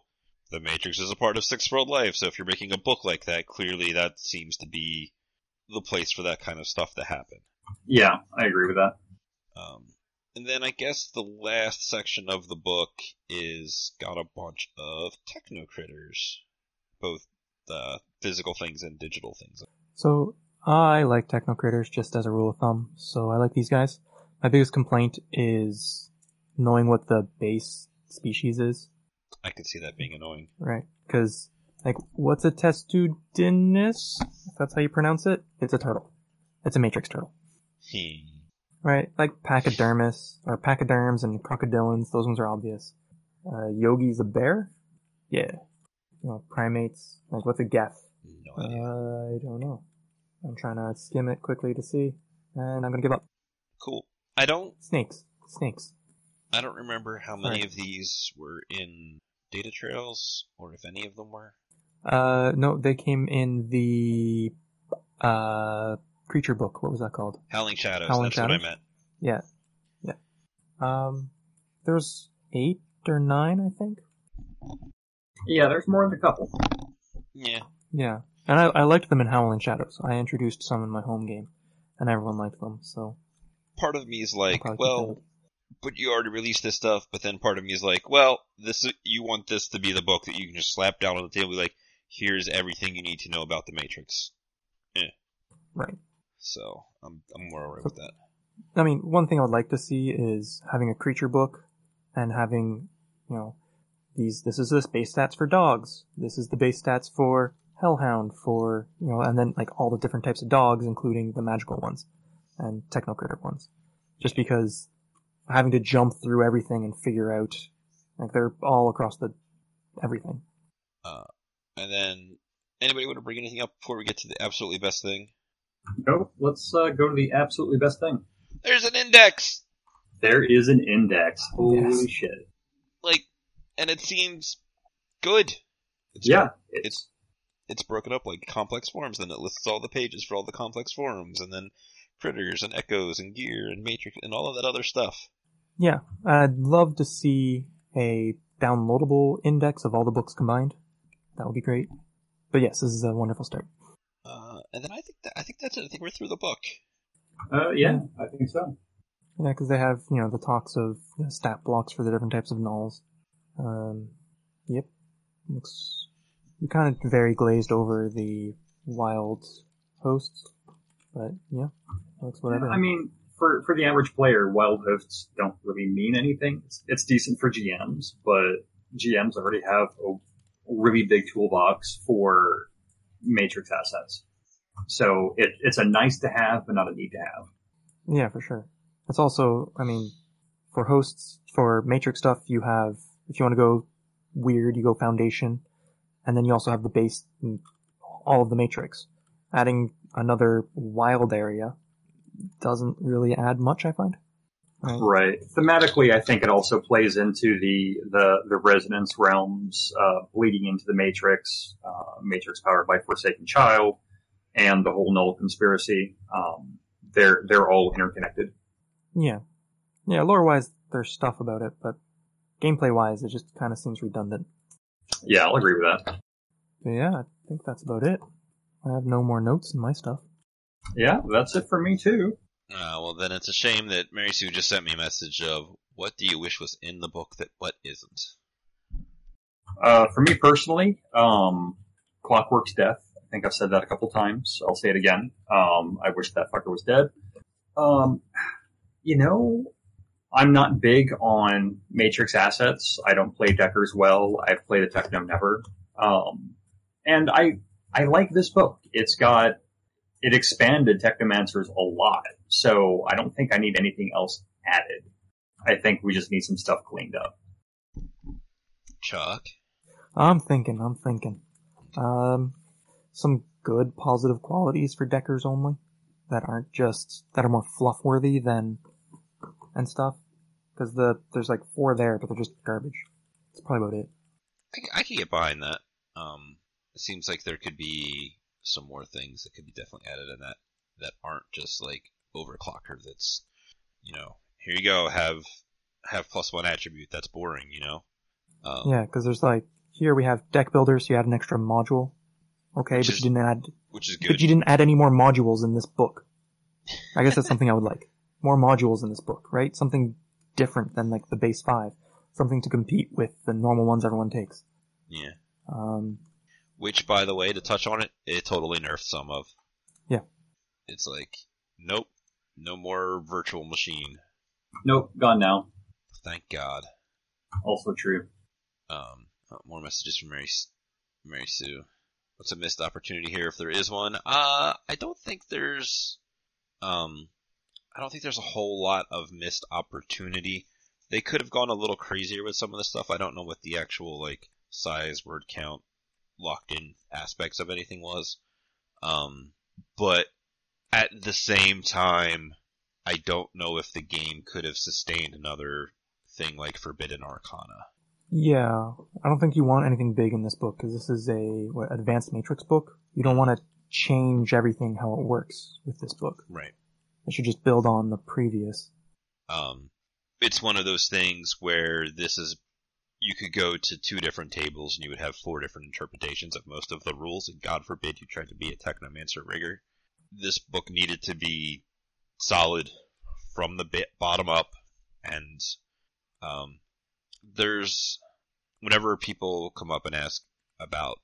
the Matrix is a part of Sixth World Life. So if you're making a book like that, clearly that seems to be the place for that kind of stuff to happen. Yeah, I agree with that. Um, And then I guess the last section of the book is got a bunch of techno critters, both the physical things and digital things. So I like techno critters just as a rule of thumb. So I like these guys. My biggest complaint is knowing what the base species is, I could see that being annoying. right? Because like, what's a testudinus? If that's how you pronounce it, it's a turtle. It's a matrix turtle. Hmm. Right, like pachydermis or pachyderms and crocodilians. Those ones are obvious. Uh, Yogi's a bear. Yeah. You know, primates. Like what's a geth? No idea. I don't know. I'm trying to skim it quickly to see, and I'm gonna give up. cool. I don't. Snakes. Snakes. I don't remember how many Right. of these were in data trails, or if any of them were. Uh, no, they came in the uh creature book. What was that called? Howling Shadows. Howling that's what I Shadows? meant. Yeah, yeah. Um, there's eight or nine, I think. Yeah, there's more than a couple. Yeah. Yeah, and I, I liked them in Howling Shadows. I introduced some in my home game, and everyone liked them. So Part of me is like, well, but you already released this stuff. But then part of me is like, well, this you want this to be the book that you can just slap down on the table, and be like, here's everything you need to know about the Matrix. right. So I'm I'm more alright with that. I mean, one thing I would like to see is having a creature book and having, you know, these, this is the base stats for dogs. This is the base stats for hellhound for, you know, and then like all the different types of dogs, including the magical ones and techno critter ones. Just because having to jump through everything and figure out, like they're all across the, everything. Uh, and then anybody want to bring anything up before we get to the absolutely best thing? No, let's uh, go to the absolutely best thing. There's an index. There is an index. Holy Yes. shit. like, and it seems good. It's, Yeah, it's it's it's broken up like complex forms, and it lists all the pages for all the complex forms, and then critters and echoes and gear and matrix and all of that other stuff. Yeah, I'd love to see a downloadable index of all the books combined. That would be great. But yes, this is a wonderful start. And then I think that I think that's it. I think we're through the book. uh, yeah, I think so. Yeah, because they have, you know, the talks of you know, stat blocks for the different types of nulls. Um, yep. Looks, we kind of very glazed over the wild hosts, but yeah, looks whatever. I mean, for for the average player, wild hosts don't really mean anything. It's, it's decent for GMs, but GMs already have a really big toolbox for matrix assets. So it, it's a nice to have, but not a need to have. Yeah, for sure. It's also, I mean, for hosts, for Matrix stuff, you have, if you want to go weird, you go Foundation, and then you also have the base, and all of the Matrix. Adding another wild area doesn't really add much, I find. Right. Right. Thematically, I think it also plays into the the the resonance realms, uh, bleeding into the Matrix, uh, Matrix powered by Forsaken Child, and the whole Null conspiracy. Um, they're they're all interconnected. Yeah. Yeah, lore-wise, there's stuff about it, but gameplay-wise, it just kind of seems redundant. Yeah, I'll agree with that. But yeah, I think that's about it. I have no more notes in my stuff. Yeah, that's it for me too. Uh, well, then it's a shame that Mary Sue just sent me a message of what do you wish was in the book that what isn't. Uh, for me personally, um, Clockwork's death. I think I've said that a couple times. I'll say it again. Um, I wish that fucker was dead. Um, you know, I'm not big on Matrix assets. I don't play Deckers well. I've played a Techno never. Um, and I, I like this book. It's got, it expanded Technomancers a lot. So I don't think I need anything else added. I think we just need some stuff cleaned up. Chuck. I'm thinking, I'm thinking. Um, some good positive qualities for Deckers only that aren't just that are more fluff worthy than and stuff. Because the there's like four there, but they're just garbage. That's probably about it. I can get behind that. Um, it seems like there could be some more things that could be definitely added in that that aren't just like overclocker. That's you know, here you go, have have plus one attribute. That's boring, you know. Um, Yeah, because there's like here we have deck builders. You add an extra module. Okay, Which but is you didn't add. which is good. But you didn't add any more modules in this book. I guess that's *laughs* something I would like. More modules in this book, right? Something different than like the base five, something to compete with the normal ones everyone takes. Yeah. Um, Which, by the way, to touch on it, it totally nerfed some of. Yeah. It's like, nope, no more virtual machine. Nope, gone now. Thank God. Also true. Um, more messages from Mary, Mary Sue. What's a missed opportunity here if there is one? Uh, I don't think there's, um, I don't think there's a whole lot of missed opportunity. They could have gone a little crazier with some of the stuff. I don't know what the actual, like, size, word count, locked in aspects of anything was. Um, but at the same time, I don't know if the game could have sustained another thing like Forbidden Arcana. Yeah, I don't think you want anything big in this book because this is a what, advanced matrix book. You don't want to change everything how it works with this book. Right. It should just build on the previous. Um, it's one of those things where this is, you could go to two different tables and you would have four different interpretations of most of the rules, and God forbid you tried to be a technomancer rigger. This book needed to be solid from the bottom up, and um, there's whenever people come up and ask about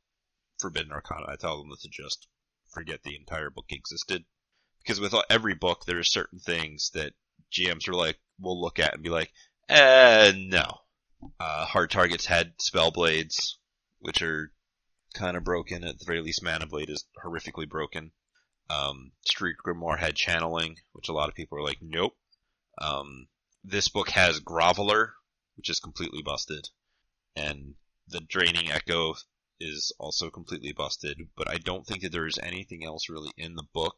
Forbidden Arcana, I tell them to just forget the entire book existed, because with every book there are certain things that GMs are like, will look at and be like, eh, no. Uh, hard targets had spell blades, which are kind of broken. At the very least, Mana Blade is horrifically broken. Um, Street Grimoire had channeling, which a lot of people are like, nope. Um, this book has Groveler, which is completely busted. And the Draining Echo is also completely busted, but I don't think that there is anything else really in the book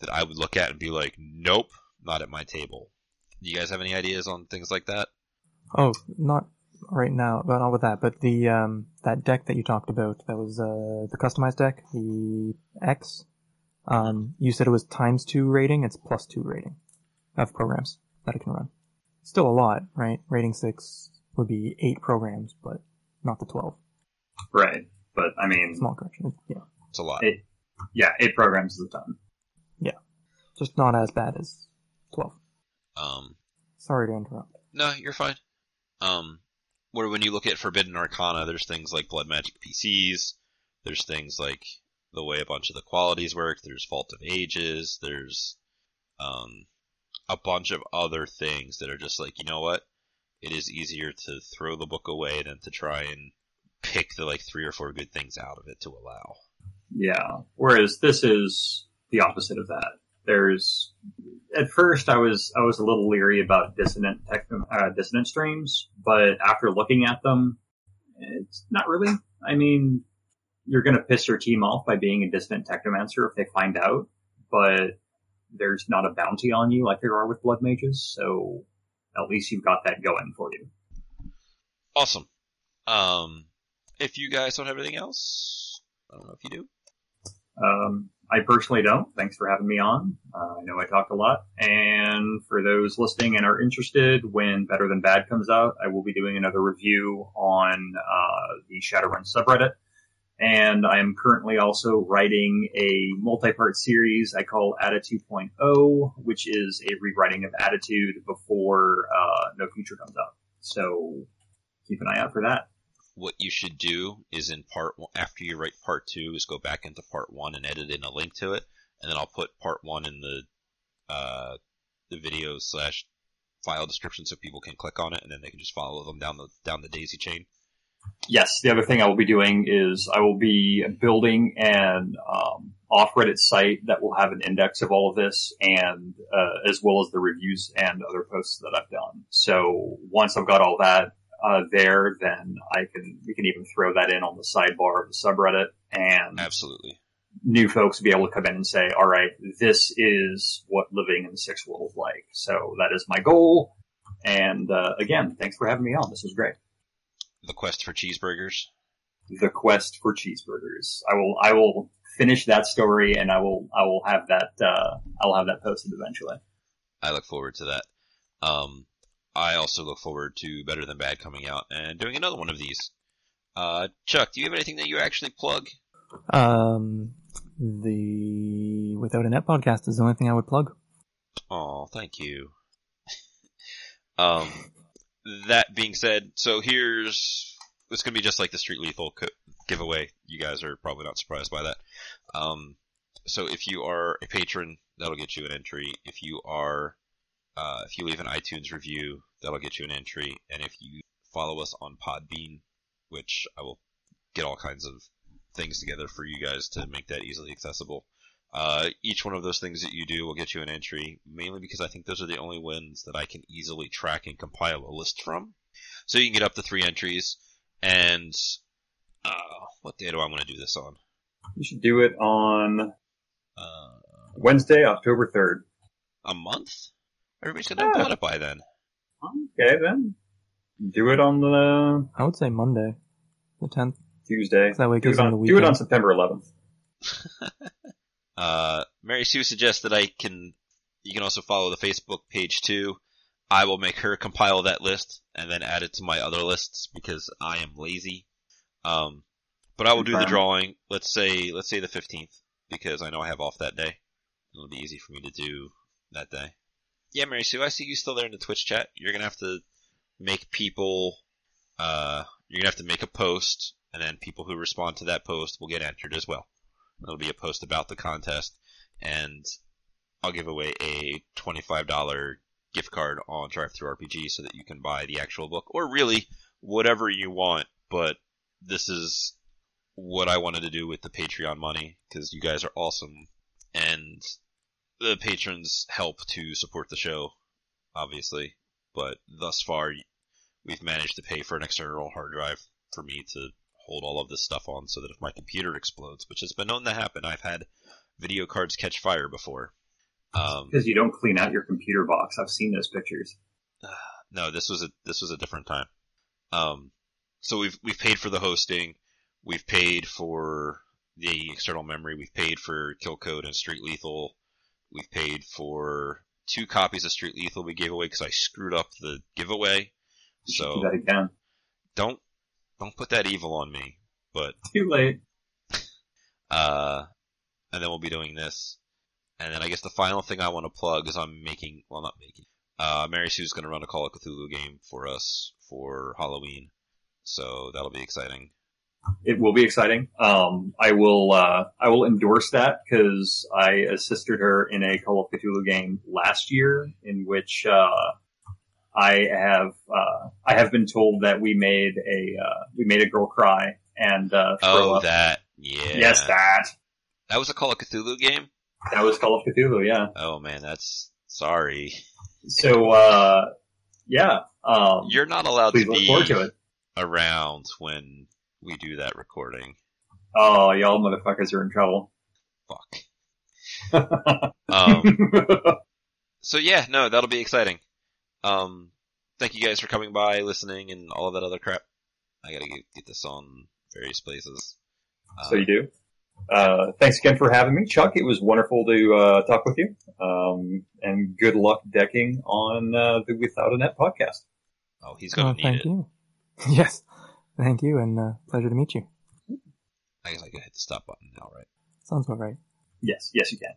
that I would look at and be like, nope, not at my table. Do you guys have any ideas on things like that? Oh, not right now, but not with that. But the um that deck that you talked about, that was uh the customized deck, the X. Um, you said it was times two rating. It's plus two rating of programs that it can run. Still a lot, right? Rating six would be eight programs, but not the twelve. Right. But I mean, Small correction. Yeah, It's a lot. it, yeah, eight programs is a ton. Yeah, just not as bad as twelve. Um, Sorry to interrupt. no, you're fine. Um, where when you look at Forbidden Arcana, there's things like Blood Magic PCs. There's things like the way a bunch of the qualities work. There's Fault of Ages. There's um, a bunch of other things that are just like, you know what? It is easier to throw the book away than to try and pick the like three or four good things out of it to allow. Yeah. Whereas this is the opposite of that. There's at first I was I was a little leery about dissonant tech, uh, dissonant streams, but after looking at them, it's not really. I mean, you're going to piss your team off by being a dissonant technomancer if they find out, but there's not a bounty on you like there are with blood mages, so at least you've got that going for you. Awesome. Um, if you guys don't have anything else, I don't know if you do. Um, I personally don't. Thanks for having me on. Uh, I know I talked a lot. And for those listening and are interested, when Better Than Bad comes out, I will be doing another review on uh, the Shadowrun subreddit. And I am currently also writing a multi-part series I call Atti 2.0, which is a rewriting of Attitude before uh, No Future comes out. So keep an eye out for that. What you should do is in part after you write part two, is go back into part one and edit in a link to it, and then I'll put part one in the uh, the video slash file description so people can click on it, and then they can just follow them down the down the daisy chain. Yes, the other thing I will be doing is I will be building an um, off-Reddit site that will have an index of all of this, and uh, as well as the reviews and other posts that I've done. So once I've got all that uh, there, then I can we can even throw that in on the sidebar of the subreddit, and Absolutely. new folks be able to come in and say, "All right, this is what living in the sixth world is like." So that is my goal. And uh, again, thanks for having me on. This was great. The quest for cheeseburgers. the quest for cheeseburgers. I will I will finish that story and I will I will have that uh I will have that posted eventually. I look forward to that. Um, I also look forward to Better Than Bad coming out and doing another one of these. Uh, Chuck, do you have anything that you actually plug? Um, the Without a Net podcast is the only thing I would plug. Oh, thank you. *laughs* Um, that being said, so here's it's gonna be just like the Street Lethal co- giveaway. You guys are probably not surprised by that. Um, so if you are a patron, that'll get you an entry. If you are, uh, if you leave an iTunes review, that'll get you an entry. And if you follow us on Podbean, which I will get all kinds of things together for you guys to make that easily accessible. Uh, each one of those things that you do will get you an entry, mainly because I think those are the only ones that I can easily track and compile a list from. So you can get up to three entries, and uh, what day do I want to do this on? You should do it on Uh, Wednesday, October 3rd. a month? Everybody's gonna have Yeah. bought it by then. Okay, then. Do it on the I would say Monday, the 10th. Tuesday. That way it Do gives it, them the on, do it on. September 11th. *laughs* Uh, Mary Sue suggests that I can, you can also follow the Facebook page too. I will make her compile that list and then add it to my other lists because I am lazy. Um, but I will do the drawing. Let's say, let's say the 15th because I know I have off that day. It'll be easy for me to do that day. Yeah, Mary Sue, I see you still there in the Twitch chat. You're gonna have to make people, uh, you're gonna have to make a post and then people who respond to that post will get entered as well. There'll be a post about the contest, and I'll give away a $25 gift card on DriveThruRPG so that you can buy the actual book, or really whatever you want. But this is what I wanted to do with the Patreon money because you guys are awesome, and the patrons help to support the show, obviously. But thus far, we've managed to pay for an external hard drive for me to hold all of this stuff on so that if my computer explodes, which has been known to happen, I've had video cards catch fire before. Um, Because you don't clean out your computer box. I've seen those pictures. *sighs* no, this was a this was a different time. Um, so we've we've paid for the hosting, we've paid for the external memory, we've paid for Kill Code and Street Lethal, we've paid for two copies of Street Lethal we gave away because I screwed up the giveaway. So do that again. don't don't put that evil on me. But *laughs* Too late. Uh, and then we'll be doing this. And then I guess the final thing I want to plug is I'm making, well not making, uh, Mary Sue's gonna run a Call of Cthulhu game for us for Halloween. So that'll be exciting. It will be exciting. Um, I will, uh, I will endorse that because I assisted her in a Call of Cthulhu game last year in which, uh, I have, uh, I have been told that we made a, uh, we made a girl cry and, uh, throw Oh, up. that, yeah. Yes, that. That was a Call of Cthulhu game? That was Call of Cthulhu, yeah. Oh man, that's, sorry. So, uh, yeah, um, You're not allowed to be to it. around when we do that recording. Oh, y'all motherfuckers are in trouble. Fuck. *laughs* Um, *laughs* so yeah, no, that'll be exciting. Um, thank you guys for coming by, listening, and all of that other crap. I gotta get, get this on various places. Uh, so you do. Uh, thanks again for having me, Chuck. It was wonderful to uh, talk with you. Um, and good luck decking on uh, the Without a Net podcast. oh, he's gonna Oh, need thank it. you. *laughs* yes. Thank you, and uh, pleasure to meet you. I guess I can hit the stop button now, right? Sounds about right. Yes, yes, you can.